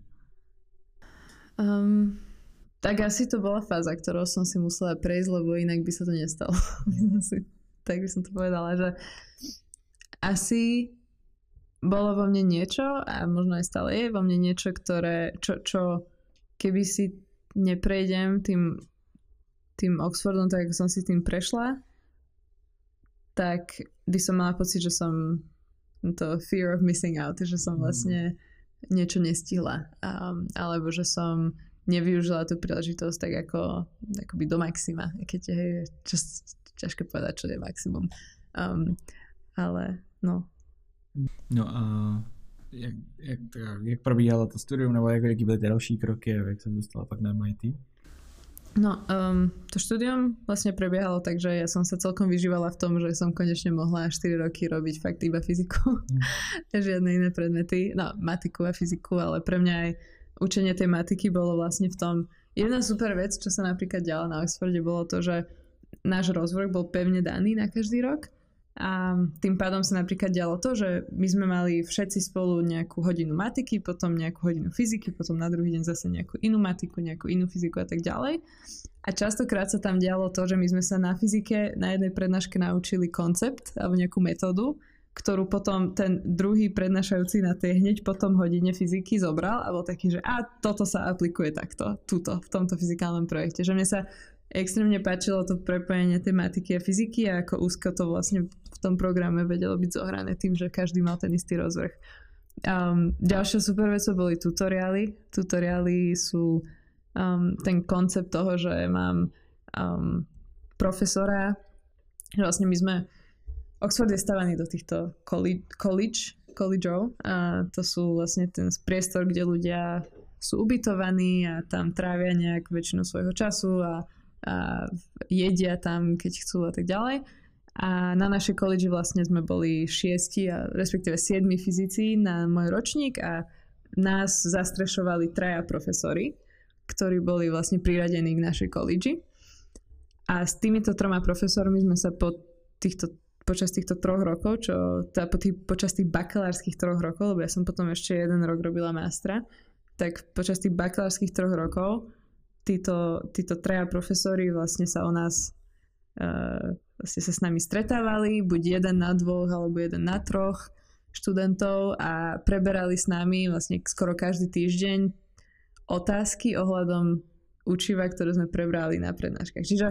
Um, tak asi to bola fáza, ktorou som si musela prejsť, lebo inak by sa to nestalo. tak by som to povedala, že asi bolo vo mne niečo a možno aj stále je vo mne niečo, ktoré, čo, čo keby si neprejdem tým, tým Oxfordom, tak ako som si tým prešla, tak by som mala pocit, že som to fear of missing out, že som mm. vlastne niečo nestihla. Um, alebo že som nevyužila tú príležitosť tak ako akoby do maxima. Keď je čas, ťažké povedať, čo je maximum. Um, ale no, No a jak, jak, jak probíhalo to studium, nebo jak, jaký byly ty další kroky a jak sa dostala pak na MIT? No, um, to štúdium vlastne prebiehalo tak, že ja som sa celkom vyžívala v tom, že som konečne mohla 4 roky robiť fakt iba fyziku. Mm. Žiadne iné predmety. No, matiku a fyziku, ale pre mňa aj učenie tej matiky bolo vlastne v tom... Jedna super vec, čo sa napríklad diala na Oxforde, bolo to, že náš rozvrh bol pevne daný na každý rok a tým pádom sa napríklad dialo to, že my sme mali všetci spolu nejakú hodinu matiky, potom nejakú hodinu fyziky, potom na druhý deň zase nejakú inú matiku, nejakú inú fyziku a tak ďalej. A častokrát sa tam dialo to, že my sme sa na fyzike na jednej prednáške naučili koncept alebo nejakú metódu, ktorú potom ten druhý prednášajúci na tej hneď potom hodine fyziky zobral a bol taký, že a toto sa aplikuje takto, tuto, v tomto fyzikálnom projekte. Že mne sa extrémne páčilo to prepojenie tematiky a fyziky a ako úzko to vlastne v tom programe vedelo byť zohrané tým, že každý mal ten istý rozvrh. Um, ďalšia super vec boli tutoriály. Tutoriály sú um, ten koncept toho, že mám um, profesora, že vlastne my sme Oxford je stavaný do týchto college collegeov a to sú vlastne ten priestor, kde ľudia sú ubytovaní a tam trávia nejak väčšinu svojho času a a jedia tam, keď chcú a tak ďalej. A na našej koledži vlastne sme boli šiesti, a respektíve siedmi fyzici na môj ročník a nás zastrešovali traja profesori, ktorí boli vlastne priradení k našej koledži. A s týmito troma profesormi sme sa po týchto, počas týchto troch rokov, čo, teda po tých, počas tých bakalárskych troch rokov, lebo ja som potom ešte jeden rok robila mástra, tak počas tých bakalárskych troch rokov títo, títo traja profesori vlastne sa o nás uh, vlastne sa s nami stretávali, buď jeden na dvoch alebo jeden na troch študentov a preberali s nami vlastne skoro každý týždeň otázky ohľadom učiva, ktoré sme prebrali na prednáškach. Čiže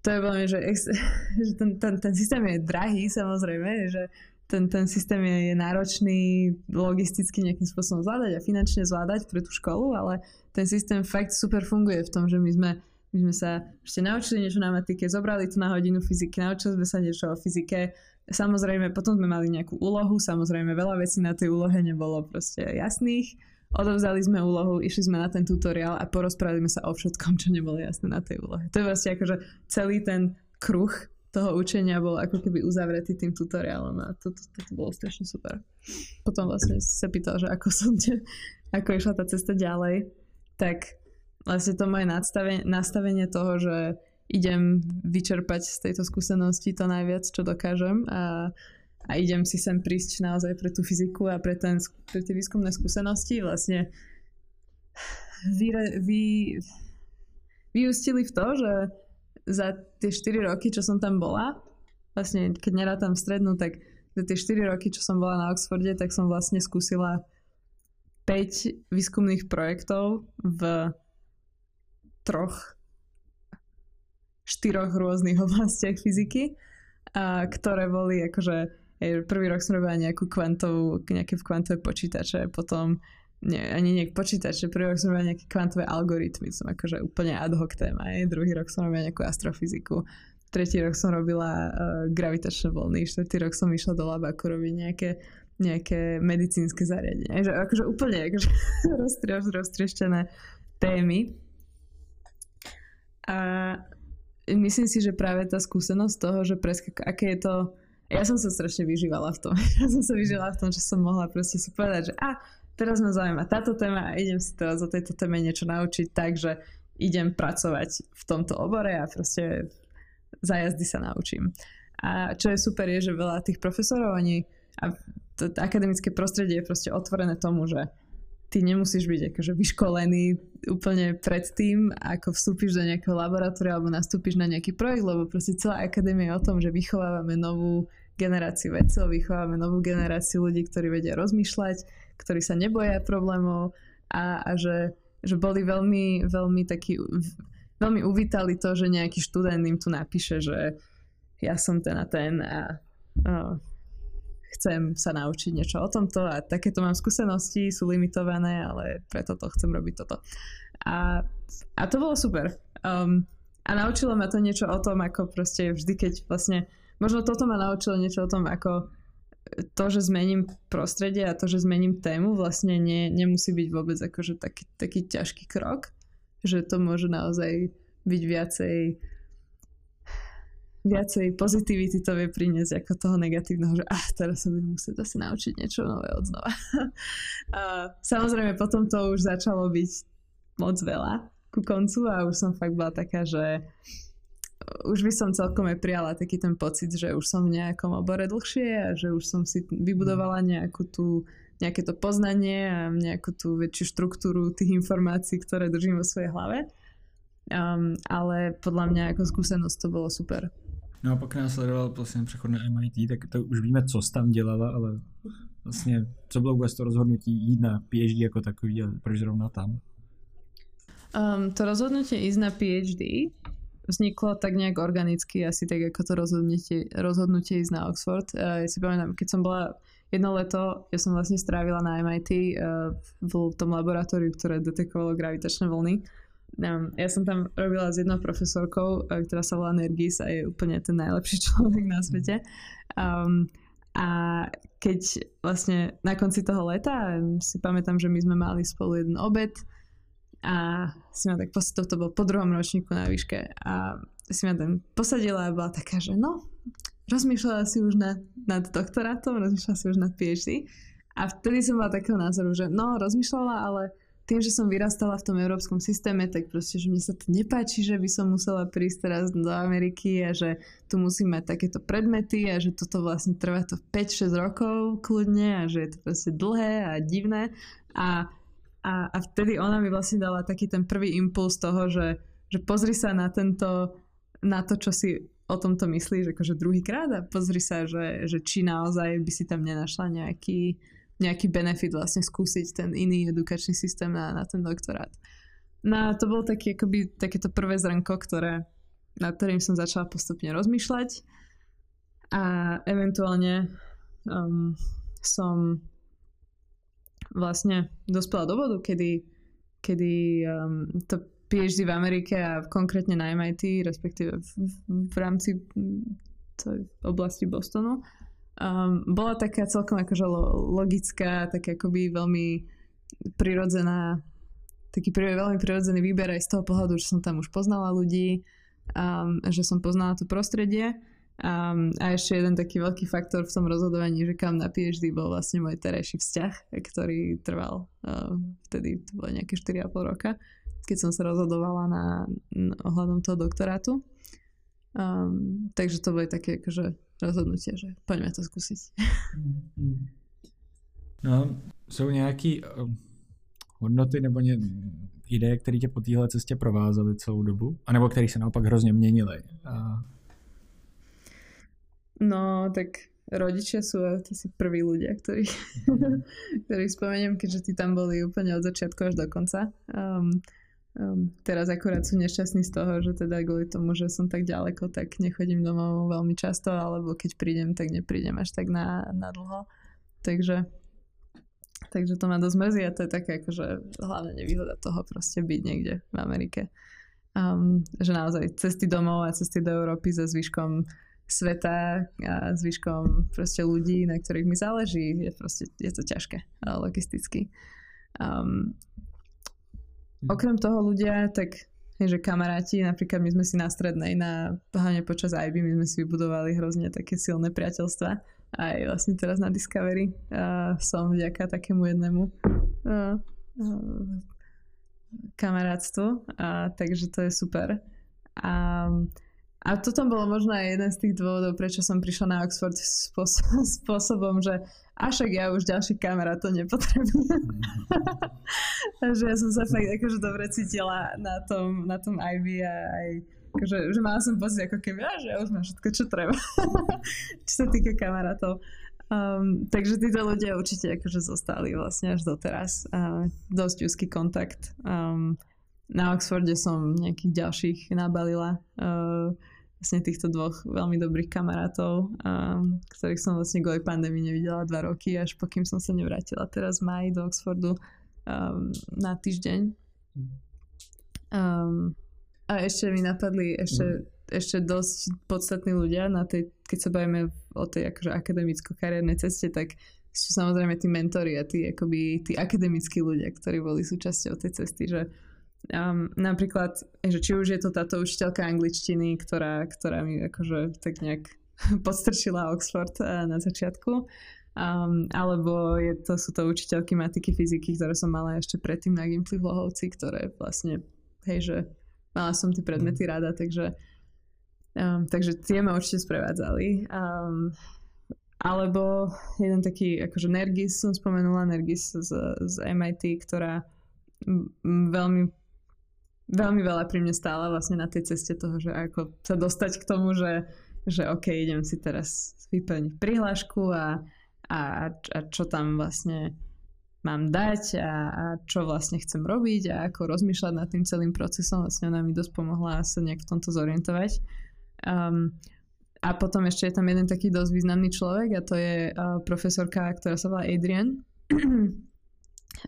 to je veľmi, že, že ten, ten, ten systém je drahý samozrejme, že ten, ten systém je, je náročný logisticky nejakým spôsobom zvládať a finančne zvládať pre tú školu, ale ten systém fakt super funguje v tom, že my sme, my sme sa ešte naučili niečo na matike, zobrali to na hodinu fyziky, naučili sme sa niečo o fyzike, samozrejme potom sme mali nejakú úlohu, samozrejme veľa vecí na tej úlohe nebolo proste jasných, odovzdali sme úlohu, išli sme na ten tutoriál a porozprávali sme sa o všetkom, čo nebolo jasné na tej úlohe. To je vlastne akože celý ten kruh toho učenia bol ako keby uzavretý tým tutoriálom a to, to, to, to bolo strašne super. Potom vlastne sa pýtal, že ako som te, ako išla tá cesta ďalej, tak vlastne to moje nastavenie, nastavenie toho, že idem vyčerpať z tejto skúsenosti to najviac, čo dokážem a, a idem si sem prísť naozaj pre tú fyziku a pre, ten, pre tie výskumné skúsenosti vlastne vy, vy, vyústili v to, že za tie 4 roky, čo som tam bola, vlastne keď nerátam strednú, tak za tie 4 roky, čo som bola na Oxforde, tak som vlastne skúsila 5 výskumných projektov v troch štyroch rôznych oblastiach fyziky, a ktoré boli akože prvý rok som robila nejakú kvantovú, nejaké kvantové počítače, potom nie, ani nie počítač, že prvý rok som robila nejaké kvantové algoritmy, som akože úplne ad hoc téma, je. druhý rok som robila nejakú astrofyziku, tretí rok som robila uh, gravitačné vlny, štvrtý rok som išla do labaku robiť nejaké, nejaké medicínske zariadenie. Že, akože úplne akože roztrieš, roztrieštené témy. A myslím si, že práve tá skúsenosť toho, že preskak, aké je to ja som sa strašne vyžívala v tom. Ja som sa vyžívala v tom, že som mohla proste si povedať, že a teraz ma zaujíma táto téma a idem si teraz o tejto téme niečo naučiť tak, že idem pracovať v tomto obore a proste za jazdy sa naučím. A čo je super je, že veľa tých profesorov, oni a to, akademické prostredie je proste otvorené tomu, že ty nemusíš byť akože vyškolený úplne pred tým, ako vstúpiš do nejakého laboratória alebo nastúpiš na nejaký projekt, lebo proste celá akadémia je o tom, že vychovávame novú generáciu vedcov, vychovávame novú generáciu ľudí, ktorí vedia rozmýšľať, ktorí sa neboja problémov a, a že, že boli veľmi, veľmi takí, veľmi uvítali to, že nejaký študent im tu napíše, že ja som ten a ten a, a chcem sa naučiť niečo o tomto a takéto mám skúsenosti, sú limitované, ale preto to chcem robiť toto. A, a to bolo super. Um, a naučilo ma to niečo o tom, ako proste vždy, keď vlastne, možno toto ma naučilo niečo o tom, ako to, že zmením prostredie a to, že zmením tému, vlastne nie, nemusí byť vôbec akože taký, taký ťažký krok, že to môže naozaj byť viacej viacej pozitivity to vie priniesť ako toho negatívneho, že ah, teraz sa budem musieť asi naučiť niečo nové od znova. a samozrejme potom to už začalo byť moc veľa ku koncu a už som fakt bola taká, že už by som celkom aj prijala taký ten pocit, že už som v nejakom obore dlhšie a že už som si vybudovala nejakú tú, nejaké to poznanie a nejakú tú väčšiu štruktúru tých informácií, ktoré držím vo svojej hlave. Um, ale podľa mňa ako skúsenosť to bolo super. No a pak následoval vlastně přechod na MIT, tak to už víme, co jsi tam dělala, ale vlastně co bylo vůbec to rozhodnutí jít na PhD jako takový a proč zrovna tam? Um, to rozhodnutie ísť na PhD vzniklo tak nejak organicky, asi tak ako to rozhodnutie, rozhodnutie ísť na Oxford. Uh, ja si pamätám, keď som bola jedno leto, ja som vlastne strávila na MIT uh, v tom laboratóriu, ktoré detekovalo gravitačné vlny Um, ja som tam robila s jednou profesorkou, e, ktorá sa volá Nergis a je úplne ten najlepší človek na svete. Um, a keď vlastne na konci toho leta si pamätám, že my sme mali spolu jeden obed a si ma tak, to, to bol po druhom ročníku na výške a si ma tam posadila a bola taká, že no, rozmýšľala si už nad, nad doktorátom, rozmýšľala si už nad PhD a vtedy som mala takého názoru, že no, rozmýšľala, ale tým, že som vyrastala v tom európskom systéme, tak proste, že mne sa to nepáči, že by som musela prísť teraz do Ameriky a že tu musím mať takéto predmety a že toto vlastne trvá to 5-6 rokov kľudne a že je to proste dlhé a divné. A, a, a vtedy ona mi vlastne dala taký ten prvý impuls toho, že, že pozri sa na tento, na to, čo si o tomto myslíš akože druhýkrát a pozri sa, že, že či naozaj by si tam nenašla nejaký nejaký benefit vlastne skúsiť ten iný edukačný systém na, na ten doktorát. No a to bol taký, akoby, takéto prvé zrnko, ktoré, nad ktorým som začala postupne rozmýšľať a eventuálne um, som vlastne dospela do bodu, kedy, kedy um, to PhD v Amerike a konkrétne na MIT, respektíve v, v, v rámci tej oblasti Bostonu, um, bola taká celkom akože logická, tak akoby veľmi prirodzená, taký veľmi prirodzený výber aj z toho pohľadu, že som tam už poznala ľudí, um, že som poznala to prostredie. Um, a ešte jeden taký veľký faktor v tom rozhodovaní, že kam na PhD bol vlastne môj terajší vzťah, ktorý trval uh, vtedy, to bolo nejaké 4,5 roka, keď som sa rozhodovala na, na ohľadom toho doktorátu. Um, takže to boli také akože rozhodnutie, že poďme to skúsiť. No, jsou nějaký uh, hodnoty nebo ně, ideje, které tě po téhle cestě provázely celou dobu? A nebo které se naopak hrozně měnily? A... No, tak rodičia sú asi prví ľudia, ktorí, ktorých spomeniem, keďže tí tam boli úplne od začiatku až do konca. Um, Um, teraz akurát sú nešťastní z toho, že teda kvôli tomu, že som tak ďaleko, tak nechodím domov veľmi často, alebo keď prídem, tak neprídem až tak na, na dlho. Takže, takže to ma dosť mrzí a to je také akože hlavne nevýhoda toho proste byť niekde v Amerike. Um, že naozaj cesty domov a cesty do Európy so zvyškom sveta a zvyškom proste ľudí, na ktorých mi záleží, je proste, je to ťažké logisticky. Um. Okrem toho ľudia, tak že kamaráti, napríklad my sme si na strednej, na, hlavne počas IB, my sme si vybudovali hrozne také silné priateľstva. Aj vlastne teraz na Discovery uh, som vďaka takému jednému uh, uh, kamarátstvo, a, takže to je super. A, a toto bolo možno aj jeden z tých dôvodov, prečo som prišla na Oxford spôsob, spôsobom, že a však ja už ďalší kamarátov nepotrebujem. Takže ja som sa fakt akože dobre cítila na tom, na tom Ivy a aj akože, že mala som pocit ako keby, že ja už mám všetko, čo treba. čo sa týka kamarátov. Um, takže títo ľudia určite akože zostali vlastne až doteraz. Uh, dosť úzky kontakt. Um, na Oxforde som nejakých ďalších nabalila. Uh, vlastne týchto dvoch veľmi dobrých kamarátov, um, ktorých som vlastne kvôli pandémii nevidela dva roky, až pokým som sa nevrátila teraz v maji do Oxfordu um, na týždeň. Um, a ešte mi napadli ešte, mm. ešte dosť podstatní ľudia na tej, keď sa bavíme o tej akože akademicko-kariérnej ceste, tak sú samozrejme tí mentori a tí, akoby, tí akademickí ľudia, ktorí boli súčasťou tej cesty, že Um, napríklad, že či už je to táto učiteľka angličtiny, ktorá, ktorá mi akože tak nejak podstrčila Oxford uh, na začiatku, um, alebo je to, sú to učiteľky matiky, fyziky, ktoré som mala ešte predtým na Gimply v Lohovci, ktoré vlastne, hej, že mala som tie predmety rada, takže, um, takže tie ma určite sprevádzali. Um, alebo jeden taký, akože Nergis som spomenula, Nergis z, z MIT, ktorá veľmi veľmi veľa pri mne stála vlastne na tej ceste toho, že ako sa dostať k tomu, že, že OK, idem si teraz vyplniť prihlášku a, a, a čo tam vlastne mám dať a, a čo vlastne chcem robiť a ako rozmýšľať nad tým celým procesom. Vlastne ona mi dosť pomohla sa nejak v tomto zorientovať. Um, a potom ešte je tam jeden taký dosť významný človek a to je uh, profesorka, ktorá sa volá Adrian.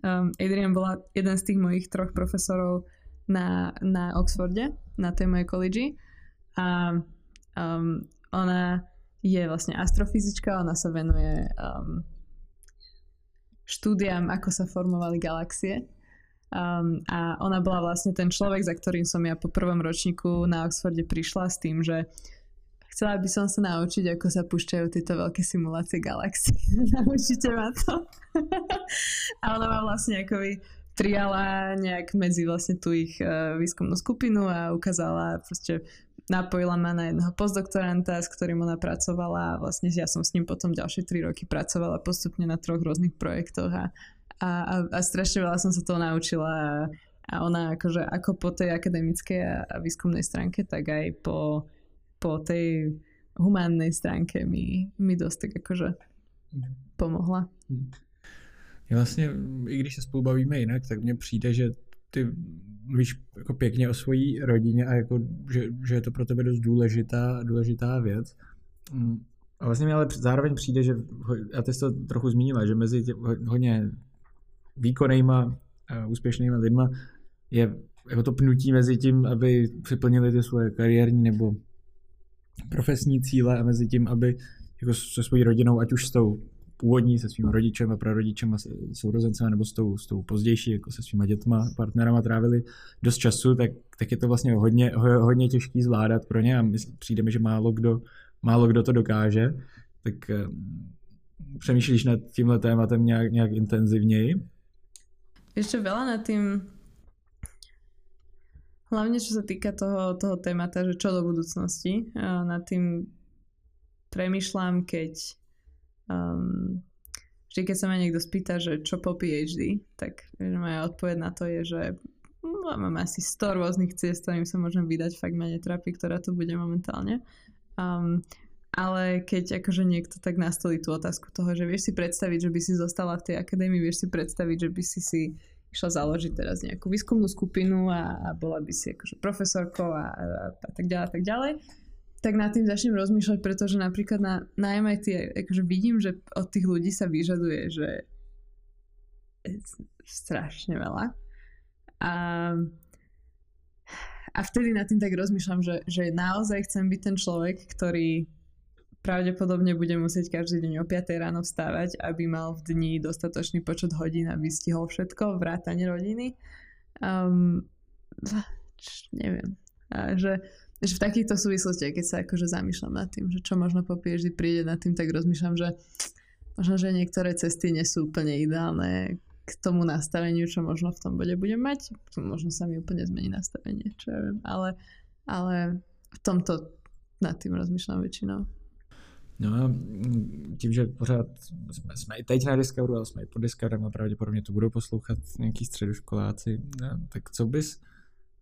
um, Adrian bola jeden z tých mojich troch profesorov na, na Oxforde, na tej mojej college. A um, ona je vlastne astrofyzička, ona sa venuje um, štúdiam, ako sa formovali galaxie. Um, a ona bola vlastne ten človek, za ktorým som ja po prvom ročníku na Oxforde prišla s tým, že chcela by som sa naučiť, ako sa púšťajú tieto veľké simulácie galaxií. Naučite ma to. a ona ma vlastne akoby triala nejak medzi vlastne tú ich uh, výskumnú skupinu a ukázala proste napojila ma na jedného postdoktoranta, s ktorým ona pracovala a vlastne ja som s ním potom ďalšie tri roky pracovala postupne na troch rôznych projektoch a, a, a, a strašne veľa som sa toho naučila a, a ona akože ako po tej akademickej a, a výskumnej stránke, tak aj po, po tej humánnej stránke mi, mi dosť tak akože mhm. pomohla. Mm. Vlastně, i když se spolu bavíme jinak, tak mně přijde, že ty mluvíš jako pěkně o svojí rodině a jako, že, že je to pro tebe dost důležitá, důležitá věc. Mm. A vlastně mi ale zároveň přijde, že, a ty jsi to trochu zmínila, že mezi tě, hodně výkonnýma, úspěšnýma lidma je jako to pnutí mezi tím, aby připlnili ty svoje kariérní nebo profesní cíle a mezi tím, aby jako se svojí rodinou, ať už s tou původní se svým rodičem a prarodičem a sourozencem nebo s tou, s tou pozdější, jako se svýma dětma, partnerama trávili dost času, tak, tak je to vlastně hodně, hodně těžký zvládat pro ně a my, přijde mi, že málo kdo, málo kdo to dokáže. Tak eh, přemýšlíš nad tímhle tématem nějak, nějak intenzivněji? Ešte veľa nad tým hlavne čo sa týka toho, toho témata, že čo do budúcnosti. Nad tým premyšľam, keď um, vždy keď sa ma niekto spýta, že čo po PhD, tak moja odpoveď na to je, že no, mám asi 100 rôznych ciest, ktorým sa môžem vydať, fakt ma netrapí, ktorá to bude momentálne. Um, ale keď akože niekto tak nastolí tú otázku toho, že vieš si predstaviť, že by si zostala v tej akadémii, vieš si predstaviť, že by si si išla založiť teraz nejakú výskumnú skupinu a, a bola by si akože profesorkou a, a, a tak ďalej, tak ďalej tak nad tým začnem rozmýšľať, pretože napríklad na, na MIT akože vidím, že od tých ľudí sa vyžaduje, že strašne veľa. A, a vtedy nad tým tak rozmýšľam, že, že naozaj chcem byť ten človek, ktorý pravdepodobne bude musieť každý deň o 5 ráno vstávať, aby mal v dni dostatočný počet hodín, aby stihol všetko, vrátanie rodiny. Um, neviem. A že že v takýchto súvislostiach, keď sa akože zamýšľam nad tým, že čo možno po PhD príde nad tým, tak rozmýšľam, že možno, že niektoré cesty nie sú úplne ideálne k tomu nastaveniu, čo možno v tom bode budem mať. Možno sa mi úplne zmení nastavenie, čo ja viem. Ale, ale v tomto nad tým rozmýšľam väčšinou. No a tím, že pořád jsme, jsme i teď na Discoveru, ale jsme i pod Discoverem a pravděpodobně to budou poslouchat nějaký středoškoláci, no, tak co bys,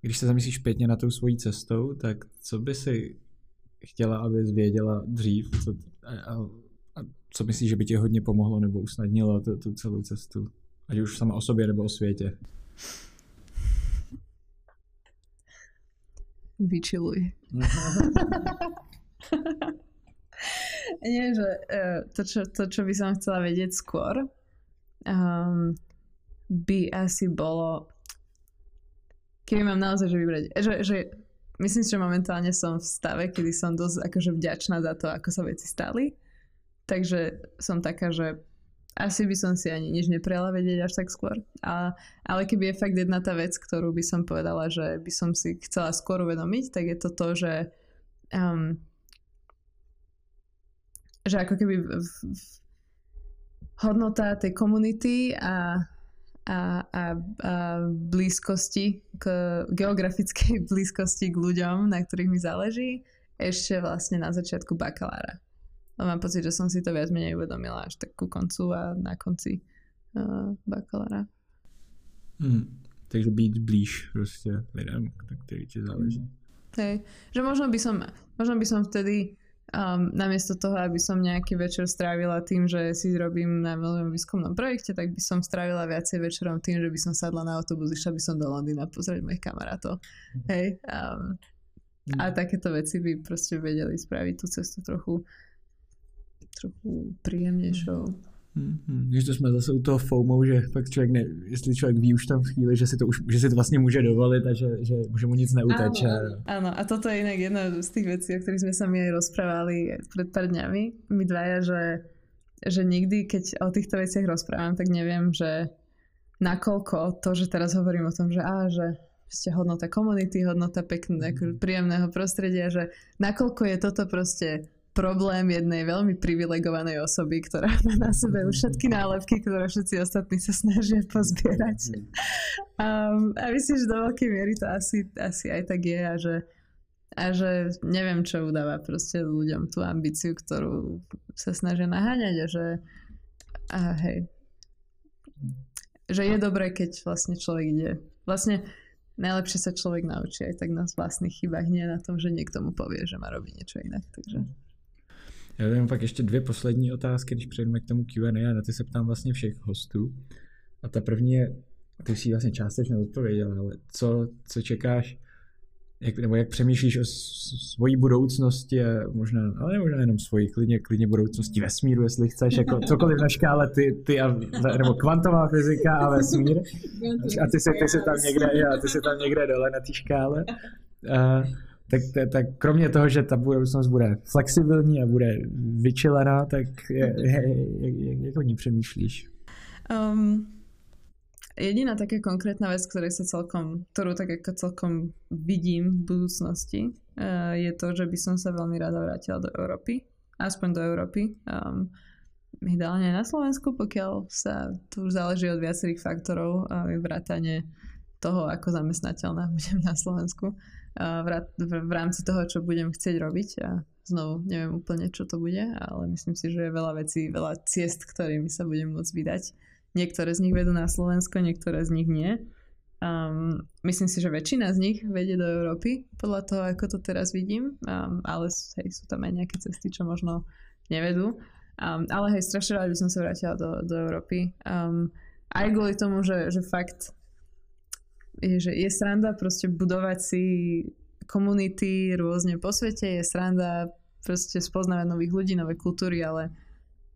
když se zamyslíš zpětně na tou svojí cestou, tak co by si chtěla, aby zvěděla dřív co, a, a, a co myslíš, že by ti hodně pomohlo nebo usnadnilo tu, tu celou cestu? Ať už sama o sobě nebo o světě. Vyčiluj. Nie, že uh, to, čo, to, čo by som chcela vedieť skôr, um, by asi bolo, keby mám naozaj že vybrať, že, že myslím že momentálne som v stave, kedy som dosť akože vďačná za to, ako sa veci stali. Takže som taká, že asi by som si ani nič neprela vedieť až tak skôr. A, ale keby je fakt jedna tá vec, ktorú by som povedala, že by som si chcela skôr uvedomiť, tak je to to, že um, že ako keby v, v, hodnota tej komunity a, a, a, a blízkosti, k geografickej blízkosti k ľuďom, na ktorých mi záleží, ešte vlastne na začiatku bakalára. No mám pocit, že som si to viac menej uvedomila až tak ku koncu a na konci uh, bakalára. Hmm. Takže být blíž prostě lidem, na ktorý ti záleží. Hej, že možno by som, možno by som vtedy um, namiesto toho, aby som nejaký večer strávila tým, že si robím na veľmi výskumnom projekte, tak by som strávila viacej večerom tým, že by som sadla na autobus, išla by som do Londýna pozrieť mojich kamarátov. Mm. Hej. Um, mm. A takéto veci by proste vedeli spraviť tú cestu trochu trochu príjemnejšou. Mm-hmm. Že to jsme zase u toho FOMO, že fakt člověk, ne, jestli člověk ví už tam v chvíli, že si to, už, že si to vlastně může dovolit a že, že, že mu nic neuteče. Áno, áno, a toto je inak jedna z tých vecí, o ktorých sme sa mi aj rozprávali pred pár dňami, my dvaja, že, že nikdy, keď o týchto veciach rozprávam, tak neviem, že nakoľko to, že teraz hovorím o tom, že á, že ste hodnota komunity, hodnota pekného, mm. príjemného prostredia, že nakoľko je toto proste problém jednej veľmi privilegovanej osoby, ktorá má na sebe už všetky nálepky, ktoré všetci ostatní sa snažia pozbierať. Um, a myslím, že do veľkej miery to asi, asi aj tak je a že, a že neviem, čo udáva proste ľuďom tú ambíciu, ktorú sa snažia naháňať a že a hej, že je dobré, keď vlastne človek ide. Vlastne najlepšie sa človek naučí aj tak na vlastných chybách, nie na tom, že niekto mu povie, že má robiť niečo inak. Takže... Já mám pak ještě dvě poslední otázky, když přejdeme k tomu Q&A a na ty se ptám vlastně všech hostů. A ta první je, ty si vlastně částečně odpověděla, ale co, co čekáš, jak, nebo jak přemýšlíš o svojí budoucnosti a možná, ale možná jenom svoji, klidně, klidně budoucnosti vesmíru, jestli chceš, jako cokoliv na škále ty, ty a, nebo kvantová fyzika a vesmír. A ty se, ty se tam někde, já, ty se tam někde dole na té škále. Uh, tak, tak, tak kromě toho, že ta budoucnost bude flexibilní a bude vyčilená, tak je, je, je, jak, o ní přemýšlíš? Um, jediná taká konkrétna vec, ktorej sa celkom, ktorú tak ako celkom vidím v budúcnosti, uh, je to, že by som sa veľmi rada vrátila do Európy. Aspoň do Európy. Um, ideálne na Slovensku, pokiaľ sa tu už záleží od viacerých faktorov a vrátane toho, ako zamestnateľná budem na Slovensku v, rámci toho, čo budem chcieť robiť a znovu neviem úplne, čo to bude, ale myslím si, že je veľa vecí, veľa ciest, ktorými sa budem môcť vydať. Niektoré z nich vedú na Slovensko, niektoré z nich nie. Um, myslím si, že väčšina z nich vedie do Európy, podľa toho, ako to teraz vidím, um, ale hej, sú tam aj nejaké cesty, čo možno nevedú. Um, ale hej, strašne rád by som sa vrátila do, do Európy. Um, aj kvôli tomu, že, že fakt je, že je sranda proste budovať si komunity rôzne po svete, je sranda proste spoznávať nových ľudí, nové kultúry, ale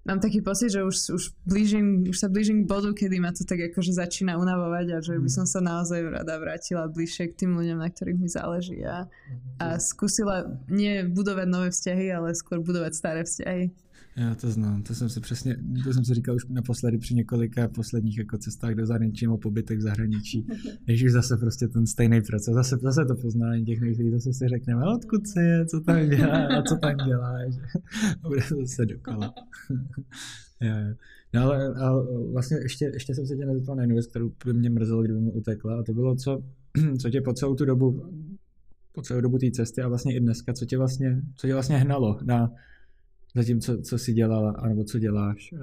mám taký pocit, že už, už, blížim, už sa blížim k bodu, kedy ma to tak akože začína unavovať a že by som sa naozaj rada vrátila bližšie k tým ľuďom, na ktorých mi záleží a, a skúsila nie budovať nové vzťahy, ale skôr budovať staré vzťahy. Já to znám, to jsem si přesně, to jsem si říkal už naposledy při několika posledních jako cestách do zahraničí nebo pobytech v zahraničí, když už zase prostě ten stejný proces, zase, zase to poznání těch nových lidí, zase si řekneme, odkud se je, co tam dělá a co tam děláš a bude to zase dokola. No ale, ale vlastně ještě, ještě jsem se tě nezeptal na jednu věc, kterou by mě mrzelo, kdyby mi utekla a to bylo, co, co tě po celou tu dobu po celou dobu té cesty a vlastně i dneska, co tě vlastně, co tě vlastně hnalo na, za tím, co, co jsi dělala, anebo co děláš.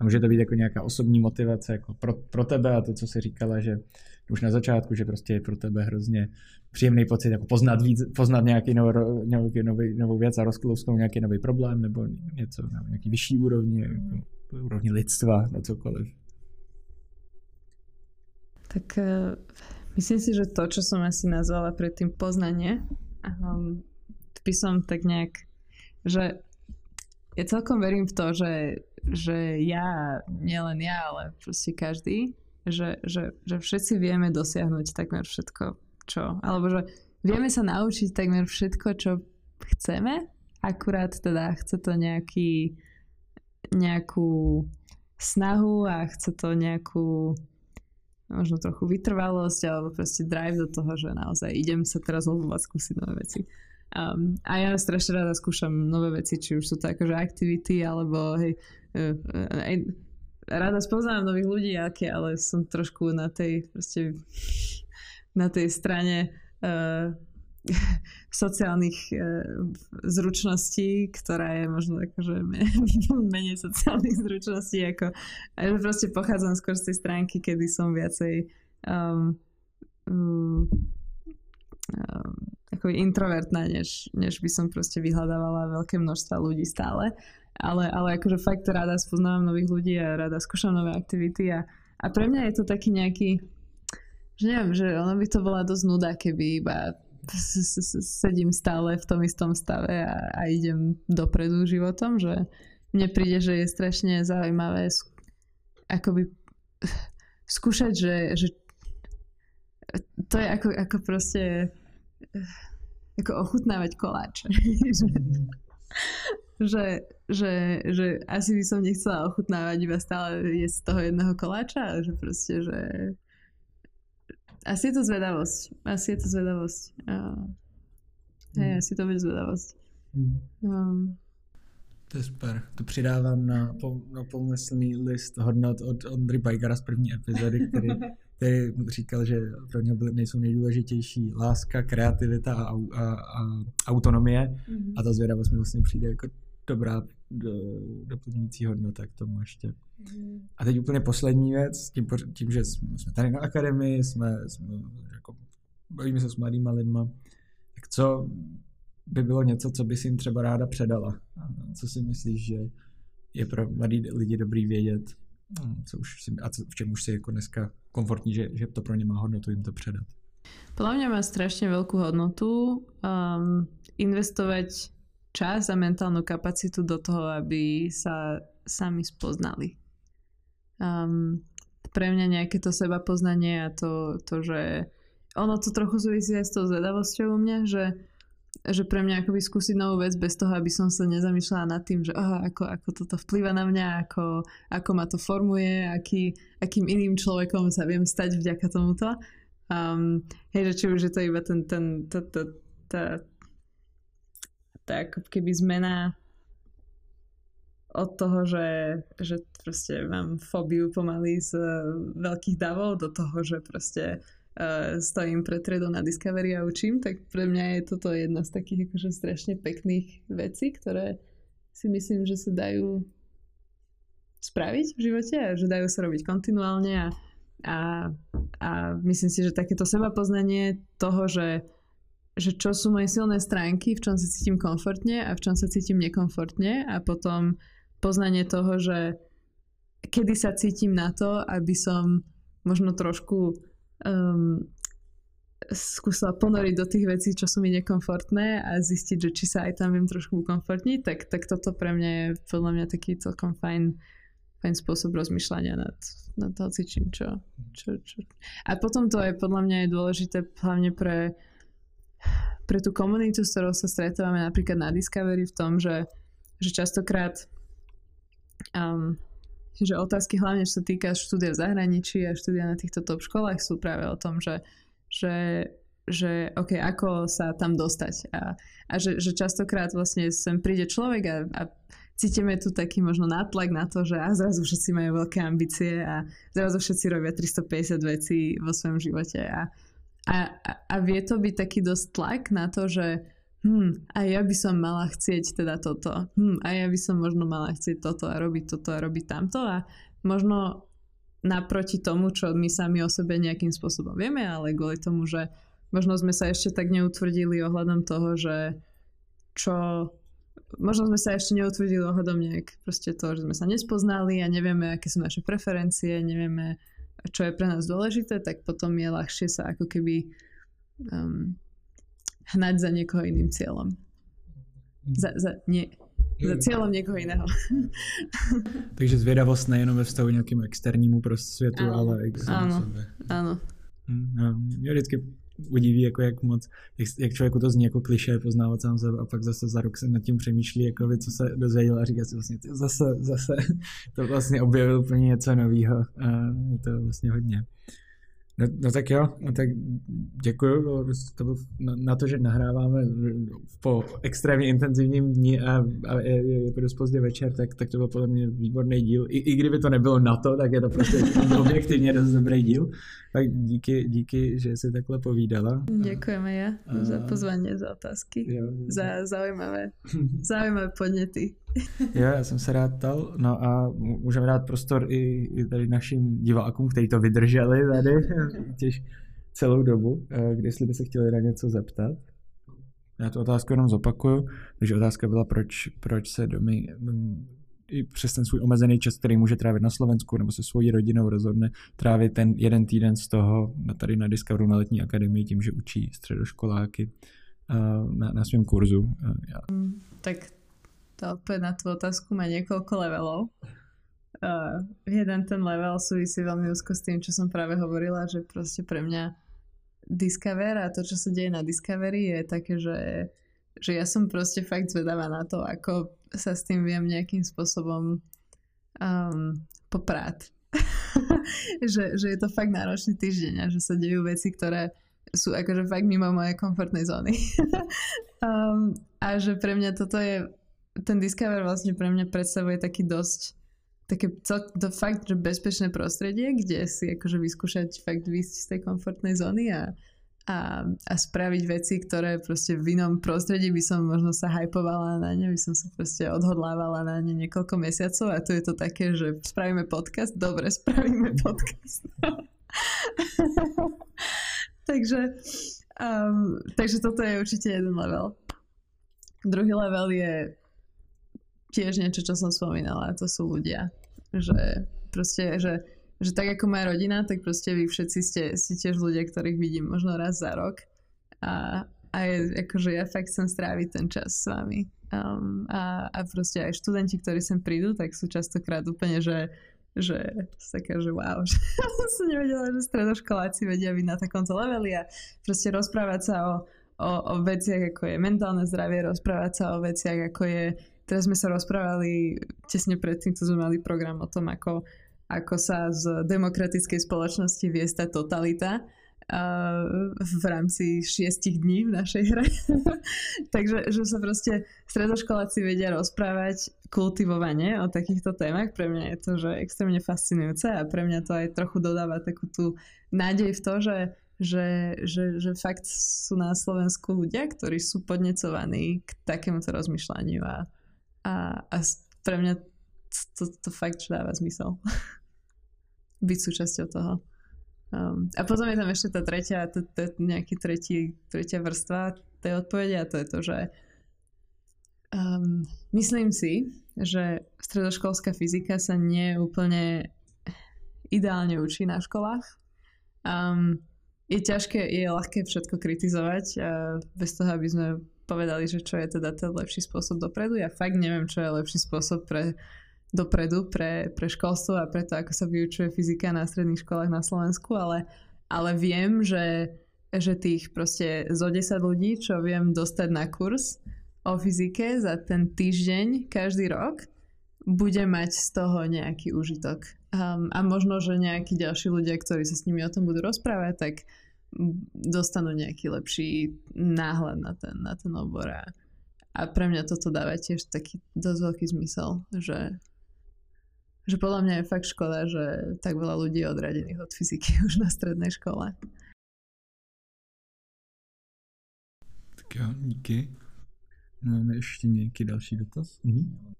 A může to být jako nějaká osobní motivace jako pro, pro tebe a to, co jsi říkala, že už na začátku, že prostě je pro tebe hrozně příjemný pocit jako poznat, víc, poznat nějaký nov, nějaký nový, novou věc a rozklousknout nějaký nový problém nebo něco na nějaký vyšší úrovni, jako úrovni lidstva, na cokoliv. Tak uh, myslím si, že to, čo som asi nazvala predtým poznanie, um, by som tak nejak že ja celkom verím v to, že, že ja, nielen ja, ale proste každý, že, že, že všetci vieme dosiahnuť takmer všetko, čo, alebo že vieme sa naučiť takmer všetko, čo chceme, akurát teda chce to nejaký, nejakú snahu a chce to nejakú možno trochu vytrvalosť alebo proste drive do toho, že naozaj idem sa teraz odvolať skúsiť nové veci. Um, a ja strašne rada skúšam nové veci, či už sú to akože aktivity, alebo hej, uh, uh, rada spoznávam nových ľudí, aké, ale som trošku na tej proste na tej strane uh, sociálnych uh, zručností, ktorá je možno akože menej sociálnych zručností, ako a že proste pochádzam skôr z tej stránky, kedy som viacej um, um, um, ako introvertná, než, než by som proste vyhľadávala veľké množstva ľudí stále. Ale, ale akože fakt rada spoznávam nových ľudí a rada skúšam nové aktivity a, a pre mňa je to taký nejaký, že neviem, že ono by to bola dosť nuda, keby iba sedím stále v tom istom stave a, a idem dopredu životom, že mne príde, že je strašne zaujímavé akoby skúšať, že, že to je ako, ako proste ako ochutnávať koláče. že, že, že asi by som nechcela ochutnávať iba stále jesť z toho jedného koláča, ale že proste, že asi je to zvedavosť. Asi je to zvedavosť. Uh, hej, mm. asi to bude zvedavosť. Mm. Um. To je super. To přidávám na, na pomyslný list hodnot od Ondry Bajgara z první epizody, který který říkal, že pro něho byly, nejsou nejdůležitější láska, kreativita a, a, a autonomie mm-hmm. a ta zvědavost mi vlastně přijde jako dobrá do, doplňující hodnota k tomu ještě. Mm-hmm. A teď úplně poslední věc, tím, tím že jsme tady na akademii, jsme, jsme jako, bavíme se s mladýma lidma, tak co by bylo něco, co bys jim třeba ráda předala? Co si myslíš, že je pro mladý lidi dobrý vědět? Hmm, co už si, a co, v čem už si jako dneska komfortní, že, že to pro ně má hodnotu jim to předat. Podľa mňa má strašne veľkú hodnotu um, investovať čas a mentálnu kapacitu do toho, aby sa sami spoznali. Um, pre mňa nejaké to seba poznanie a to, to, že ono to trochu súvisí aj s tou zvedavosťou u mňa, že že pre mňa akoby skúsiť novú vec bez toho, aby som sa nezamýšľala nad tým, že oh, ako, ako toto vplýva na mňa, ako, ako ma to formuje, aký, akým iným človekom sa viem stať vďaka tomuto. Um, hej, že či už je to iba ten, ten, tá, tá, tá, tá ako keby zmena od toho, že, že proste mám fóbiu pomaly z veľkých davov do toho, že proste stojím pred tredou na Discovery a učím, tak pre mňa je toto jedna z takých akože strašne pekných vecí, ktoré si myslím, že sa dajú spraviť v živote a že dajú sa robiť kontinuálne a, a, a myslím si, že takéto seba poznanie toho, že, že čo sú moje silné stránky, v čom sa cítim komfortne a v čom sa cítim nekomfortne a potom poznanie toho, že kedy sa cítim na to, aby som možno trošku um, skúsila ponoriť do tých vecí, čo sú mi nekomfortné a zistiť, že či sa aj tam viem trošku ukomfortniť, tak, tak toto pre mňa je podľa mňa taký celkom fajn, fajn spôsob rozmýšľania nad, nad hocičím, čo, čo, čo. A potom to je podľa mňa je dôležité hlavne pre, pre tú komunitu, s ktorou sa stretávame napríklad na Discovery v tom, že že častokrát um, že otázky hlavne, čo sa týka štúdia v zahraničí a štúdia na týchto top školách sú práve o tom, že, že, že OK, ako sa tam dostať. A, a že, že častokrát vlastne sem príde človek a, a cítime tu taký možno nátlak na to, že a zrazu všetci majú veľké ambície a zrazu všetci robia 350 vecí vo svojom živote a, a, a vie to byť taký dosť tlak na to, že hm, a ja by som mala chcieť teda toto, hm, a ja by som možno mala chcieť toto a robiť toto a robiť tamto a možno naproti tomu, čo my sami o sebe nejakým spôsobom vieme, ale kvôli tomu, že možno sme sa ešte tak neutvrdili ohľadom toho, že čo možno sme sa ešte neutvrdili ohľadom nejak proste to, že sme sa nespoznali a nevieme, aké sú naše preferencie, nevieme, čo je pre nás dôležité, tak potom je ľahšie sa ako keby um, hnať za niekoho iným cieľom. Za, za, nie, za cieľom niekoho iného. Takže zvědavost nejenom ve vztahu nějakému externímu prosvětu, ano. ale i k Áno, áno. Hm, no, mě vždycky udiví, jako jak moc, jak, jak člověku to zní jako kliše poznávat sám sebe a pak zase za rok se nad tím přemýšlí, jako by, co se dozvěděl a říká si vlastně, zase, zase to vlastně objevil úplně něco nového a je to vlastně hodně. No, no tak jo, no tak děkuji to byl na, to, že nahráváme po extrémně intenzivním dní a, a je, je, je dost pozdě večer, tak, tak to byl podle mě výborný díl. I, I kdyby to nebylo na to, tak je to prostě objektivně dost dobrý díl. Tak díky, díky, že jsi takhle povídala. Děkujeme ja a... za pozvání, za otázky, jo, za zaujímavé, zaujímavé podněty. Jo, já jsem se rád tal. No a můžeme dát prostor i, i tady našim divákům, kteří to vydrželi tady těž celou dobu, eh, jestli by se chtěli na něco zeptat. Já tu otázku jenom zopakuju. Takže otázka byla, proč, proč se domy i přes ten svůj omezený čas, který může trávit na Slovensku nebo se svojí rodinou rozhodne trávit ten jeden týden z toho tady na Discoveru na letní akademii tím, že učí středoškoláky na, na svém kurzu. Eh, mm, tak tá odpoveď na tú otázku má niekoľko levelov. Uh, jeden ten level súvisí veľmi úzko s tým, čo som práve hovorila, že proste pre mňa Discover a to, čo sa deje na Discovery je také, že, že ja som proste fakt zvedavá na to, ako sa s tým viem nejakým spôsobom um, poprát. že, že je to fakt náročný týždeň a že sa dejú veci, ktoré sú akože fakt mimo mojej komfortnej zóny. um, a že pre mňa toto je ten Discover vlastne pre mňa predstavuje taký dosť také to fakt, že bezpečné prostredie, kde si akože vyskúšať fakt výsť z tej komfortnej zóny a, a, a spraviť veci, ktoré proste v inom prostredí by som možno sa hypovala na ne, by som sa proste odhodlávala na ne niekoľko mesiacov a tu je to také, že spravíme podcast, dobre, spravíme podcast. takže, um, takže toto je určite jeden level. Druhý level je tiež niečo, čo som spomínala, to sú ľudia. Že proste, že, že tak ako moja rodina, tak proste vy všetci ste, ste tiež ľudia, ktorých vidím možno raz za rok. A, a je, akože ja fakt chcem stráviť ten čas s vami. Um, a, a proste aj študenti, ktorí sem prídu, tak sú častokrát úplne, že že taká, že wow, že som nevedela, že stredoškoláci vedia byť na takomto leveli a proste rozprávať sa o, o, o veciach, ako je mentálne zdravie, rozprávať sa o veciach, ako je Teraz sme sa rozprávali tesne predtým, co sme mali program o tom, ako, ako sa z demokratickej spoločnosti viesta totalita uh, v rámci šiestich dní v našej hre. Takže že sa proste stredoškoláci vedia rozprávať kultivovanie o takýchto témach. Pre mňa je to že extrémne fascinujúce a pre mňa to aj trochu dodáva takú tú nádej v to, že že, že, že fakt sú na Slovensku ľudia, ktorí sú podnecovaní k takémuto rozmýšľaniu a, a, a pre mňa to, to fakt dáva zmysel. Byť súčasťou toho. Um, a potom je tam ešte tá tretia, to, to, nejaký tretí, tretia vrstva tej odpovede a to je to, že um, myslím si, že stredoškolská fyzika sa nie úplne ideálne učí na školách. Um, je ťažké, je ľahké všetko kritizovať uh, bez toho, aby sme povedali, že čo je teda ten lepší spôsob dopredu. Ja fakt neviem, čo je lepší spôsob pre dopredu pre, pre školstvo a pre to, ako sa vyučuje fyzika na stredných školách na Slovensku, ale, ale viem, že, že tých proste zo 10 ľudí, čo viem dostať na kurz, o fyzike za ten týždeň každý rok, bude mať z toho nejaký užitok. Um, a možno, že nejakí ďalší ľudia, ktorí sa s nimi o tom budú rozprávať, tak dostanú nejaký lepší náhľad na ten, na ten obor. A pre mňa toto dáva tiež taký dosť veľký zmysel, že, že podľa mňa je fakt škoda, že tak veľa ľudí je odradených od fyziky už na strednej škole. Tak jo, díky. Máme ještě nějaký další dotaz? Mhm.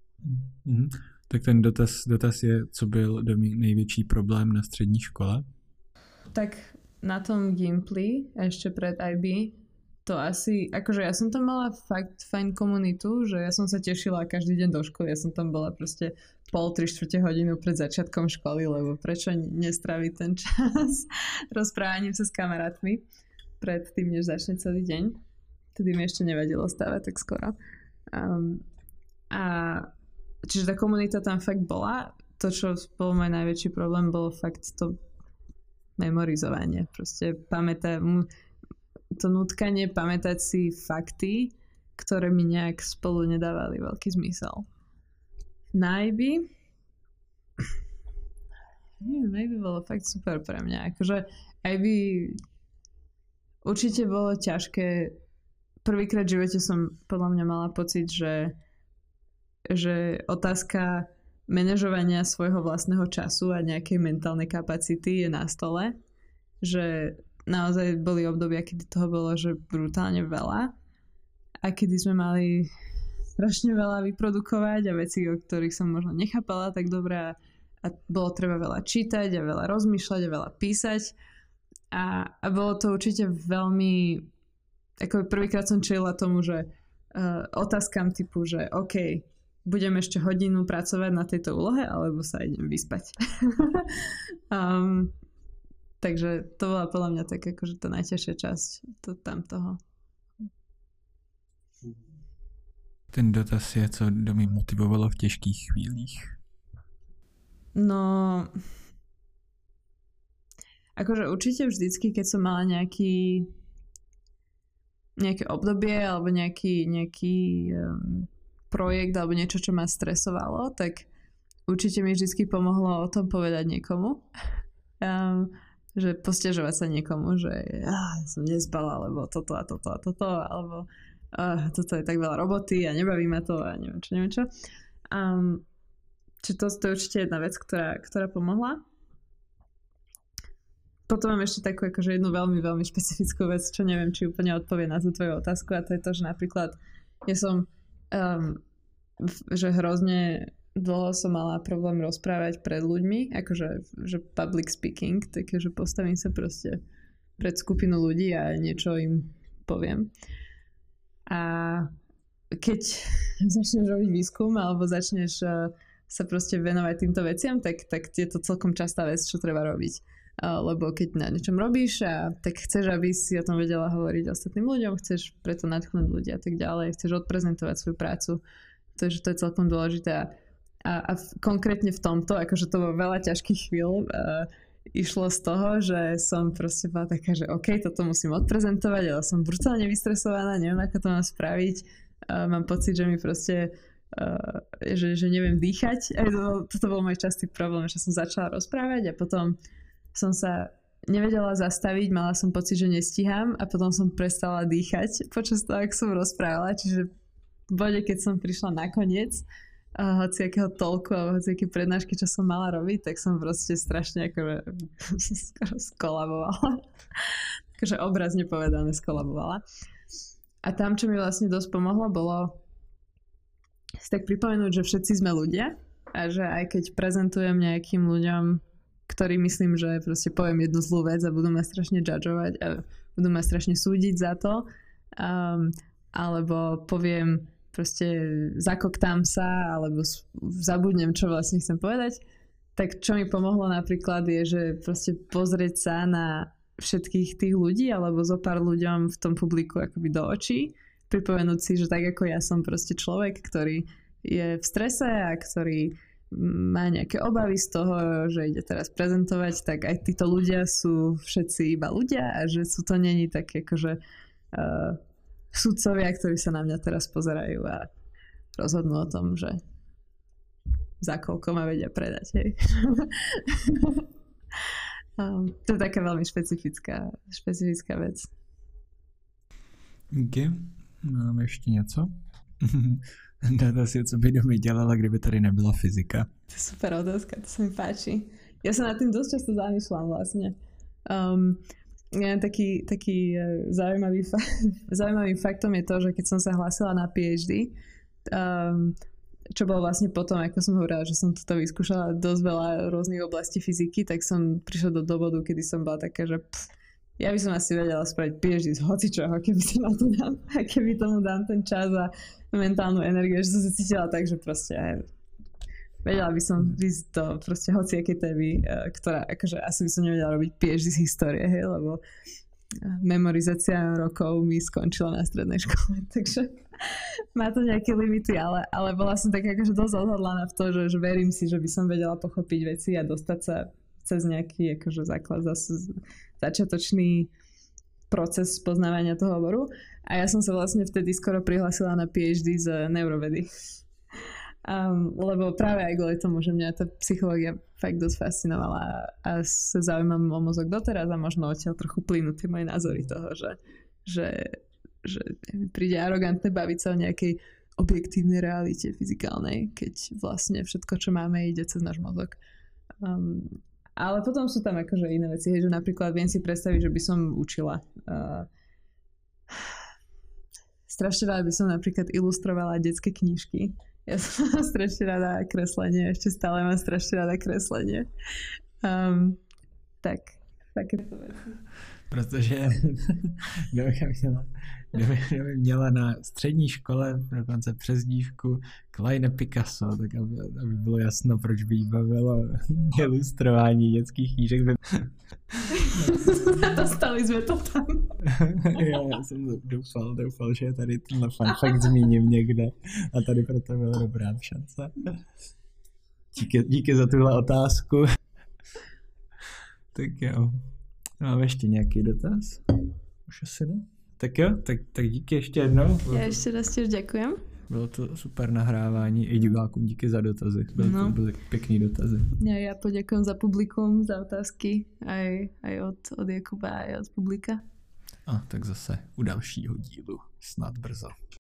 Mhm. Tak ten dotaz, dotaz je, co byl největší problém na střední škole? Tak na tom Gimply ešte pred IB to asi, akože ja som tam mala fakt fajn komunitu, že ja som sa tešila každý deň do školy, ja som tam bola proste pol, tri štvrte hodinu pred začiatkom školy, lebo prečo nestraviť ten čas rozprávaním sa s kamarátmi pred tým, než začne celý deň. Tedy mi ešte nevadilo stávať tak skoro. Um, a čiže tá komunita tam fakt bola. To, čo bol môj najväčší problém, bolo fakt to memorizovanie. Proste pamätá, to nutkanie pamätať si fakty, ktoré mi nejak spolu nedávali veľký zmysel. Neviem, Ivy bolo fakt super pre mňa. Akože by určite bolo ťažké prvýkrát v živote som podľa mňa mala pocit, že že otázka manažovania svojho vlastného času a nejakej mentálnej kapacity je na stole. Že naozaj boli obdobia, kedy toho bolo že brutálne veľa a kedy sme mali strašne veľa vyprodukovať a veci, o ktorých som možno nechápala tak dobre a, a bolo treba veľa čítať a veľa rozmýšľať a veľa písať a, a bolo to určite veľmi ako prvýkrát som čelila tomu, že uh, otázkam typu, že OK, budem ešte hodinu pracovať na tejto úlohe, alebo sa idem vyspať. um, takže to bola podľa mňa tak akože tá najťažšia časť to, tam toho. Ten dotaz je, co domy motivovalo v těžkých chvílích? No, akože určite vždycky, keď som mala nejaký nejaké obdobie alebo nejaký, nejaký um, projekt alebo niečo, čo ma stresovalo, tak určite mi vždy pomohlo o tom povedať niekomu. Um, že postiažovať sa niekomu, že ah, som nespala, alebo toto a toto a toto, alebo ah, toto je tak veľa roboty a nebaví ma to a neviem čo, neviem čo. Um, čiže to, to je určite jedna vec, ktorá, ktorá pomohla. Potom mám ešte takú akože jednu veľmi, veľmi špecifickú vec, čo neviem, či úplne odpovie na tú tvoju otázku a to je to, že napríklad ja som um, že hrozne dlho som mala problém rozprávať pred ľuďmi, akože že public speaking, také, že postavím sa proste pred skupinu ľudí a niečo im poviem. A keď začneš robiť výskum alebo začneš uh, sa proste venovať týmto veciam, tak, tak je to celkom častá vec, čo treba robiť. Lebo keď na niečom robíš a tak chceš, aby si o tom vedela hovoriť ostatným ľuďom, chceš preto nadchnúť ľudia a tak ďalej, chceš odprezentovať svoju prácu, takže to je celkom dôležité. A, a, a konkrétne v tomto, akože to bolo veľa ťažkých chvíľ, uh, išlo z toho, že som proste bola taká, že OK, toto musím odprezentovať, ale som brutálne vystresovaná, neviem, ako to mám spraviť. Uh, mám pocit, že mi proste uh, že, že neviem dýchať. Aj to, toto bol môj častý problém, že som začala rozprávať a potom som sa nevedela zastaviť, mala som pocit, že nestíham a potom som prestala dýchať počas toho, ak som rozprávala, čiže v bode, keď som prišla na koniec uh, hociakého tolku a hociaké prednášky, čo som mala robiť, tak som proste strašne akože skoro skolabovala. akože obrazne povedané skolabovala. A tam, čo mi vlastne dosť pomohlo, bolo si tak pripomenúť, že všetci sme ľudia a že aj keď prezentujem nejakým ľuďom ktorý myslím, že proste poviem jednu zlú vec a budú ma strašne judgeovať a budú ma strašne súdiť za to. Um, alebo poviem proste zakoktám sa alebo zabudnem, čo vlastne chcem povedať. Tak čo mi pomohlo napríklad je, že proste pozrieť sa na všetkých tých ľudí alebo zo pár ľuďom v tom publiku akoby do očí, pripomenúť si, že tak ako ja som proste človek, ktorý je v strese a ktorý má nejaké obavy z toho, že ide teraz prezentovať, tak aj títo ľudia sú všetci iba ľudia a že sú to není také akože uh, sudcovia, ktorí sa na mňa teraz pozerajú a rozhodnú o tom, že za koľko ma vedia predať. Hej. um, to je taká veľmi špecifická, špecifická vec. OK. Máme ještě něco? Dada si, co by domy dělala, kdyby tady nebyla fyzika? To je super otázka, to sa mi páči. Ja sa nad tým dosť často zamýšľam vlastne. Um, taký, taký uh, zaujímavý, zaujímavým faktom je to, že keď som sa hlásila na PhD, um, čo bolo vlastne potom, ako som hovorila, že som toto vyskúšala dosť veľa rôznych oblastí fyziky, tak som prišla do dobodu, kedy som bola taká, že pff, ja by som asi vedela spraviť PhD z hocičoho, keby, sa to dám, keby tomu dám ten čas a mentálnu energiu, že som sa cítila tak, že proste aj vedela by som ísť do proste hociakej témy, e, ktorá akože asi by som nevedela robiť PhD z histórie, hej, lebo memorizácia rokov mi skončila na strednej škole, takže má to nejaké limity, ale, ale bola som tak akože dosť odhodlaná v to, že, že verím si, že by som vedela pochopiť veci a dostať sa cez nejaký akože základ zase začiatočný proces poznávania toho hovoru. A ja som sa vlastne vtedy skoro prihlasila na PhD z neurovedy. Um, lebo práve aj kvôli tomu, že mňa tá psychológia fakt dosť fascinovala a sa zaujímam o mozog doteraz a možno odtiaľ trochu plynú tie moje názory toho, že, že, že príde arogantné baviť sa o nejakej objektívnej realite fyzikálnej, keď vlastne všetko, čo máme, ide cez náš mozog. Um, ale potom sú tam akože iné veci, že napríklad viem si predstaviť, že by som učila. Uh, strašne rád by som napríklad ilustrovala detské knižky ja som strašne rada kreslenie, ešte stále mám strašne rada kreslenie. Um, tak, takéto veci. Protože měla, kdyby měla na střední škole dokonce přezdívku Kleine Picasso, tak aby, aby bylo jasno, proč by jí bavilo ilustrování dětských knížek. Dostali jsme to tam. já, já jsem doufal, doufal, že tady tenhle fun fact zmíním někde a tady proto byla dobrá šance. Díky, díky za tuhle otázku. tak jo. Máme ještě nějaký dotaz? Už asi ne? Tak jo, tak, tak díky ještě jednou. Já ještě raz tě děkujem. Bylo to super nahrávání i divákům díky za dotazy. Byly, no. to byly pěkný dotazy. Ja, ja poďakujem za publikum, za otázky aj, aj od, od Jakuba, aj od publika. A tak zase u dalšího dílu snad brzo.